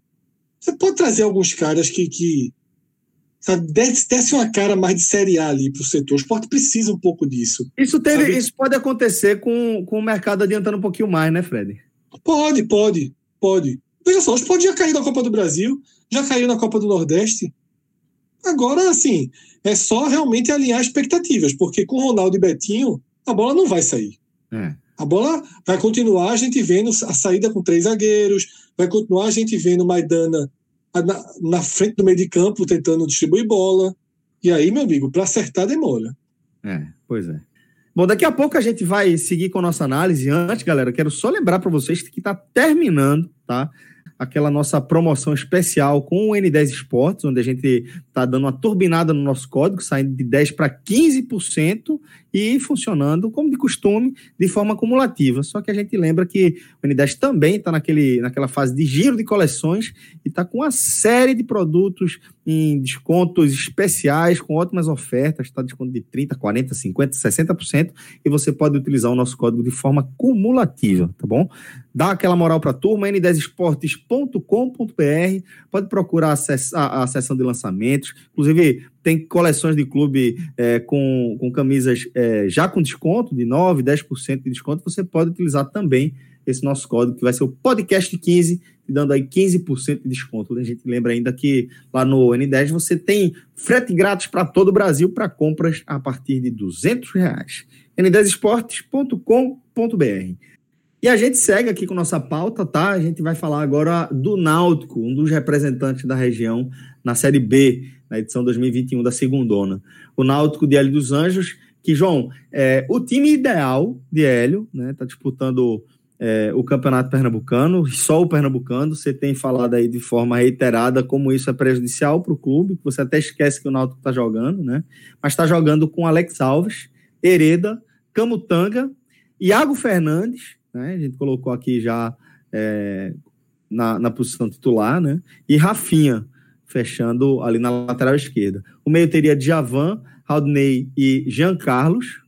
Você pode trazer alguns caras que. que sabe, desse, desse uma cara mais de Série A ali pro setor. O esporte precisa um pouco disso. Isso, teve, Sabe- isso pode acontecer com, com o mercado adiantando um pouquinho mais, né, Fred? Pode, pode, pode. Veja só, o esporte já caiu na Copa do Brasil, já caiu na Copa do Nordeste. Agora, assim, é só realmente alinhar expectativas, porque com Ronaldo e Betinho, a bola não vai sair. É. A bola vai continuar a gente vendo a saída com três zagueiros, vai continuar a gente vendo Maidana na, na frente do meio de campo tentando distribuir bola. E aí, meu amigo, para acertar demora. É, pois é. Bom, daqui a pouco a gente vai seguir com a nossa análise. Antes, galera, quero só lembrar para vocês que está terminando, tá? Aquela nossa promoção especial com o N10 Esportes, onde a gente está dando uma turbinada no nosso código, saindo de 10% para 15% e funcionando, como de costume, de forma acumulativa. Só que a gente lembra que o N10 também está naquela fase de giro de coleções e está com uma série de produtos em descontos especiais, com ótimas ofertas, está desconto de 30%, 40%, 50%, 60%, e você pode utilizar o nosso código de forma cumulativa, tá bom? Dá aquela moral para a turma, n10esportes.com.br, pode procurar acessar a seção de lançamentos, inclusive tem coleções de clube é, com, com camisas é, já com desconto de 9%, 10% de desconto, você pode utilizar também esse nosso código, que vai ser o podcast15, dando aí 15% de desconto. A gente lembra ainda que lá no N10 você tem frete grátis para todo o Brasil para compras a partir de 200 reais. n10esportes.com.br E a gente segue aqui com nossa pauta, tá? A gente vai falar agora do Náutico, um dos representantes da região na Série B, na edição 2021 da Segundona. O Náutico de Hélio dos Anjos, que, João, é o time ideal de Hélio, né? Tá disputando é, o Campeonato Pernambucano, só o Pernambucano. Você tem falado aí de forma reiterada como isso é prejudicial para o clube, você até esquece que o Náutico está jogando, né? Mas está jogando com Alex Alves, Hereda, Camutanga, Iago Fernandes, né? A gente colocou aqui já é, na, na posição titular, né? E Rafinha, fechando ali na lateral esquerda. O meio teria Djavan, Rodney e Jean Carlos.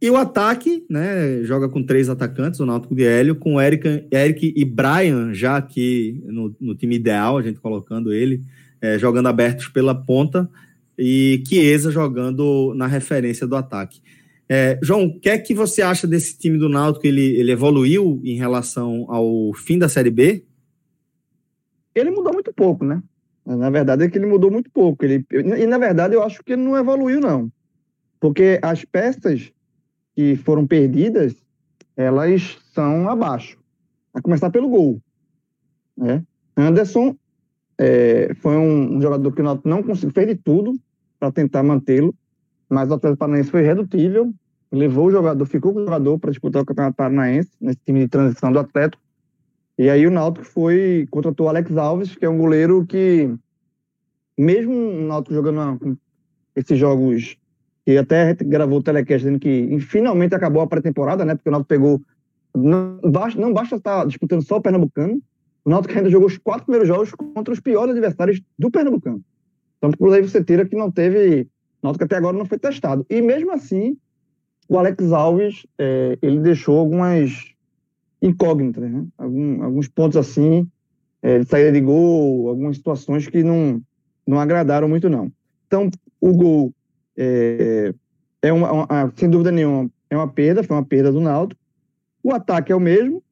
E o ataque, né, joga com três atacantes, o Náutico de Hélio, com Eric, Eric e Brian, já aqui no, no time ideal, a gente colocando ele, é, jogando abertos pela ponta, e Chiesa jogando na referência do ataque. É, João, o que é que você acha desse time do Náutico? Ele, ele evoluiu em relação ao fim da Série B? Ele mudou muito pouco, né? Na verdade é que ele mudou muito pouco. Ele, e na verdade eu acho que ele não evoluiu, não. Porque as peças que foram perdidas, elas são abaixo. A começar pelo gol. Né? Anderson é, foi um, jogador que o não conseguiu, fez de tudo para tentar mantê-lo, mas o Atlético Paranaense foi redutível, levou o jogador, ficou com o jogador para disputar o Campeonato Paranaense, nesse time de transição do Atlético. E aí o Náutico foi, contratou o Alex Alves, que é um goleiro que, mesmo o Náutico jogando esses jogos, que até gravou o telecast dizendo que finalmente acabou a pré-temporada, né? Porque o Náutico pegou, não basta, não basta estar disputando só o Pernambucano, o Náutico ainda jogou os quatro primeiros jogos contra os piores adversários do Pernambucano. Então, por aí você tira que não teve, o Náutico até agora não foi testado. E mesmo assim, o Alex Alves, eh, ele deixou algumas incógnitas, né? Algum- alguns pontos assim, é, saída de gol, algumas situações que não, não agradaram muito, não. Então, o gol é, é uma, uma- sem dúvida nenhuma, é uma perda, foi uma perda do Náutico. O ataque é o mesmo,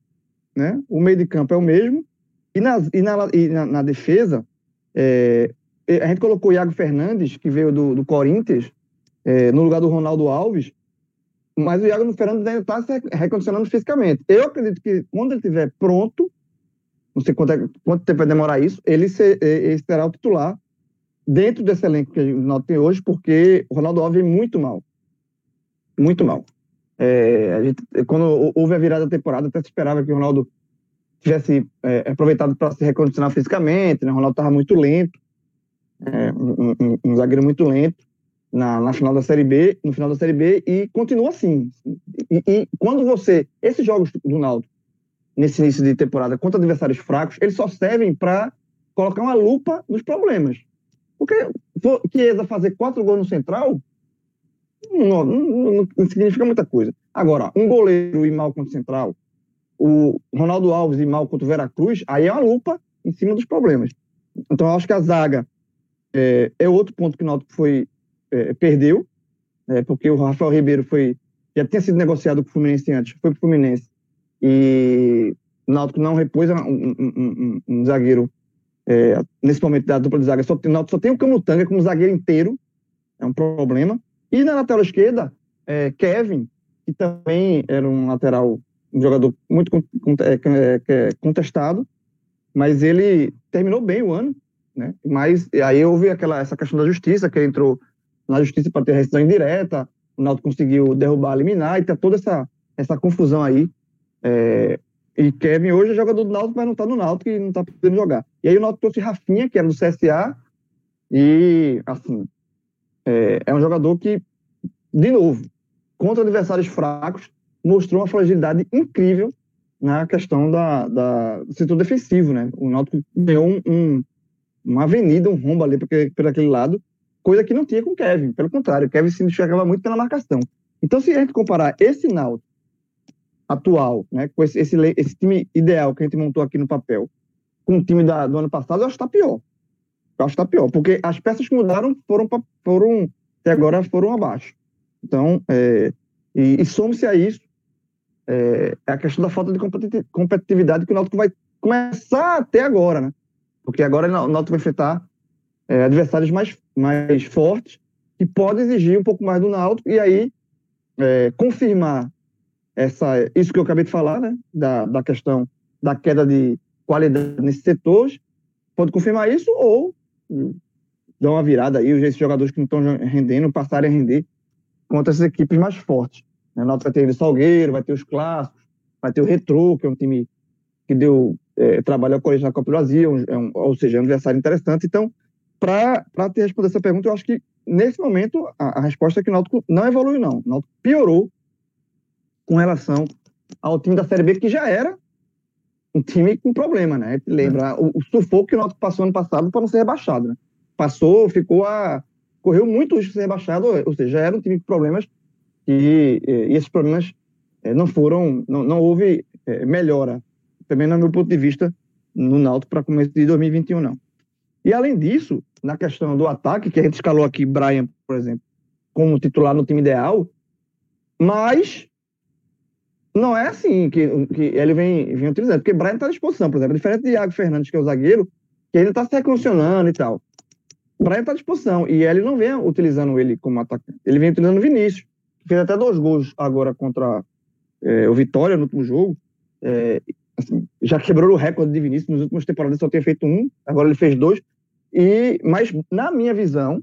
né? O meio de campo é o mesmo. E, nas, e, na, e na, na defesa, é, a gente colocou o Iago Fernandes, que veio do, do Corinthians, é, no lugar do Ronaldo Alves, mas o Iago Fernandes ainda está se recondicionando fisicamente. Eu acredito que quando ele estiver pronto, não sei quanto, é- quanto tempo vai demorar isso, ele, se- ele será o titular dentro desse elenco que gente não tem hoje, porque o Ronaldo Alves vem muito mal. Muito mal. É, gente, quando houve a virada da temporada, até se esperava que o Ronaldo tivesse eh, aproveitado para se recondicionar fisicamente, né? O Ronaldo estava muito lento, é, um, um- um zagueiro muito lento. Na, na final da Série B, no final da Série B, e continua assim. E, e quando você. Esses jogos do Náutico, nesse início de temporada, contra adversários fracos, eles só servem para colocar uma lupa nos problemas. Porque Chiesa fazer quatro gols no Central não, não- não- não significa muita coisa. Agora, um goleiro ir mal contra o Central, o Ronaldo Alves ir mal contra o Veracruz, aí é uma lupa em cima dos problemas. Então, eu acho que a zaga é, é outro ponto que o Náutico foi, é, perdeu, é, porque o Rafael Ribeiro foi, já tinha sido negociado com o Fluminense antes, foi para o Fluminense, e o Náutico não repôs um, um- um- um- zagueiro é, nesse momento da dupla de zaga. Só, o Náutico só tem o Camutanga como zagueiro inteiro, é um problema. E na lateral esquerda, é, Kevin, que também era um lateral, um jogador muito é, é, é, contestado, mas ele terminou bem o ano, né? Mas aí houve aquela essa questão da justiça, que entrou na justiça para ter rescisão indireta, o Náutico conseguiu derrubar, eliminar, e tá toda essa, essa confusão aí. É, e Kevin hoje é jogador do Náutico, mas não tá no Náutico e não tá podendo jogar. E aí o Náutico trouxe Rafinha, que era do CSA, e assim, é, é um jogador que, de novo, contra adversários fracos, mostrou uma fragilidade incrível na questão da, da- do setor defensivo, né? O Náutico ganhou um, um- uma avenida, um rombo ali porque, por aquele lado, coisa que não tinha com o Kevin. Pelo contrário, o Kevin se enxergava muito pela marcação. Então, se a gente comparar esse Náutico atual, né, com esse, esse, esse time ideal que a gente montou aqui no papel, com o time da- do ano passado, eu acho que está pior. Eu acho que está pior, porque as peças que mudaram foram, pra- foram até agora foram abaixo. Então, é, e, e some-se a isso é, a questão da falta de competi- competitividade que o Náutico vai começar até agora, né? Porque agora o Náutico vai enfrentar é, adversários mais, mais fortes que podem exigir um pouco mais do Náutico e aí é, confirmar essa, isso que eu acabei de falar, né? Da, da questão da queda de qualidade nesses setores, pode confirmar isso ou hum, dar uma virada aí, esses jogadores que não estão rendendo passarem a render contra essas equipes mais fortes. né? O Náutico vai ter o Salgueiro, vai ter os clássicos, vai ter o Retrô, que é um time que deu é, trabalho ao Corinthians na Copa do Brasil, é um- ou seja, é um adversário interessante. Então, para te responder essa pergunta, eu acho que nesse momento a, a resposta é que o Náutico não evoluiu, não. O Náutico piorou com relação ao time da Série B, que já era um time com problema, né? Lembra o, o sufoco que o Náutico passou ano passado para não ser rebaixado, né? Passou, ficou a... correu muito risco de ser rebaixado, ou seja, já era um time com problemas e, e esses problemas eh, não foram, não, não houve eh, melhora, também no meu ponto de vista, no Náutico para começo de 2021, não. E além disso, na questão do ataque, que a gente escalou aqui Brian, por exemplo, como titular no time ideal, mas não é assim que, que ele vem, vem utilizando, porque Brian está à disposição, por exemplo, diferente de Iago Fernandes, que é o zagueiro, que ainda está se recondicionando e tal. Brian está à disposição, e ele não vem utilizando ele como atacante, ele vem utilizando o Vinícius, que fez até dois gols agora contra eh, o Vitória no último jogo, eh, assim, já quebrou o recorde de Vinícius, nas últimas temporadas só tinha feito um, agora ele fez dois, e, mas na minha visão,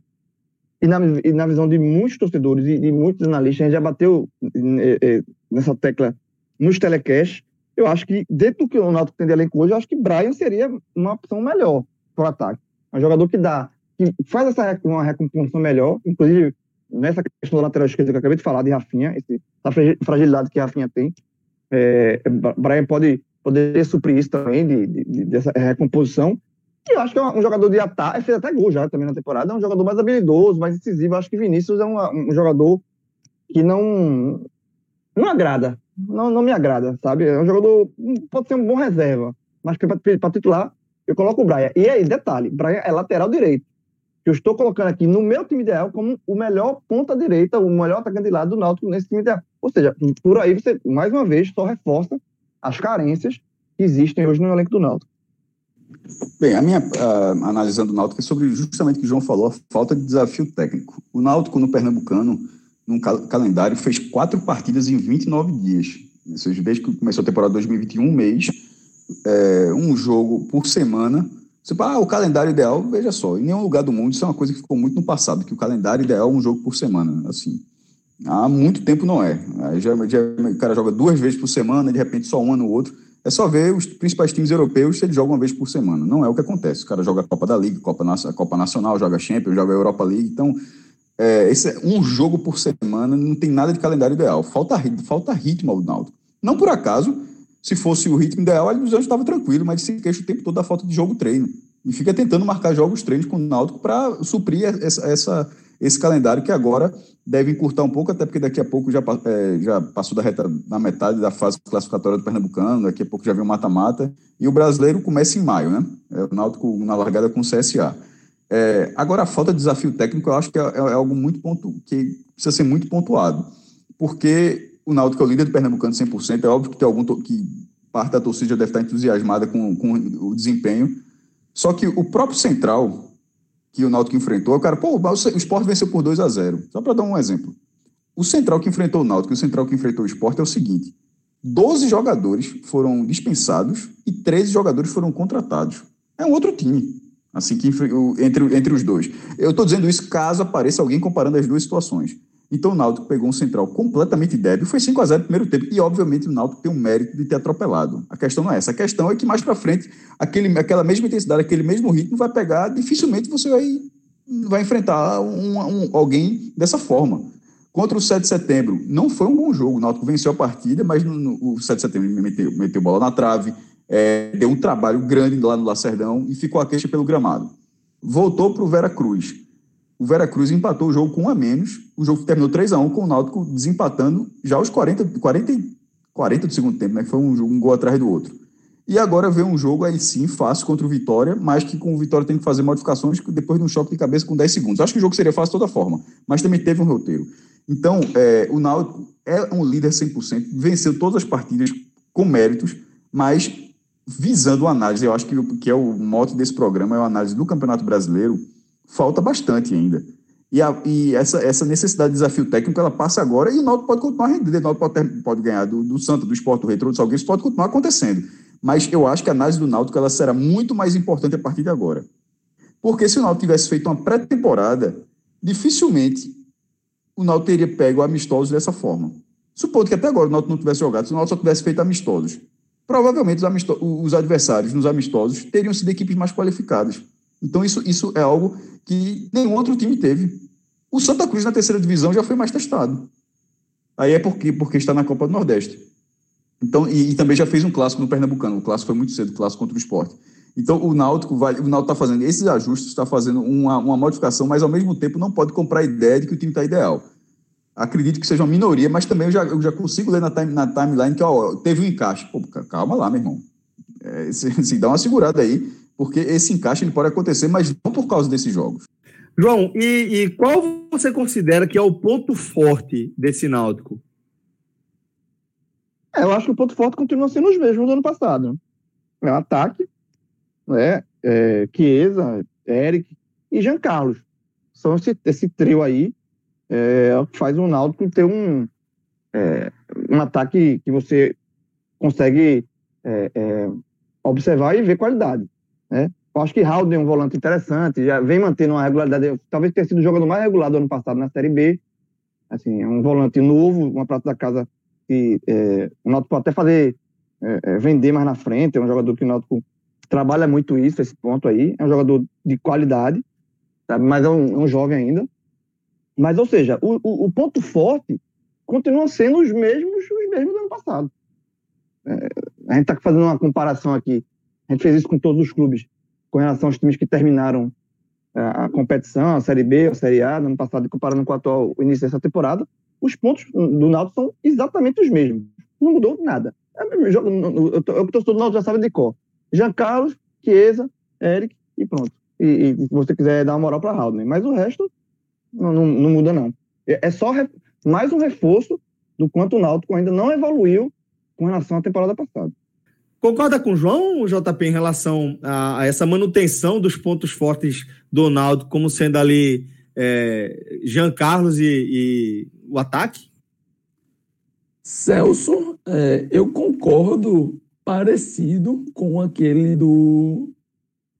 e na, e na visão de muitos torcedores e de muitos analistas, a gente já bateu eh, eh, nessa tecla nos telecasts, eu acho que, dentro do que o Náutico tem de elenco hoje, eu acho que Brian seria uma opção melhor para o ataque. É um jogador que dá, que faz essa uma recomposição melhor, inclusive nessa questão da lateral esquerda que eu acabei de falar, de Rafinha, essa fragi- fragilidade que Rafinha tem. É, Brian pode poder suprir isso também, de- de- dessa recomposição. Eu acho que é um jogador de ataque, fez até gol já também na temporada, é um jogador mais habilidoso, mais incisivo. Eu acho que Vinícius é uma- um jogador que não, não agrada, não, não me agrada, sabe? É um jogador, pode ser um bom reserva, mas para titular, eu coloco o Brian. E aí, detalhe, Brian é lateral direito. Eu estou colocando aqui no meu time ideal como o melhor ponta direita, o melhor atacante de lado do Náutico nesse time ideal. Ou seja, por aí você, mais uma vez, só reforça as carências que existem hoje no elenco do Náutico. Bem, a minha analisando o Náutico é sobre justamente o que o João falou, a falta de desafio técnico. O Náutico no Pernambucano, num cal- calendário, fez quatro partidas em 29 dias. Ou seja, desde que começou a temporada 2021, um mês, é, um jogo por semana. Você fala, ah, o calendário ideal, veja só, em nenhum lugar do mundo isso é uma coisa que ficou muito no passado, que o calendário ideal é um jogo por semana. Assim, há muito tempo não é. Aí já, já- o cara joga duas vezes por semana, de repente só uma no outro. É só ver os principais times europeus se eles jogam uma vez por semana. Não é o que acontece. O cara joga a Copa da Liga, Copa, Copa Nacional, joga Champions, joga Europa League. Então, é, esse é um jogo por semana, não tem nada de calendário ideal. Falta, falta ritmo ao Náutico. Não por acaso, se fosse o ritmo ideal, a divisão estava tranquilo, mas se queixa o tempo todo da falta de jogo treino. E fica tentando marcar jogos treinos com o Náutico para suprir essa, essa- esse calendário que agora deve encurtar um pouco, até porque daqui a pouco já, é, já passou da reta, na metade da fase classificatória do Pernambucano, daqui a pouco já vem o mata-mata, e o brasileiro começa em maio, né? É, o Náutico na largada com o CSA. É, agora, a falta de desafio técnico, eu acho que é, é algo muito pontu, que precisa ser muito pontuado, porque o Náutico é o líder do Pernambucano 100%, é óbvio que tem algum que parte da torcida deve estar entusiasmada com, com o desempenho, só que o próprio Central, que o Náutico enfrentou, o cara, pô, o Sport venceu por 2 a 0 Só para dar um exemplo. O Central que enfrentou o Náutico e o Central que enfrentou o Sport é o seguinte: 12 jogadores foram dispensados e 13 jogadores foram contratados. É um outro time, assim que entre, entre os dois. Eu estou dizendo isso caso apareça alguém comparando as duas situações. Então o Náutico pegou um Central completamente débil, foi 5 a 0 no primeiro tempo, e obviamente o Náutico tem o mérito de ter atropelado. A questão não é essa, a questão é que mais para frente, aquele, aquela mesma intensidade, aquele mesmo ritmo vai pegar, dificilmente você vai, vai enfrentar um, um- alguém dessa forma. Contra o 7 de setembro, não foi um bom jogo. O Náutico venceu a partida, mas no, no- o 7 de setembro meteu, meteu bola na trave, é, deu um trabalho grande lá no Lacerdão e ficou a queixa pelo gramado. Voltou para o Vera Cruz. O Vera Cruz empatou o jogo com um a menos. O jogo terminou 3 a 1 com o Náutico desempatando já aos 40, 40, e- 40 do segundo tempo, né? Que foi um, um gol atrás do outro. E agora vem um jogo aí sim fácil contra o Vitória, mas que com o Vitória tem que fazer modificações depois de um choque de cabeça com 10 segundos. Acho que o jogo seria fácil de toda forma, mas também teve um roteiro. Então, é, o Náutico é um líder 100%, venceu todas as partidas com méritos, mas visando uma análise, eu acho que, que é o mote desse programa, é a análise do Campeonato Brasileiro, falta bastante ainda. E, a- e essa, essa necessidade de desafio técnico, ela passa agora e o Náutico pode continuar rendendo. O Náutico pode, pode ganhar do, do Santa, do Sport, do Retro, do Salgueiro, isso pode continuar acontecendo. Mas eu acho que a análise do Náutico ela será muito mais importante a partir de agora. Porque se o Náutico tivesse feito uma pré-temporada, dificilmente o Náutico teria pego amistosos dessa forma. Supondo que até agora o Náutico não tivesse jogado, se o Náutico só tivesse feito amistosos, provavelmente os, amisto- os adversários nos amistosos teriam sido equipes mais qualificadas. Então isso, isso é algo que nenhum outro time teve. O Santa Cruz na terceira divisão já foi mais testado. Aí é porque, porque está na Copa do Nordeste. Então, e, e também já fez um clássico no Pernambucano. O clássico foi muito cedo, o clássico contra o esporte. Então, o Náutico vai, o Náutico está fazendo esses ajustes, está fazendo uma, uma modificação, mas ao mesmo tempo não pode comprar a ideia de que o time está ideal. Acredito que seja uma minoria, mas também eu já, eu já consigo ler na, time, na timeline que ó, teve um encaixe. Pô, ca- calma lá, meu irmão. É, se, se dá uma segurada aí, porque esse encaixe ele pode acontecer, mas não por causa desses jogos. João, e, e qual você considera que é o ponto forte desse Náutico? É, eu acho que o ponto forte continua sendo os mesmos do ano passado. É o ataque, né? É, Chiesa, Eric e Jean Carlos. São esse, esse trio aí é, o que faz o Náutico ter um, é, um ataque que você consegue é, é, observar e ver qualidade. Né? Eu acho que Raul é um volante interessante, já vem mantendo uma regularidade. Talvez tenha sido o jogador mais regular do ano passado na Série B. Assim, é um volante novo, uma prata da casa que é, o Náutico pode até fazer é, é, vender mais na frente. É um jogador que o Náutico trabalha muito isso, esse ponto aí. É um jogador de qualidade, sabe? mas é um, é um jovem ainda. Mas, ou seja, o, o, o ponto forte continua sendo os mesmos, os mesmos do ano passado. É, a gente está fazendo uma comparação aqui. A gente fez isso com todos os clubes, com relação aos times que terminaram é, a competição, a Série B, a Série A, no ano passado, comparando com o atual o início dessa temporada, os pontos do Náutico são exatamente os mesmos. Não mudou nada. É o mesmo. Eu eu do Náutico já sabe de cor. Jean Carlos, Chiesa, Eric e pronto. E, e se você quiser dar uma moral para Haldner. Mas o resto não, não, não muda, não. É, é só mais um reforço do quanto o Náutico ainda não evoluiu com relação à temporada passada. Concorda com o João, JP, em relação a, a essa manutenção dos pontos fortes do Náutico, como sendo ali é, Jean Carlos e, e o ataque? Celso, é, eu concordo parecido com aquele do,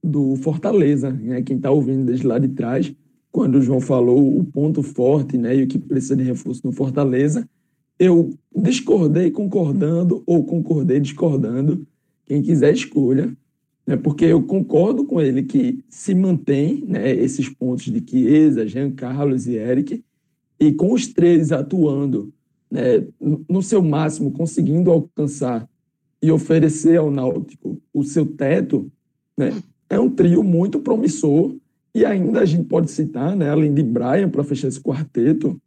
do Fortaleza, né? Quem está ouvindo desde lá de trás, quando o João falou o ponto forte, né? E o que precisa de reforço no Fortaleza, eu discordei concordando ou concordei discordando. Quem quiser escolha. né, porque eu concordo com ele que se mantém né, esses pontos de Chiesa, Jean Carlos e Eric, e com os três atuando né, no- seu máximo, conseguindo alcançar e oferecer ao Náutico o seu teto, né, é um trio muito promissor. E ainda a gente pode citar, né, além de Brian, para fechar esse quarteto,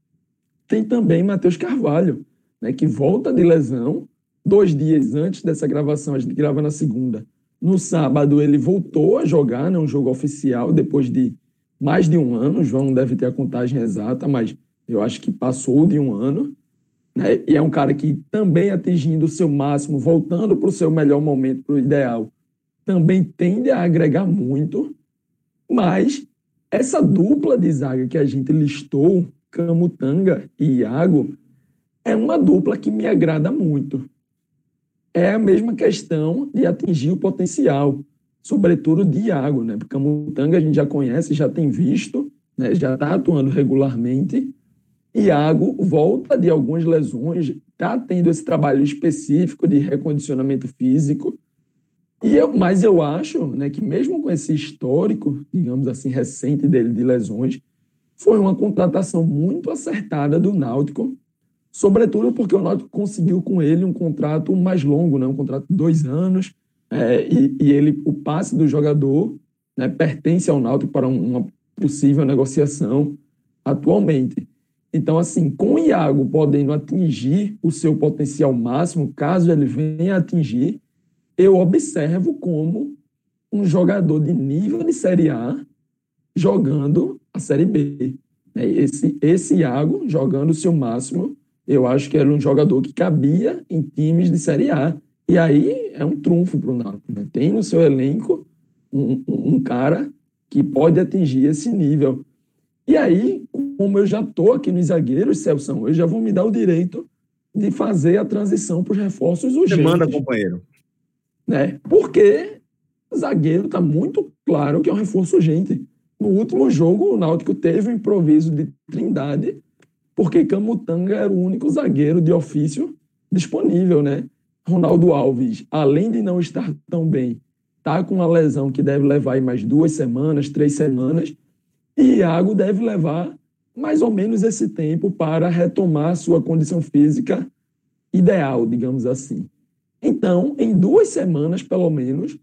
tem também Matheus Carvalho, né, que volta de lesão dois dias antes dessa gravação, a gente grava na segunda. No sábado, ele voltou a jogar, né, um jogo oficial, depois de mais de um ano. O João deve ter a contagem exata, mas eu acho que passou de um ano. Né? E é um cara que também atingindo o seu máximo, voltando para o seu melhor momento, para o ideal, também tende a agregar muito. Mas essa dupla de zaga que a gente listou, Camutanga e Iago, é uma dupla que me agrada muito. É a mesma questão de atingir o potencial, sobretudo de Iago, né? Porque Camutanga a gente já conhece, já tem visto, né? já está atuando regularmente. Iago volta de algumas lesões, está tendo esse trabalho específico de recondicionamento físico. E eu, mas eu acho né, que mesmo com esse histórico, digamos assim, recente dele de lesões, foi uma contratação muito acertada do Náutico, sobretudo porque o Náutico conseguiu com ele um contrato mais longo, né, um contrato de dois anos, é, e, e ele, o passe do jogador né, pertence ao Náutico para um- uma possível negociação atualmente. Então, assim, com o Iago podendo atingir o seu potencial máximo, caso ele venha atingir, eu observo como um jogador de nível de Série A jogando a Série B. né? Esse, esse Iago jogando o seu máximo, eu acho que era um jogador que cabia em times de Série A. E aí é um trunfo para o Náutico. Né? Tem no seu elenco um, um- um cara que pode atingir esse nível. E aí, como eu já estou aqui nos zagueiros, Celso, eu já vou me dar o direito de fazer a transição para os reforços urgentes Você manda, companheiro. né? Porque zagueiro está muito claro que é um reforço urgente. No último jogo, o Náutico teve um improviso de Trindade, porque Camutanga era o único zagueiro de ofício disponível, né? Ronaldo Alves, além de não estar tão bem, tá com uma lesão que deve levar aí mais duas semanas, três semanas, e Iago deve levar mais ou menos esse tempo para retomar sua condição física ideal, digamos assim. Então, em duas semanas, pelo menos,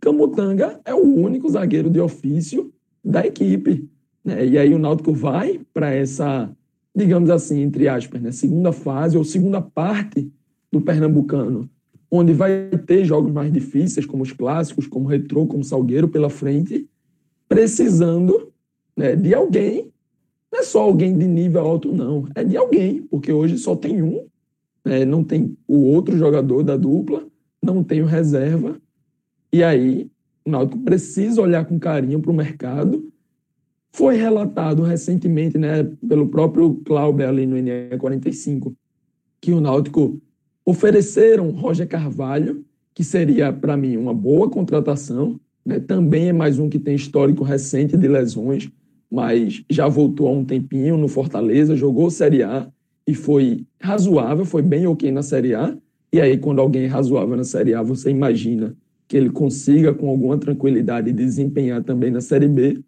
Camutanga é o único zagueiro de ofício da equipe. né? E aí o Náutico vai para essa, digamos assim, entre aspas, né? segunda fase ou segunda parte do Pernambucano, onde vai ter jogos mais difíceis, como os clássicos, como o Retrô, como o Salgueiro pela frente, precisando né, de alguém, não é só alguém de nível alto, não, é de alguém, porque hoje só tem um né, não tem o outro jogador da dupla, não tem o reserva, e aí o Náutico precisa olhar com carinho para o mercado. Foi relatado recentemente né, pelo próprio Clauber ali no NE45 que o Náutico ofereceram Roger Carvalho, que seria para mim uma boa contratação, né, também é mais um que tem histórico recente de lesões, mas já voltou há um tempinho no Fortaleza, jogou Série A, e foi razoável, foi bem ok na Série A. E aí, quando alguém é razoável na Série A, você imagina que ele consiga, com alguma tranquilidade, desempenhar também na Série B.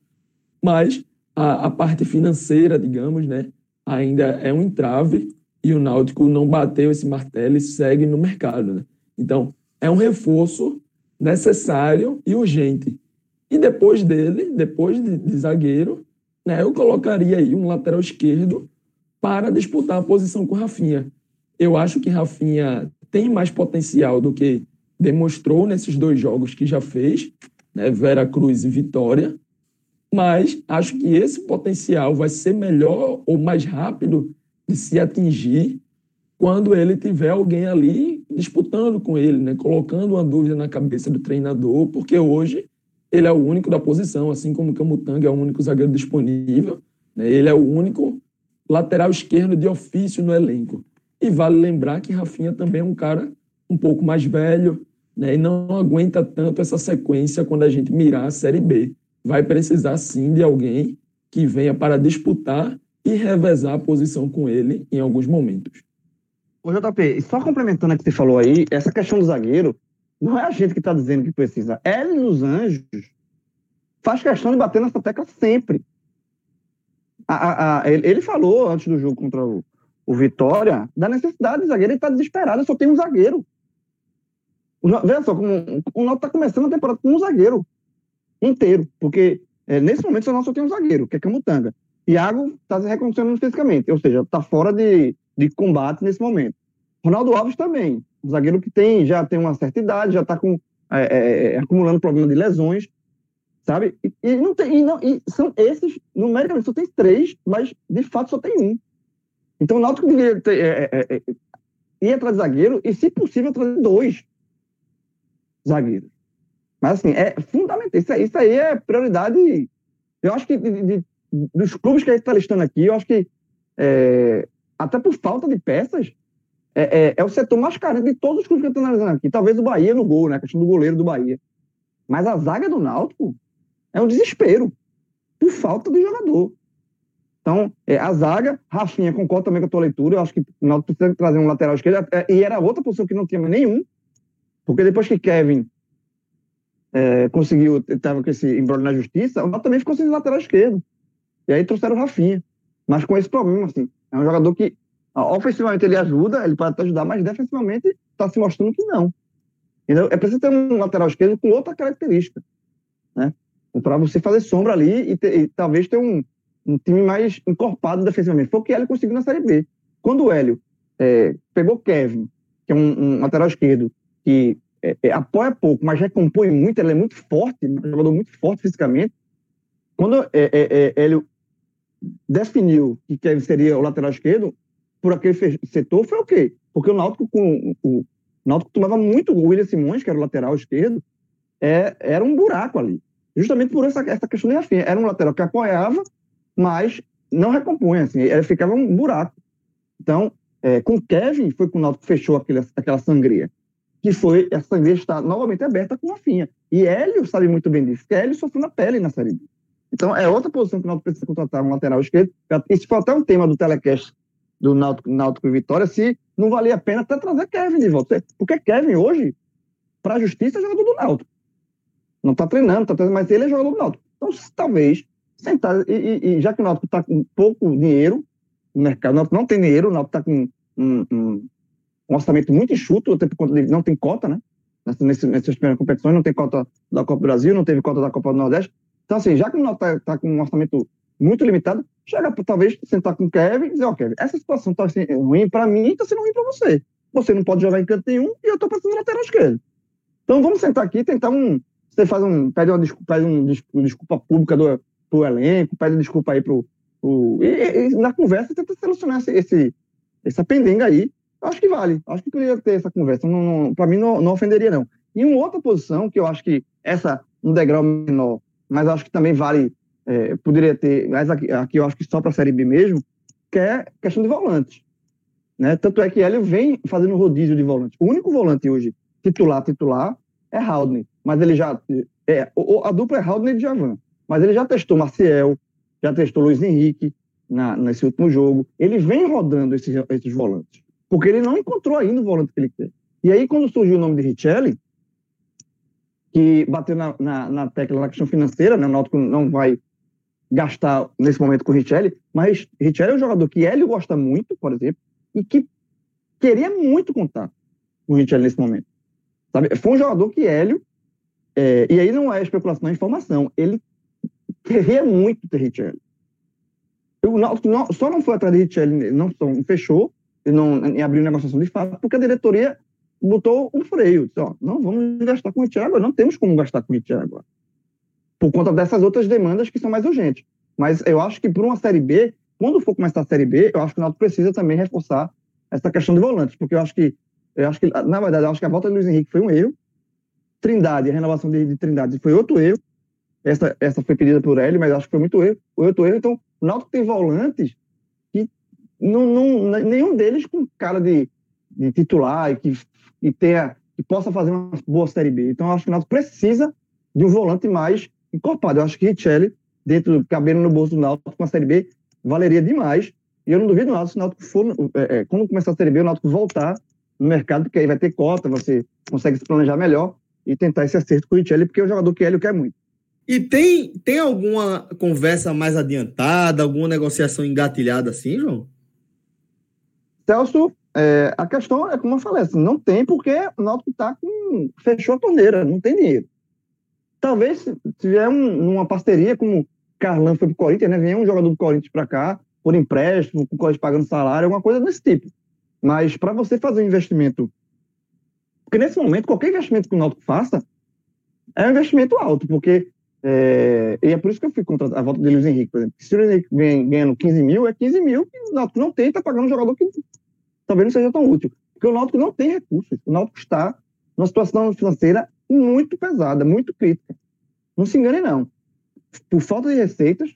Mas a, a parte financeira, digamos, né, ainda é um entrave e o Náutico não bateu esse martelo e segue no mercado. Né? Então, é um reforço necessário e urgente. E depois dele, depois de, de zagueiro, né, eu colocaria aí um lateral esquerdo para disputar a posição com Rafinha. Eu acho que Rafinha tem mais potencial do que demonstrou nesses dois jogos que já fez, né, Vera Cruz e Vitória, mas acho que esse potencial vai ser melhor ou mais rápido de se atingir quando ele tiver alguém ali disputando com ele, né, colocando uma dúvida na cabeça do treinador, porque hoje ele é o único da posição, assim como o Camutanga é o único zagueiro disponível, né, ele é o único lateral esquerdo de ofício no elenco. E vale lembrar que Rafinha também é um cara um pouco mais velho, né, e não aguenta tanto essa sequência quando a gente mirar a Série B. Vai precisar sim de alguém que venha para disputar e revezar a posição com ele em alguns momentos. Ô, JP, só complementando o que você falou aí, essa questão do zagueiro, Não é a gente que está dizendo que precisa. Hélio dos Anjos faz questão de bater nessa tecla sempre. A- a- a- ele, ele falou antes do jogo contra o, o Vitória da necessidade do zagueiro. Ele está desesperado, só tem um zagueiro. O Veja só, como, o Náutico está começando a temporada com um zagueiro inteiro, porque é, nesse momento só, só tem um zagueiro, que é Camutanga. Iago está se reconhecendo fisicamente, ou seja, está fora de, de combate nesse momento. Ronaldo Alves também, um zagueiro que tem, já tem uma certa idade, já está com, é, é, é, acumulando problema de lesões, sabe? E, e não tem, e não, e são esses, numericamente só tem três, mas de fato só tem um. Então o Náutico deveria ter, é, é, ir atrás de zagueiro e, se possível, trazer dois zagueiros. Mas, assim, é fundamental. Isso, isso aí é prioridade. Eu acho que de- de- dos clubes que a gente está listando aqui, eu acho que, é, até por falta de peças, é, é- é o setor mais carente de todos os clubes que eu estou analisando aqui. Talvez o Bahia no gol, né? A questão do goleiro do Bahia. Mas a zaga do Náutico é um desespero por falta de jogador. Então, é, a zaga, Rafinha, concordo também com a tua leitura. Eu acho que o Náutico precisa trazer um lateral esquerdo. é, E era outra posição que não tinha nenhum. Porque depois que Kevin é, conseguiu, estava com esse embrulho na justiça, o Náutico também ficou sem lateral esquerdo. E aí trouxeram o Rafinha. Mas com esse problema, assim, é um jogador que ofensivamente ele ajuda, ele pode ajudar, mas defensivamente está se mostrando que não. Entendeu? É preciso ter um lateral esquerdo com outra característica, né? Para você fazer sombra ali e, ter- e talvez ter um, um time mais encorpado defensivamente. Foi o que Hélio conseguiu na Série B. Quando o Hélio é, pegou Kevin, que é um, um lateral esquerdo que é, é, apoia pouco, mas recompõe muito, ele é muito forte, um jogador muito forte fisicamente. Quando é, é, é, Hélio definiu que Kevin seria o lateral esquerdo, por aquele setor, foi o quê? Porque o Náutico, com, o, o Náutico tomava muito o William Simões, que era o lateral esquerdo, é, era um buraco ali. Justamente por essa, essa questão de Rafinha. Era um lateral que apoiava, mas não recompunha, assim, ele ficava um buraco. Então, é, com o Kevin, foi que o Náutico fechou aquele, aquela sangria. Que foi, essa sangria está novamente aberta com Rafinha. E Hélio sabe muito bem disso, que Hélio sofreu na pele na Série B. Então, é outra posição que o Náutico precisa contratar um lateral esquerdo. Isso foi até um tema do telecast do Náutico, Náutico e Vitória, se não valia a pena até trazer Kevin de volta. Porque Kevin, hoje, para a justiça, é jogador do Náutico. Não está treinando, tá treinando, mas ele é jogador do Náutico. Então, talvez, sentar, e, e- e já que o Náutico está com pouco dinheiro mercado, o não tem dinheiro, o Náutico está com um, um- um orçamento muito enxuto, até por conta de não tem cota, né? Nessa- nesse- nessas primeiras competições, não tem cota da Copa do Brasil, não teve cota da Copa do Nordeste. Então, assim, já que o Náutico está com um orçamento muito limitado, chega para talvez sentar com o Kevin e dizer, ó, Kevin, essa situação está sendo ruim para mim e está sendo ruim para você. Você não pode jogar em canto nenhum e eu estou precisando de lateral esquerdo. Então vamos sentar aqui e tentar um. Você faz um. Pede uma desculpa, pede um, desculpa pública do, pro elenco, pede desculpa aí pro e, e- e na conversa tenta solucionar esse, esse, essa pendenga aí. Acho que vale. Acho que poderia ter essa conversa. Para mim não, não ofenderia, não. E uma outra posição que eu acho que essa um degrau menor, mas acho que também vale. é, poderia ter, mas aqui, aqui eu acho que só para a Série B mesmo, que é questão de volantes. Né? Tanto é que Hélio vem fazendo rodízio de volante. O único volante hoje titular, titular, é Haldner. Mas ele já. É, a dupla é Haldner e Javan. Mas ele já testou Maciel, já testou Luiz Henrique na, nesse último jogo. Ele vem rodando esses, esses volantes. Porque ele não encontrou ainda o volante que ele quer. E aí, quando surgiu o nome de Richelli, que bateu na, na, na tecla da questão financeira, né? o Náutico não vai gastar nesse momento com o Richelli, mas Richelli é um jogador que Hélio gosta muito, por exemplo, e que queria muito contar com o Richelli nesse momento. Sabe? Foi um jogador que Hélio, é, e aí não é especulação, é informação, ele queria muito ter Richelli. O não- só não foi atrás de Richelli, não, não fechou, não e abriu negociação de fato, porque a diretoria botou um freio. Disse, ó, não vamos gastar com o agora, não temos como gastar com o agora. Por conta dessas outras demandas que são mais urgentes. Mas eu acho que por uma Série B, quando for começar a Série B, eu acho que o Náutico precisa também reforçar essa questão de volantes, porque eu acho que, eu acho que na verdade, eu acho que a volta de Luiz Henrique foi um erro, Trindade, a renovação de, de Trindade foi outro erro, essa, essa foi pedida por ele, mas acho que foi muito erro, outro erro. Então, o Náutico tem volantes não, não, nenhum deles com cara de, de titular e que, que tenha que possa fazer uma boa Série B. Então, acho que o Náutico precisa de um volante mais encorpado. Eu acho que Richelli, dentro, cabendo no bolso do Náutico com a Série B, valeria demais. E eu não duvido nada se o Náutico for, é, é, quando começar a Série B, o Náutico voltar no mercado, porque aí vai ter cota, você consegue se planejar melhor e tentar esse acerto com o Richelli, porque é um jogador que o Hélio quer muito. E tem, tem alguma conversa mais adiantada, alguma negociação engatilhada assim, João? Celso, é, a questão é como eu falei, assim, não tem porque o Náutico tá com, fechou a torneira, não tem dinheiro. Talvez se tiver um, uma parceria como Carlão foi pro Corinthians, né? Vem um jogador do Corinthians para cá, por empréstimo, com o Corinthians pagando salário, alguma coisa desse tipo. Mas para você fazer um investimento, porque nesse momento qualquer investimento que o Náutico faça é um investimento alto, porque é, e é por isso que eu fui contra a volta de Luiz Henrique, por exemplo. Se o Luiz Henrique vem ganhando 15 mil, é 15 mil que o Náutico não tem, está pagando um jogador que talvez não seja tão útil. Porque o Náutico não tem recursos. O Náutico está numa situação financeira muito pesada, muito crítica. Não se engane, não. Por falta de receitas,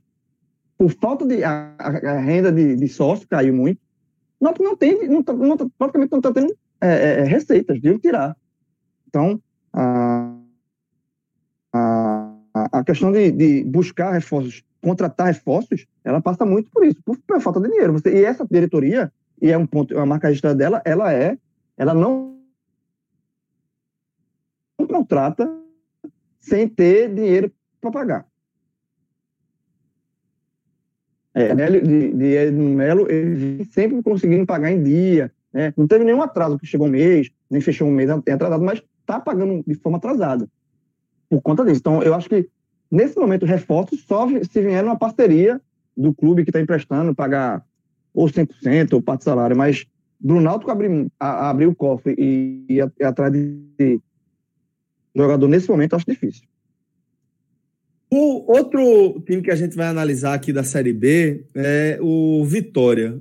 por falta de. A, a- renda de, de sócio caiu muito. O Náutico não tem, não tá, não tá- praticamente não está tendo é, é, receitas de tirar. Então, a questão de, de buscar reforços, contratar reforços, ela passa muito por isso, por, por falta de dinheiro. Você, e essa diretoria, e é um ponto, é uma marca registrada dela, ela é, ela não, não contrata sem ter dinheiro para pagar. É, Nélio- de, de Edno Melo, ele sempre conseguindo pagar em dia, né? Não teve nenhum atraso que chegou um mês, nem fechou um mês tem atrasado, mas está pagando de forma atrasada por conta disso. Então, eu acho que nesse momento reforços só se vier uma parceria do clube que está emprestando, pagar ou 100% ou parte de salário, mas do Náutico abrir, a- o cofre e ir atrás de jogador nesse momento, acho difícil. O outro time que a gente vai analisar aqui da Série B é o Vitória.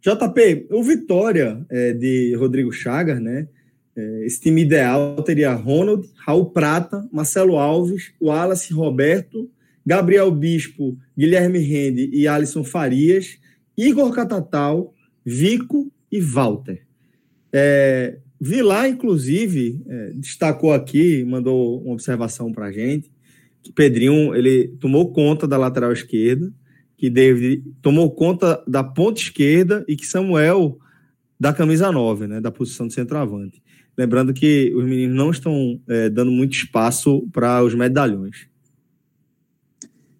JP, o Vitória é, de Rodrigo Chagas, né? É, esse time ideal teria Ronald, Raul Prata, Marcelo Alves, Wallace Roberto, Gabriel Bispo, Guilherme Rende e Alisson Farias, Igor Catatal, Vico e Walter. É, Vilar, inclusive, é, destacou aqui, mandou uma observação para a gente, que Pedrinho ele tomou conta da lateral esquerda, que David tomou conta da ponta esquerda e que Samuel da camisa 9, né, da posição de centroavante. Lembrando que os meninos não estão é, dando muito espaço para os medalhões.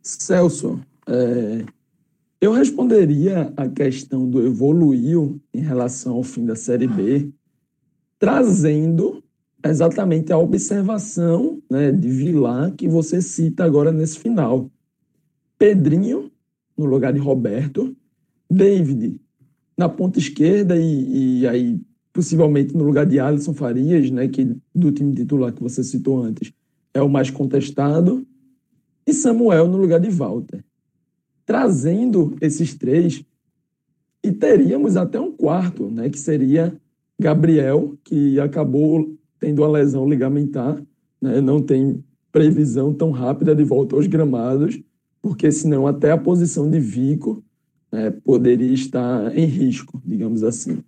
Celso, é, eu responderia a questão do evoluiu em relação ao fim da Série B, trazendo exatamente a observação né, de Vilar que você cita agora nesse final. Pedrinho, no lugar de Roberto, David na ponta esquerda e, e aí possivelmente no lugar de Alisson Farias, né, que do time titular que você citou antes, é o mais contestado, e Samuel no lugar de Walter. Trazendo esses três, e teríamos até um quarto, né, que seria Gabriel, que acabou tendo a lesão ligamentar, né, não tem previsão tão rápida de volta aos gramados, porque senão até a posição de Vico né, poderia estar em risco, digamos assim.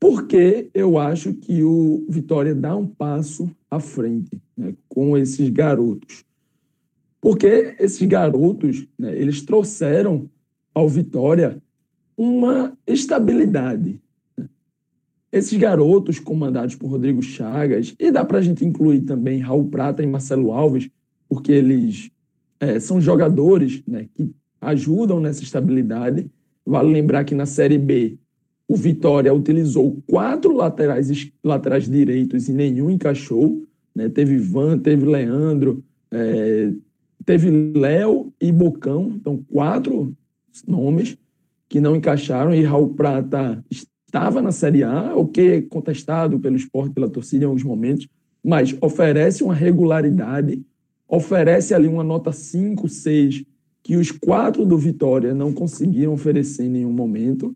Porque eu acho que o Vitória dá um passo à frente né, com esses garotos. Porque esses garotos, né, eles trouxeram ao Vitória uma estabilidade. né. Esses garotos comandados por Rodrigo Chagas, e dá para a gente incluir também Raul Prata e Marcelo Alves, porque eles eh, são jogadores né, que ajudam nessa estabilidade. Vale lembrar que na Série B, o Vitória utilizou quatro laterais, laterais direitos e nenhum encaixou. né? Teve Ivan, teve Leandro, eh, teve Léo e Bocão, então quatro nomes que não encaixaram e Raul Prata estava na Série A, o que é contestado pelo esporte, pela torcida em alguns momentos, mas oferece uma regularidade, oferece ali uma nota 5, 6, que os quatro do Vitória não conseguiram oferecer em nenhum momento.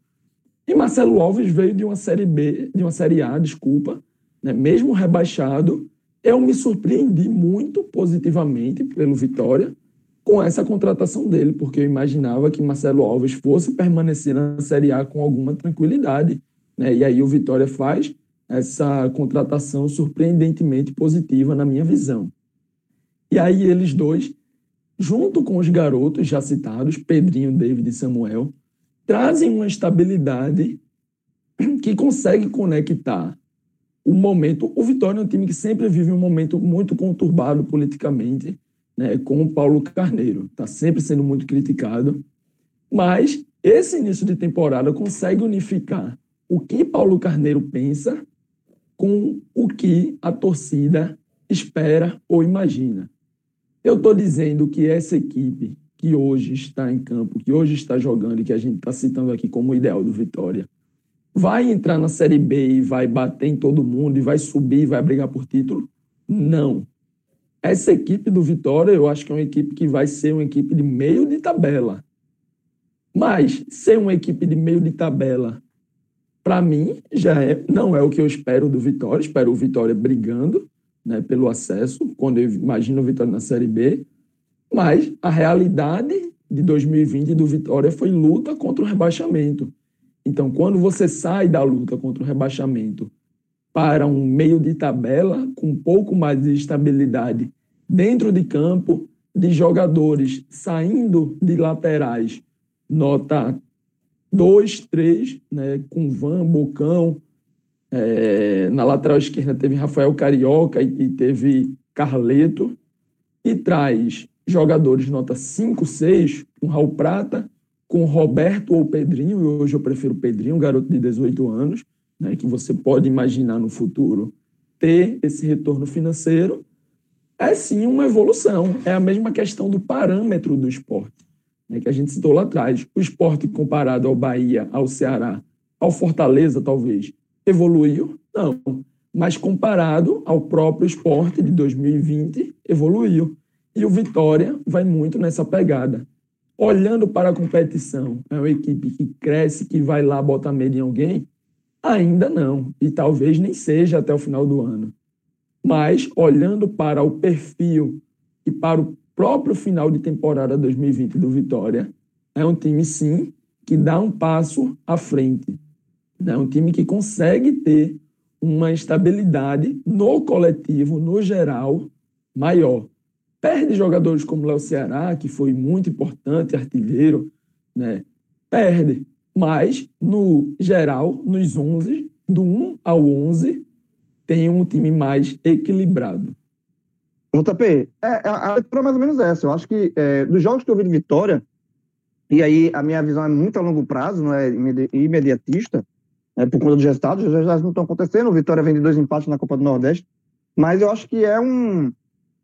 E Marcelo Alves veio de uma Série B, de uma Série A, desculpa, né? mesmo rebaixado, eu me surpreendi muito positivamente pelo Vitória com essa contratação dele, porque eu imaginava que Marcelo Alves fosse permanecer na Série A com alguma tranquilidade. Né? E aí o Vitória faz essa contratação surpreendentemente positiva na minha visão. E aí eles dois, junto com os garotos já citados, Pedrinho, David e Samuel, trazem uma estabilidade que consegue conectar o momento. O Vitória é um time que sempre vive um momento muito conturbado politicamente, né, com o Paulo Carneiro. Está sempre sendo muito criticado. Mas esse início de temporada consegue unificar o que Paulo Carneiro pensa com o que a torcida espera ou imagina. Eu estou dizendo que essa equipe que hoje está em campo, que hoje está jogando e que a gente está citando aqui como ideal do Vitória, vai entrar na Série B e vai bater em todo mundo e vai subir e vai brigar por título? Não. Essa equipe do Vitória, eu acho que é uma equipe que vai ser uma equipe de meio de tabela. Mas ser uma equipe de meio de tabela, para mim, já é, não é o que eu espero do Vitória. Espero o Vitória brigando né, pelo acesso, quando eu imagino o Vitória na Série B. Mas a realidade de 2020 do Vitória foi luta contra o rebaixamento. Então, quando você sai da luta contra o rebaixamento para um meio de tabela com um pouco mais de estabilidade dentro de campo, de jogadores saindo de laterais, nota 2, 3, né, com Van, Bocão, é, na lateral esquerda teve Rafael Carioca e, e teve Carleto, e traz jogadores nota 5, 6, com Raul Prata, com Roberto ou Pedrinho, e hoje eu prefiro Pedrinho, um garoto de 18 anos, né, que você pode imaginar no futuro ter esse retorno financeiro, é sim uma evolução. É a mesma questão do parâmetro do esporte, né, que a gente citou lá atrás. O esporte comparado ao Bahia, ao Ceará, ao Fortaleza, talvez, evoluiu? Não. Mas comparado ao próprio esporte de 2020, evoluiu. E o Vitória vai muito nessa pegada. Olhando para a competição, é uma equipe que cresce, que vai lá botar medo em alguém? Ainda não. E talvez nem seja até o final do ano. Mas, olhando para o perfil e para o próprio final de temporada 2020 do Vitória, é um time, sim, que dá um passo à frente. É um time que consegue ter uma estabilidade no coletivo, no geral, maior. Perde jogadores como Léo Ceará, que foi muito importante, artilheiro, né? Perde. Mas, no geral, nos 11, do 1 ao 11, tem um time mais equilibrado. JP, é, é, a leitura é mais ou menos essa. Eu acho que é, dos jogos que eu vi de Vitória, e aí a minha visão é muito a longo prazo, não é imedi- imediatista, é, por conta dos resultados, os resultados não estão acontecendo, o Vitória vem de dois empates na Copa do Nordeste, mas eu acho que é um,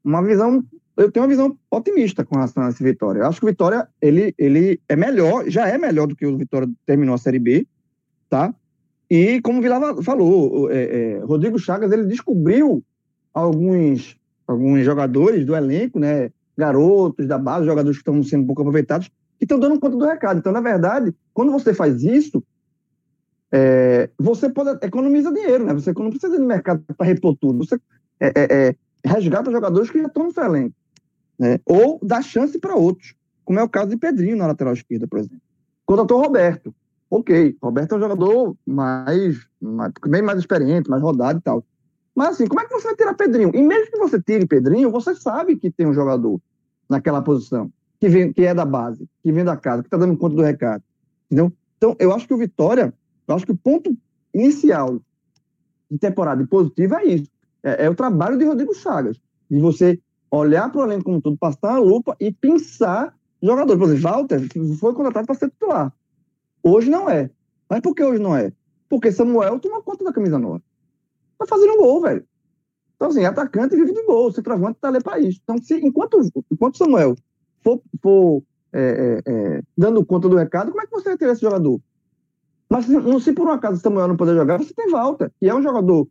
uma visão, eu tenho uma visão otimista com relação a esse Vitória. Eu acho que o Vitória, ele, ele é melhor, já é melhor do que o Vitória terminou a Série B, tá? E como o Vilava falou, é, é, Rodrigo Chagas, ele descobriu alguns, alguns jogadores do elenco, né? Garotos da base, jogadores que estão sendo pouco aproveitados, que estão dando conta do recado. Então, na verdade, quando você faz isso, é, você pode economiza dinheiro, né? Você não precisa de mercado para repor tudo. Você é, é, é, resgata jogadores que já estão no seu elenco, né? Ou dá chance para outros, como é o caso de Pedrinho na lateral esquerda, por exemplo. Contratou o Roberto. Ok, Roberto é um jogador mais, mais bem mais experiente, mais rodado e tal. Mas assim, como é que você vai tirar Pedrinho? E mesmo que você tire Pedrinho, você sabe que tem um jogador naquela posição, que, vem, que é da base, que vem da casa, que está dando conta do recado. Entendeu? Então, eu acho que o Vitória, eu acho que o ponto inicial de temporada positivo é isso. É, é o trabalho de Rodrigo Chagas. De você olhar para o elenco como todo, passar a lupa e pensar jogador. Por exemplo, Walter foi contratado para ser titular. Hoje não é. Mas por que hoje não é? Porque Samuel toma conta da camisa nova. Tá fazendo um gol, velho. Então, assim, atacante vive de gol, centroavante tá ali para isso. Então, se, enquanto, enquanto Samuel for, for é, é, é, dando conta do recado, como é que você vai ter esse jogador? Mas não- se por um acaso Samuel não puder jogar, você tem Walter, que é um jogador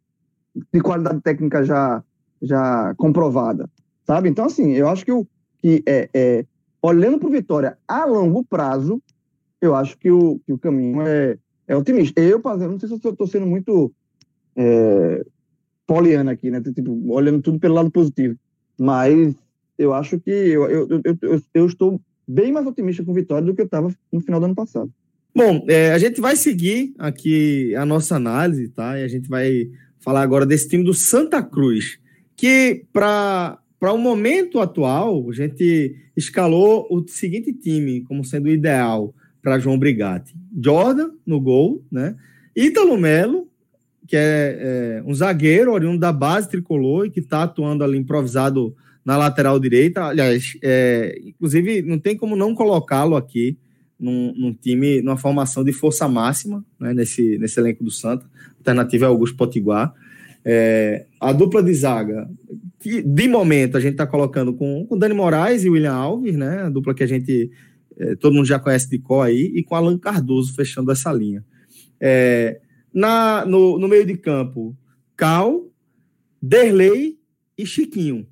de qualidade técnica já, já comprovada, sabe? Então, assim, eu acho que, o, que é, é, olhando para o Vitória a longo prazo, eu acho que o, que o caminho é, é otimista. Eu, por exemplo, não sei se eu estou sendo muito é, poliana aqui, né? Tipo, olhando tudo pelo lado positivo. Mas eu acho que eu, eu, eu, eu, estou bem mais otimista com o Vitória do que eu estava no final do ano passado. Bom, é, a gente vai seguir aqui a nossa análise, tá? E a gente vai falar agora desse time do Santa Cruz, que para para o momento atual, a gente escalou o seguinte time como sendo ideal para João Brigatti. Jordan no gol, né? Ítalo Melo, que é, é, um zagueiro oriundo da base tricolor e que está atuando ali improvisado na lateral direita. Aliás, é, inclusive, não tem como não colocá-lo aqui num, num time, numa formação de força máxima, né, nesse, nesse elenco do Santa. Alternativa é Augusto Potiguar. É, a dupla de zaga, que de momento a gente está colocando com, com Dani Moraes e William Alves, né? A dupla que a gente é, todo mundo já conhece de cor aí, e com Alan Cardoso fechando essa linha. É, na, no, no meio de campo, Cal, Derlei e Chiquinho.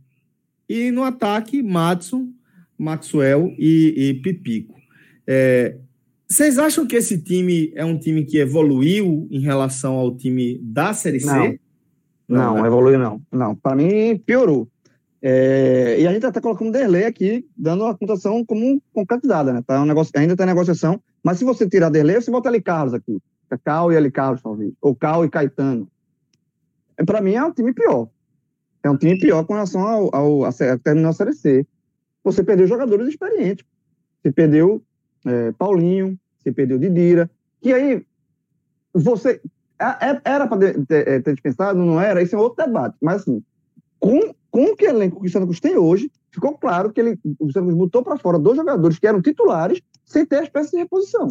E no ataque, Matson, Maxwell e, e Pipico. É, vocês acham que esse time é um time que evoluiu em relação ao time da Série C? Não, não evoluiu não. Não, para mim piorou. É, e a gente até colocando o Derlei aqui, dando a pontuação como concretizada, né? Tá um negócio, ainda está em negociação, mas se você tirar Derlei, você bota ali Carlos aqui. Fica Cal e Ali Carlos, talvez. Ou Cal e Caetano. Para mim é um time pior. É um time pior com relação ao, ao a, a terminar a Série C. Você perdeu jogadores experientes. Você perdeu é, Paulinho, você perdeu Didira. Que aí você. É- é- Era para ter, ter dispensado, não era? Esse é outro debate. Mas assim, com, com que elenco que o Cruz tem hoje, ficou claro que ele, o Cruz botou para fora dois jogadores que eram titulares sem ter as peças de reposição.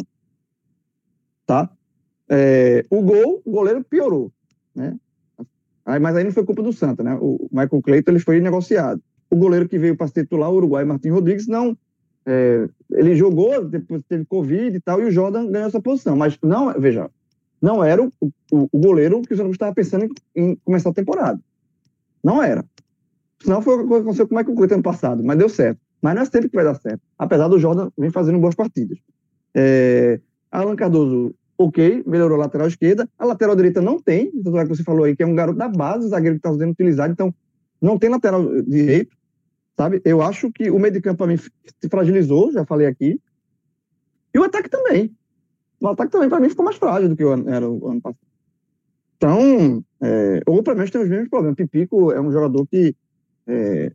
Tá? É, o gol, o goleiro piorou. Né? Aí, mas aí não foi culpa do Santa, né? O Michael Cleiton ele foi negociado. O goleiro que veio para titular, o Uruguai, Martin Rodrigues, não. é, ele jogou, depois teve Covid e tal, e o Jordan ganhou essa posição. Mas não, veja, não era o, o, o goleiro que o Santa estava pensando em, em começar a temporada. Não era. Senão foi o que aconteceu com o Michael ano passado, mas deu certo. Mas não é sempre que vai dar certo. Apesar do Jordan vem fazendo boas partidas. É, Alan Cardoso, ok, melhorou a lateral esquerda. A lateral direita não tem, tanto é que você falou aí, que é um garoto da base, zagueiro que está sendo utilizado, então não tem lateral direito, sabe? Eu acho que o meio de campo, para mim, se fragilizou, já falei aqui. E o ataque também. O ataque também, para mim, ficou mais frágil do que o ano- era o ano passado. Então, é, ou para mim, tem os mesmos problemas. Pipico é um jogador que é,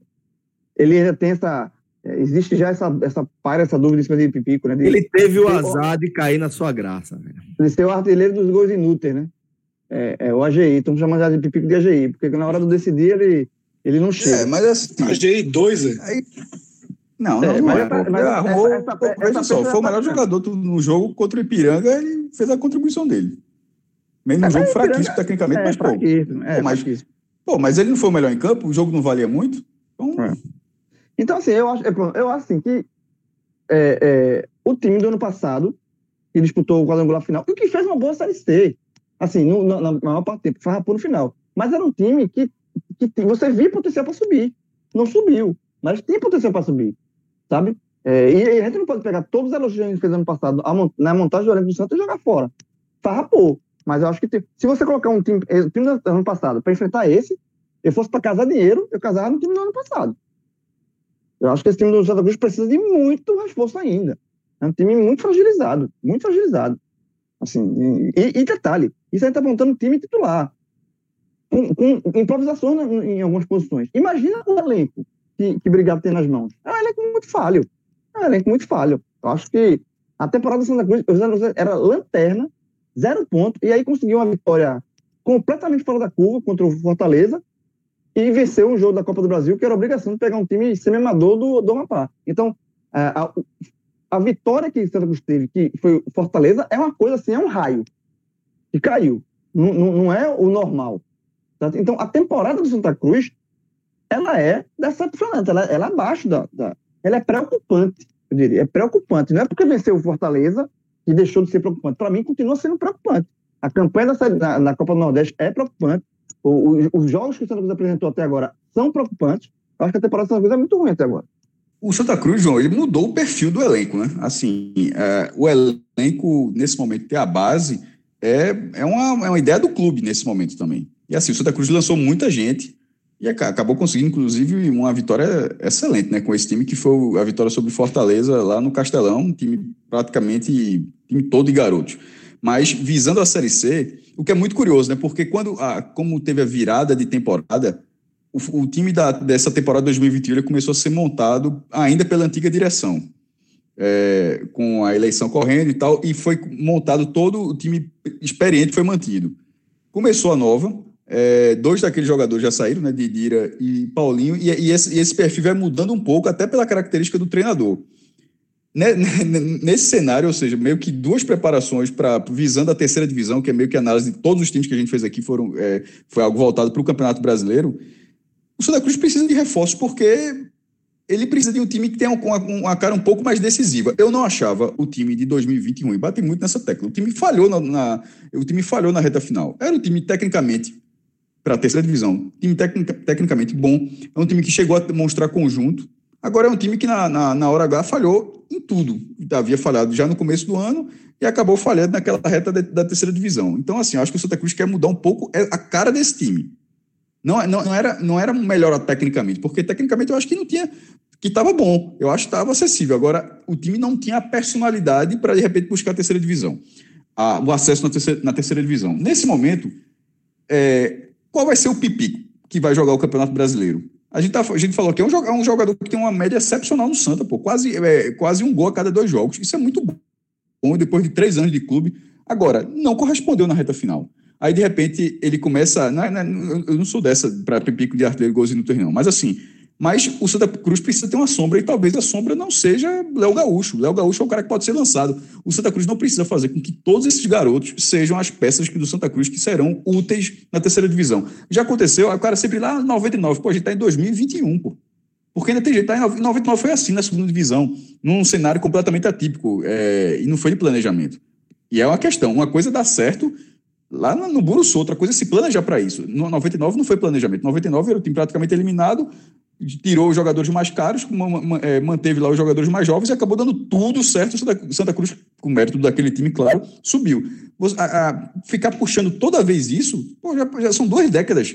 ele ainda tem essa. é, existe já essa, essa para, essa dúvida em cima de Pipico, né? De, Ele teve o azar de cair na sua graça. velho. de ser o artilheiro dos gols inúteis, né? É, é o AGI, estamos chamando já de Pipico de AGI, porque na hora do decidir ele, ele não chega. É, mas assim. AGI 2, é. Aí- Não, não, É, não mas é. mas arrumou- essa- essa veja só, foi o tá melhor bacana. jogador do- no jogo contra o Ipiranga, ele fez a contribuição dele. Mesmo É, um jogo mas fraquíssimo Ipiranga- tecnicamente, é, mas pô, é, Pô, mas- pô, mas ele não foi o melhor em campo, o jogo não valia muito. Então, É. Então, assim, eu acho, é, eu acho assim, que é, o time do ano passado, que disputou o quadrangular final, e que fez uma boa Série C, assim, no, na, na maior parte do tempo, farrapou no final. Mas era um time que, que você via potencial para subir. Não subiu, mas tem potencial para subir, sabe? É, e a gente não pode pegar todos os elogios que a gente fez ano passado na montagem do elenco do Santos e jogar fora. Farrapou. Mas eu acho que tem- se você colocar um time, eh, o time do ano passado para enfrentar esse, eu fosse para casar dinheiro, eu casava no time do ano passado. Eu acho que esse time do Santa Cruz precisa de muito reforço ainda. É um time muito fragilizado, muito fragilizado. Assim, e, e detalhe, isso aí tá montando um time titular. Com, com improvisações na- em algumas posições. Imagina o elenco que, que Brigado tem nas mãos. É um elenco muito falho. É um elenco muito falho. Eu acho que a temporada do Santa Cruz, era lanterna, zero ponto, e aí conseguiu uma vitória completamente fora da curva contra o Fortaleza e venceu um jogo da Copa do Brasil, que era obrigação de pegar um time semi-amador do, do Amapá. Então, a, a, a vitória que o Santa Cruz teve, que foi Fortaleza, é uma coisa assim, é um raio que caiu. Não, não, não é o normal. tá? Então, a temporada do Santa Cruz, ela é decepcionante, ela, ela é abaixo da, da- Ela é preocupante, eu diria. É preocupante. Não é porque venceu o Fortaleza que deixou de ser preocupante. Para mim, continua sendo preocupante. A campanha da, na Copa do Nordeste é preocupante. O- o- os jogos que o Santa Cruz apresentou até agora são preocupantes. Eu acho que a temporada do Santa Cruz é muito ruim até agora. O Santa Cruz, João, ele mudou o perfil do elenco, né? Assim, é, o elenco, nesse momento, ter a base é, é, uma, é uma ideia do clube nesse momento também. E assim, o Santa Cruz lançou muita gente e aca- acabou conseguindo, inclusive, uma vitória excelente, né? Com esse time que foi a vitória sobre Fortaleza lá no Castelão, um time praticamente time todo de garotos. Mas visando a Série C, o que é muito curioso, né? Porque quando, a, como teve a virada de temporada, o, o time da, dessa temporada 2021 ele começou a ser montado ainda pela antiga direção. é, com a eleição correndo e tal, e foi montado todo o time experiente foi mantido. Começou a nova, é, dois daqueles jogadores já saíram, né, Didira e Paulinho, e, e esse, e esse perfil vai mudando um pouco, até pela característica do treinador. Ne- ne- Nesse cenário, ou seja, meio que duas preparações para visando a terceira divisão, que é meio que a análise de todos os times que a gente fez aqui, foram, é, foi algo voltado para o Campeonato Brasileiro. O Santa Cruz precisa de reforços porque ele precisa de um time que tenha uma, uma cara um pouco mais decisiva. Eu não achava o time de 2021, e bate muito nessa tecla. O time falhou na, na- o time falhou na reta final. Era um time tecnicamente para a terceira divisão, time tecnica- tecnicamente bom, é um time que chegou a demonstrar conjunto. Agora é um time que na, na, na hora H falhou em tudo. Havia falhado já no começo do ano e acabou falhando naquela reta de- da terceira divisão. Então, assim, acho que o Santa Cruz quer mudar um pouco é a cara desse time. Não, não, não era, não era melhor tecnicamente, porque tecnicamente eu acho que não tinha. que estava bom, eu acho que estava acessível. Agora, o time não tinha a personalidade para, de repente, buscar a terceira divisão, a- o acesso na terceira, na terceira divisão. Nesse momento, é, qual vai ser o Pipico que vai jogar o Campeonato Brasileiro? A gente, tá, a gente falou que é um, é um jogador que tem uma média excepcional no Santa, pô, quase, é, quase um gol a cada dois jogos. Isso é muito bom depois de três anos de clube. Agora, não correspondeu na reta final. Aí, de repente, ele começa. É- é- eu não sou dessa para Pipico de artilheiro, gols inúteis, não. Mas assim, mas o Santa Cruz precisa ter uma sombra e talvez a sombra não seja Léo Gaúcho. Léo Gaúcho é o cara que pode ser lançado. O Santa Cruz não precisa fazer com que todos esses garotos sejam as peças do Santa Cruz que serão úteis na terceira divisão. Já aconteceu, o cara sempre lá 99, pô, a gente tá em 2021, pô. Porque ainda tem jeito, tá em 99 foi assim na segunda divisão, num cenário completamente atípico, é, e não foi de planejamento. E é uma questão, uma coisa dá certo lá no, no Buruçu, outra coisa é se planejar para isso. No 99 não foi planejamento, 99 era o time praticamente eliminado, tirou os jogadores mais caros, eh, manteve lá os jogadores mais jovens e acabou dando tudo certo. Santa, Cruz, com mérito daquele time, claro, subiu. Ficar puxando toda vez isso, pô, já, já são duas décadas.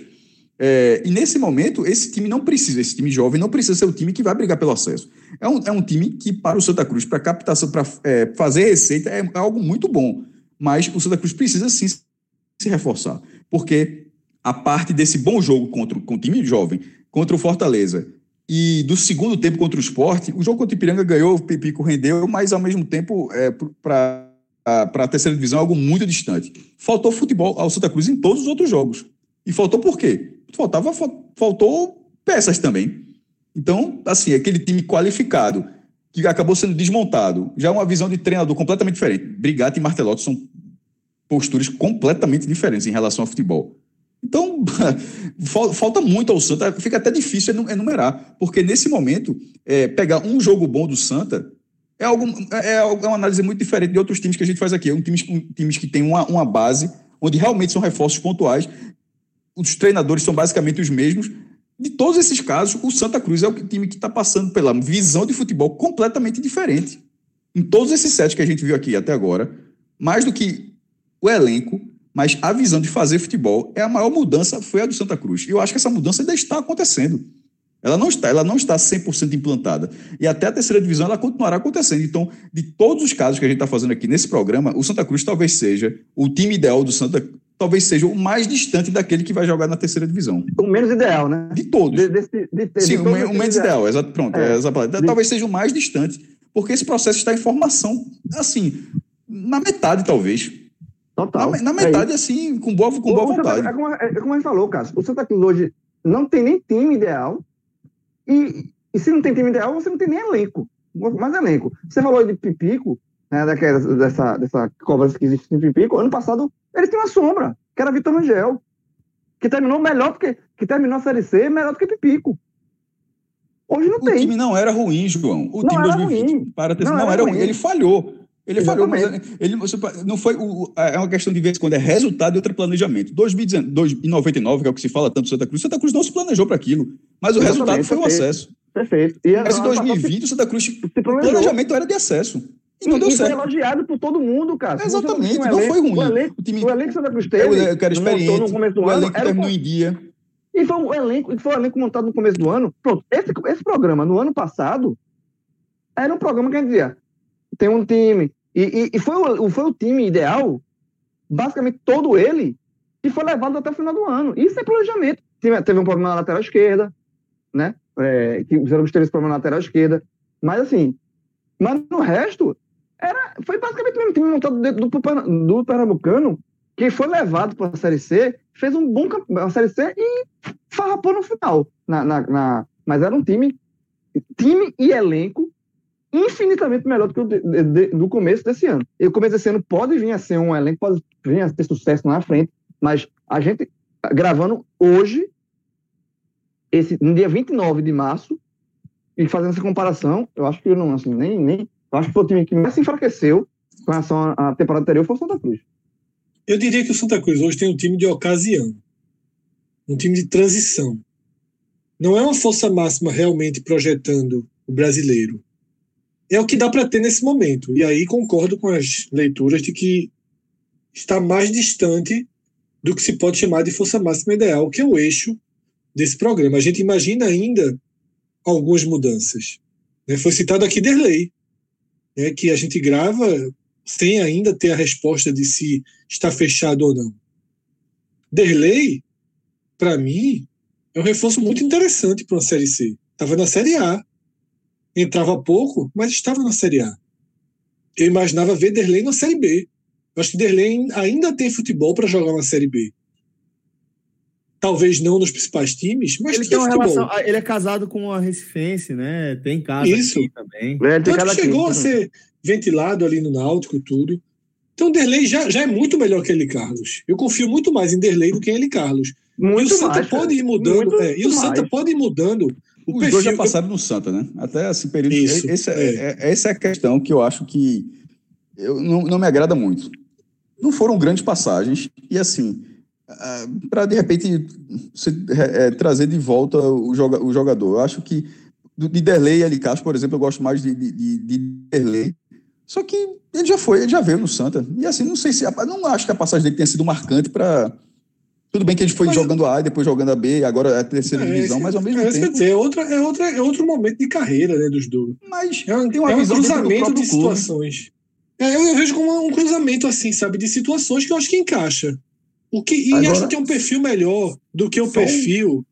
É, e nesse momento, esse time não precisa, esse time jovem não precisa ser o time que vai brigar pelo acesso. É um, é um time que, para o Santa Cruz, para captação, para é, fazer receita, é algo muito bom. Mas o Santa Cruz precisa sim se reforçar. Porque a parte desse bom jogo contra, com o time jovem, contra o Fortaleza, e do segundo tempo contra o esporte, o jogo contra o Ipiranga ganhou, o Pipico rendeu, mas ao mesmo tempo, é, para a terceira divisão, é algo muito distante. Faltou futebol ao Santa Cruz em todos os outros jogos. E faltou por quê? Faltava, fa- faltou peças também. Então, assim, aquele time qualificado, que acabou sendo desmontado, já é uma visão de treinador completamente diferente. Brigatti e Martelotti são posturas completamente diferentes em relação ao futebol. Então, fal- falta muito ao Santa, fica até difícil enu- enumerar, porque nesse momento, é, pegar um jogo bom do Santa é, algo, é, algo- é uma análise muito diferente de outros times que a gente faz aqui. É um times, um, times que tem uma, uma base, onde realmente são reforços pontuais, os treinadores são basicamente os mesmos. De todos esses casos, o Santa Cruz é o time que está passando pela visão de futebol completamente diferente. Em todos esses sets que a gente viu aqui até agora, mais do que o elenco, mas a visão de fazer futebol é a maior mudança foi a do Santa Cruz. E eu acho que essa mudança ainda está acontecendo. Ela não está, ela não está 100% implantada. E até a terceira divisão ela continuará acontecendo. Então, de todos os casos que a gente está fazendo aqui nesse programa, o Santa Cruz talvez seja o time ideal do Santa, talvez seja o mais distante daquele que vai jogar na terceira divisão. O menos ideal, né? De todos. De, desse, de, de, Sim, de o, todos o menos ideais. ideal, exato, pronto, É. é. essa palavra. Talvez seja o mais distante, porque esse processo está em formação, assim, na metade, talvez. Total. Na, na É metade, assim, com boa, com O- boa o Santa- vontade. é, como, é como a gente falou, Cássio. O Santa Cruz hoje não tem nem time ideal. E, e se não tem time ideal, você não tem nem elenco. Mais elenco. Você falou de Pipico, né, daquela, dessa, dessa cobrança que existe em Pipico. Ano passado, ele tinha uma sombra, que era Vitor Rangel. Que terminou melhor do que. Terminou a Série C melhor do que Pipico. Hoje não O tem. time não era ruim, João. O Não time era 2020, ruim. para ter, Não não, era era ruim. ruim. Ele falhou. Ele falhou, mas Exatamente. ele não foi. O, é uma questão de vez quando é resultado e outro planejamento. 2099, que é o que se fala tanto do Santa Cruz, Santa Cruz não se planejou para aquilo. Mas o Exatamente, resultado foi o perfeito. acesso. Perfeito. E Mas em ano passado 2020, o Santa Cruz, o planejamento era de acesso. E não deu e foi certo. elogiado por todo mundo, cara. Exatamente, um não foi elenco- ruim. O elenco, O time- o elenco Santa Cruz teve, eu quero experiente. no começo do O ano, elenco um terminou em dia. E foi um elenco, e foi um elenco montado no começo do ano. Pronto, esse, esse programa, no ano passado, era um programa que a gente dizia, tem um time, e, e, e foi, o, foi o time ideal, basicamente todo ele, que foi levado até o final do ano. Isso é planejamento. Teve, um problema na lateral esquerda, né? É, que o Zero teve esse problema na lateral esquerda. Mas, assim, Mas no resto, era, foi basicamente o mesmo time montado dentro do, do, Pernambucano, que foi levado para a Série C, fez um bom campeonato, Série C e farrapou no final. Na, na, na- mas era um time, time e elenco infinitamente melhor do que o de- de- do começo desse ano. E o começo desse ano pode vir a ser um elenco, pode vir a ter sucesso na frente, mas a gente, gravando hoje, esse, no dia 29 de março, e fazendo essa comparação, eu acho que eu não, assim, nem, nem, eu acho que foi o time que mais se enfraqueceu com relação à temporada anterior foi o Santa Cruz. Eu diria que o Santa Cruz hoje tem um time de ocasião, um time de transição. Não é uma força máxima realmente projetando o brasileiro. É o que dá para ter nesse momento. E aí concordo com as leituras de que está mais distante do que se pode chamar de força máxima ideal, que é o eixo desse programa. A gente imagina ainda algumas mudanças. né? Foi citado aqui Derlei, né, que a gente grava sem ainda ter a resposta de se está fechado ou não. Derlei, para mim, é um reforço muito interessante para uma Série C. Estava na Série A. Entrava pouco, mas estava na Série A. Eu imaginava ver Derlei na Série B. Eu acho que Derlei ainda tem futebol para jogar uma Série B. Talvez não nos principais times, mas Ele tem tem relação. Ele é casado com uma Recifense, né? Tem casa Isso. aqui também. Ele tem Tanto cada que chegou time. a ser ventilado ali no Náutico e tudo. Então, Derlei já, já é muito melhor que ele, Carlos. Eu confio muito mais em Derlei do que em ele, Carlos. Muito e o Santa mais, pode ir mudando. Muito é, e o Santa mais. pode ir mudando Os dois já passaram no Santa, né? Até esse período. Isso, esse é, é. essa é a questão que eu acho que eu, não, não me agrada muito. Não foram grandes passagens, e assim, para de repente você, é, é, trazer de volta o, joga, o jogador. Eu acho que de Derlei e Eli Castro, por exemplo, eu gosto mais de, de, de, de Derlei. Só que ele já foi, ele já veio no Santa. E assim, não sei se. Não acho que a passagem dele tenha sido marcante para. Tudo bem que ele foi Mas- jogando a A, e depois jogando a B, agora é a terceira É, divisão, esse- mas ao mesmo é, isso quer tempo. dizer, é, outra, é, outra, é outro momento de carreira né, dos dois. Mas É um, tem uma é um cruzamento de situações. É, eu, eu vejo como um cruzamento assim, sabe, de situações que eu acho que encaixa. O que, e Agora- acho que é um perfil melhor do que o perfil.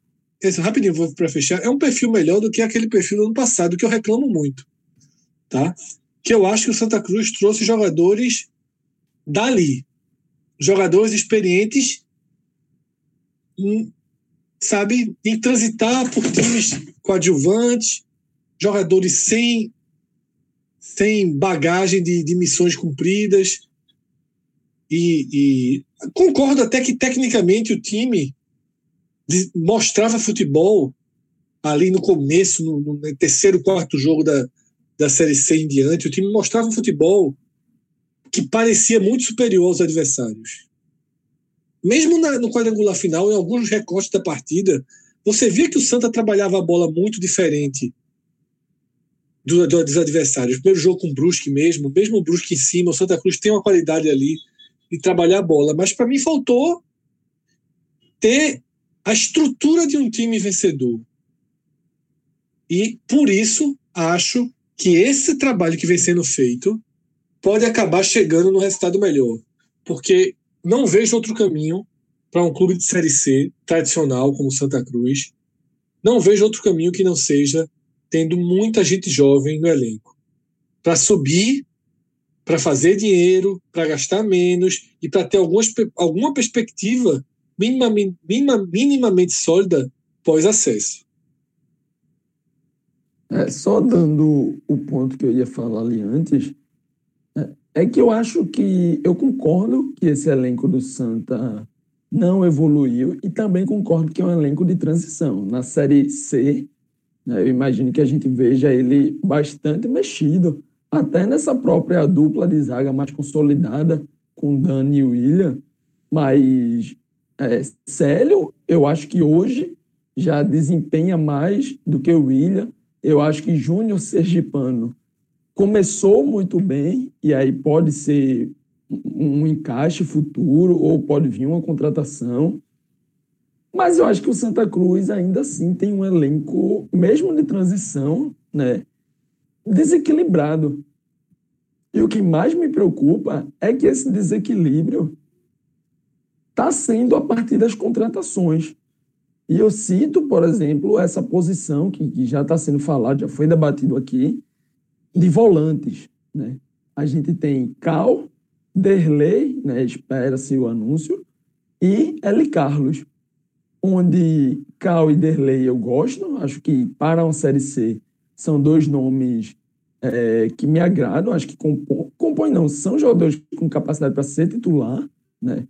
Esse, rapidinho, vou para fechar. É um perfil melhor do que aquele perfil do ano passado, que eu reclamo muito. Tá? Que eu acho que o Santa Cruz trouxe jogadores dali. Jogadores experientes, sabe, em transitar por times coadjuvantes, jogadores sem sem bagagem de, de missões cumpridas. E, e concordo até que tecnicamente o time mostrava futebol ali no começo, no, no terceiro, quarto jogo da, da Série C em diante. O time mostrava futebol que parecia muito superior aos adversários. Mesmo na- no quadrangular final, em alguns recortes da partida, você via que o Santa trabalhava a bola muito diferente do, do- dos adversários. O primeiro jogo com o Brusque mesmo, mesmo o Brusque em cima, o Santa Cruz tem uma qualidade ali de trabalhar a bola, mas para mim faltou ter a estrutura de um time vencedor. E por isso acho que esse trabalho que vem sendo feito pode acabar chegando no resultado melhor, porque não vejo outro caminho para um clube de série C tradicional como Santa Cruz. Não vejo outro caminho que não seja tendo muita gente jovem no elenco. Para subir, para fazer dinheiro, para gastar menos e para ter algumas, alguma perspectiva minimamente, minima- minimamente sólida pós-acesso. É, só dando o ponto que eu ia falar ali antes, é, que eu acho que eu concordo que esse elenco do Santa não evoluiu e também concordo que é um elenco de transição. Na Série C, né, eu imagino que a gente veja ele bastante mexido, até nessa própria dupla de zaga mais consolidada com Dani e William, mas é, Célio, eu acho que hoje já desempenha mais do que o William. Eu acho que Júnior Sergipano começou muito bem, e aí pode ser um encaixe futuro, ou pode vir uma contratação. Mas eu acho que o Santa Cruz ainda assim tem um elenco, mesmo de transição, né, desequilibrado. E o que mais me preocupa é que esse desequilíbrio está sendo a partir das contratações. E eu cito, por exemplo, essa posição que, que já está sendo falado, já foi debatido aqui, de volantes, né? A gente tem Cal, Derlei, né? Espera-se o anúncio, e L. Carlos, onde Cal e Derlei eu gosto, acho que para uma Série C são dois nomes é, que me agradam, acho que compõem, compõem não, são jogadores com capacidade para ser titular, né?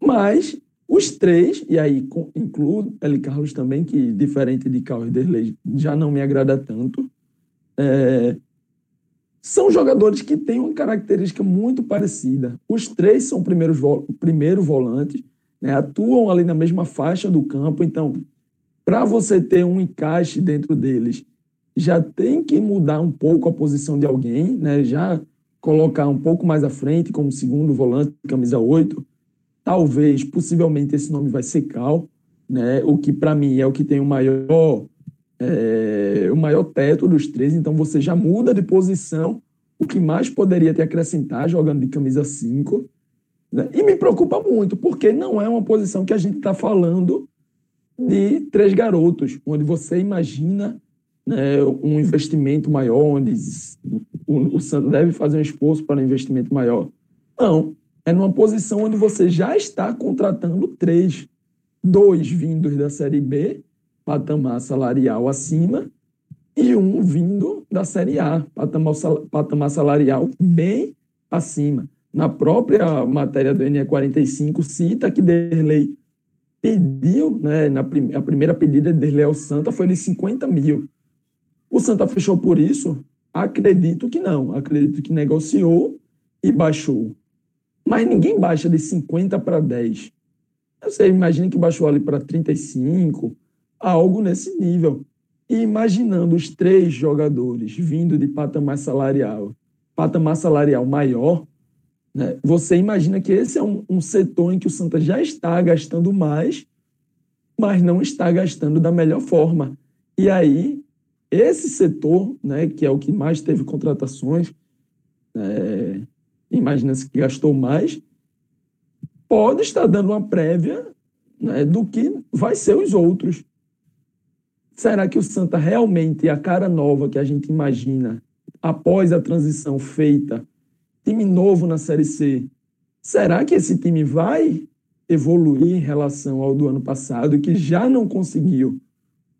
Mas os três, e aí incluo L. Carlos também, que diferente de Cal e Derlei já não me agrada tanto, é, são jogadores que têm uma característica muito parecida. Os três são primeiros vo primeiro volantes, né, atuam ali na mesma faixa do campo, então, para você ter um encaixe dentro deles, já tem que mudar um pouco a posição de alguém, né, já colocar um pouco mais à frente como segundo volante, camisa 8. Talvez, possivelmente, esse nome vai ser Cal, né, o que para mim é o que tem o maior é, o maior teto dos três, então você já muda de posição, o que mais poderia te acrescentar jogando de camisa 5. né? E me preocupa muito, porque não é uma posição que a gente está falando de três garotos, onde você imagina né, um investimento maior, onde o, o Santos deve fazer um esforço para um investimento maior. Não, é numa posição onde você já está contratando três, dois vindos da Série B, patamar salarial acima, e um vindo da Série A, patamar, sal- patamar salarial bem acima. Na própria matéria do NE45 cita que Derlei pediu, né, na prim a primeira pedida de Derlei ao Santa foi de 50 mil. O Santa fechou por isso? Acredito que não. Acredito que negociou e baixou. Mas ninguém baixa de 50 para 10. Você imagina que baixou ali para 35, algo nesse nível. E imaginando os três jogadores vindo de patamar salarial, patamar salarial maior, né, você imagina que esse é um, um setor em que o Santa já está gastando mais, mas não está gastando da melhor forma. E aí, esse setor, né, que é o que mais teve contratações, é, imagina-se que gastou mais, pode estar dando uma prévia né, do que vai ser os outros. Será que o Santa realmente é a cara nova que a gente imagina após a transição feita, time novo na Série C? Será que esse time vai evoluir em relação ao do ano passado, que já não conseguiu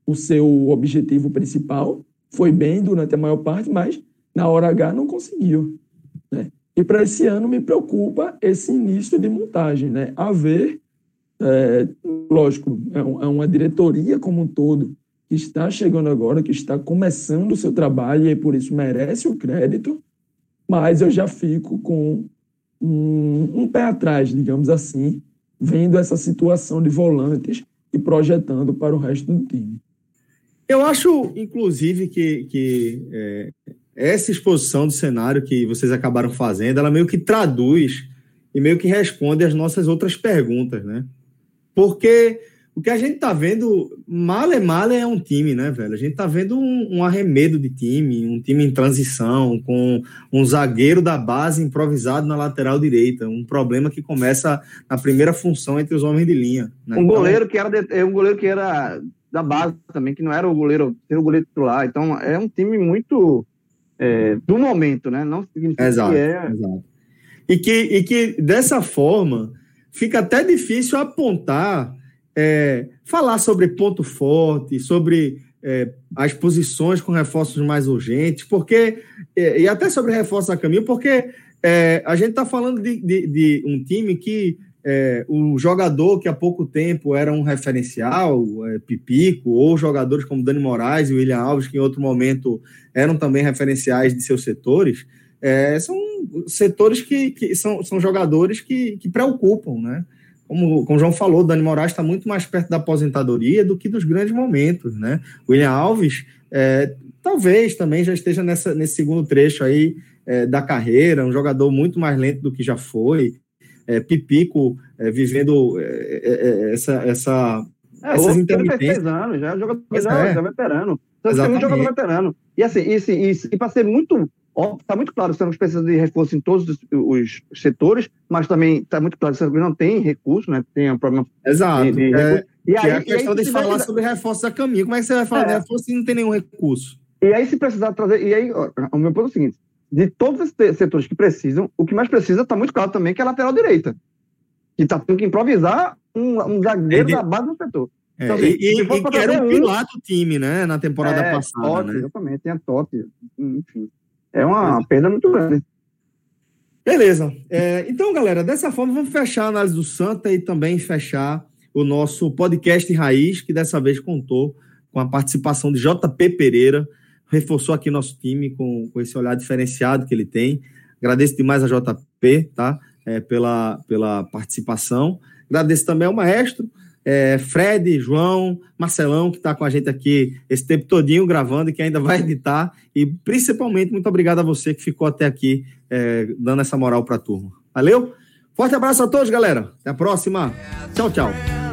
o seu objetivo principal? Foi bem durante a maior parte, mas na hora H não conseguiu. Né? E para esse ano me preocupa esse início de montagem, né? A ver, é, lógico, é, é uma diretoria como um todo que está chegando agora, que está começando o seu trabalho e por isso merece o crédito, mas eu já fico com um, um pé atrás, digamos assim, vendo essa situação de volantes e projetando para o resto do time. Eu acho, inclusive, que, que é, essa exposição do cenário que vocês acabaram fazendo, ela meio que traduz e meio que responde às nossas outras perguntas, né? Porque o que a gente tá vendo, male male é um time, né, velho? A gente tá vendo um, um arremedo de time, um time em transição, com um zagueiro da base improvisado na lateral direita, um problema que começa na primeira função entre os homens de linha. né? Um Então, goleiro que era de- é um goleiro que era da base também, que não era o goleiro, ser o goleiro titular. Então é um time muito é, do momento, né? Não significa Exato, que é. exato. E que, e que dessa forma fica até difícil apontar, é, falar sobre ponto forte, sobre é, as posições com reforços mais urgentes, porque é, e até sobre reforços a caminho, porque é, a gente está falando de, de- de um time que é, o jogador que há pouco tempo era um referencial, é, Pipico, ou jogadores como Dani Moraes e William Alves, que em outro momento eram também referenciais de seus setores, são setores que, que são, são jogadores que, que preocupam, né? Como, como o João falou, o Dani Moraes está muito mais perto da aposentadoria do que dos grandes momentos, né? O William Alves é, talvez também já esteja nessa, nesse segundo trecho aí é, da carreira, um jogador muito mais lento do que já foi. É, Pipico é, vivendo é, é, é, essa, essa É, essas intermitências. 16 anos, já é um jogador já, é. já veterano. Então, tem Exatamente. muito jogador veterano. E assim, e, assim, e, e para ser muito. Está muito claro o Santos precisa de reforço em todos os, os setores, mas também está muito claro que o Santos não tem recurso, né? Tem um problema Exato. de, de É, recurso. E aí, é a questão aí, de falar tiver- sobre reforço a caminho. Como é que você vai falar de É. reforço se não tem nenhum recurso? E aí, se precisar trazer. E aí, ó, o meu ponto é o seguinte: de todos esses setores que precisam, o que mais precisa está muito claro também, que é a lateral direita. Que tá tendo que improvisar um, um zagueiro Ele- da base do setor. É, Então, e, assim, e- e que era um pilar do time, né? Na temporada é, passada, Totti, né? Exatamente, tem a Totti. Enfim. É uma perda muito grande. Beleza. É, então, galera, dessa forma, vamos fechar a análise do Santa e também fechar o nosso podcast Raiz, que dessa vez contou com a participação de JP Pereira, reforçou aqui nosso time com, com esse olhar diferenciado que ele tem. Agradeço demais a JP, tá? É, pela, pela participação. Agradeço também ao maestro, é, Fred, João, Marcelão, que está com a gente aqui esse tempo todinho gravando e que ainda vai editar. E principalmente, muito obrigado a você que ficou até aqui é, dando essa moral para a turma. Valeu? Forte abraço a todos, galera. Até a próxima. Tchau, tchau.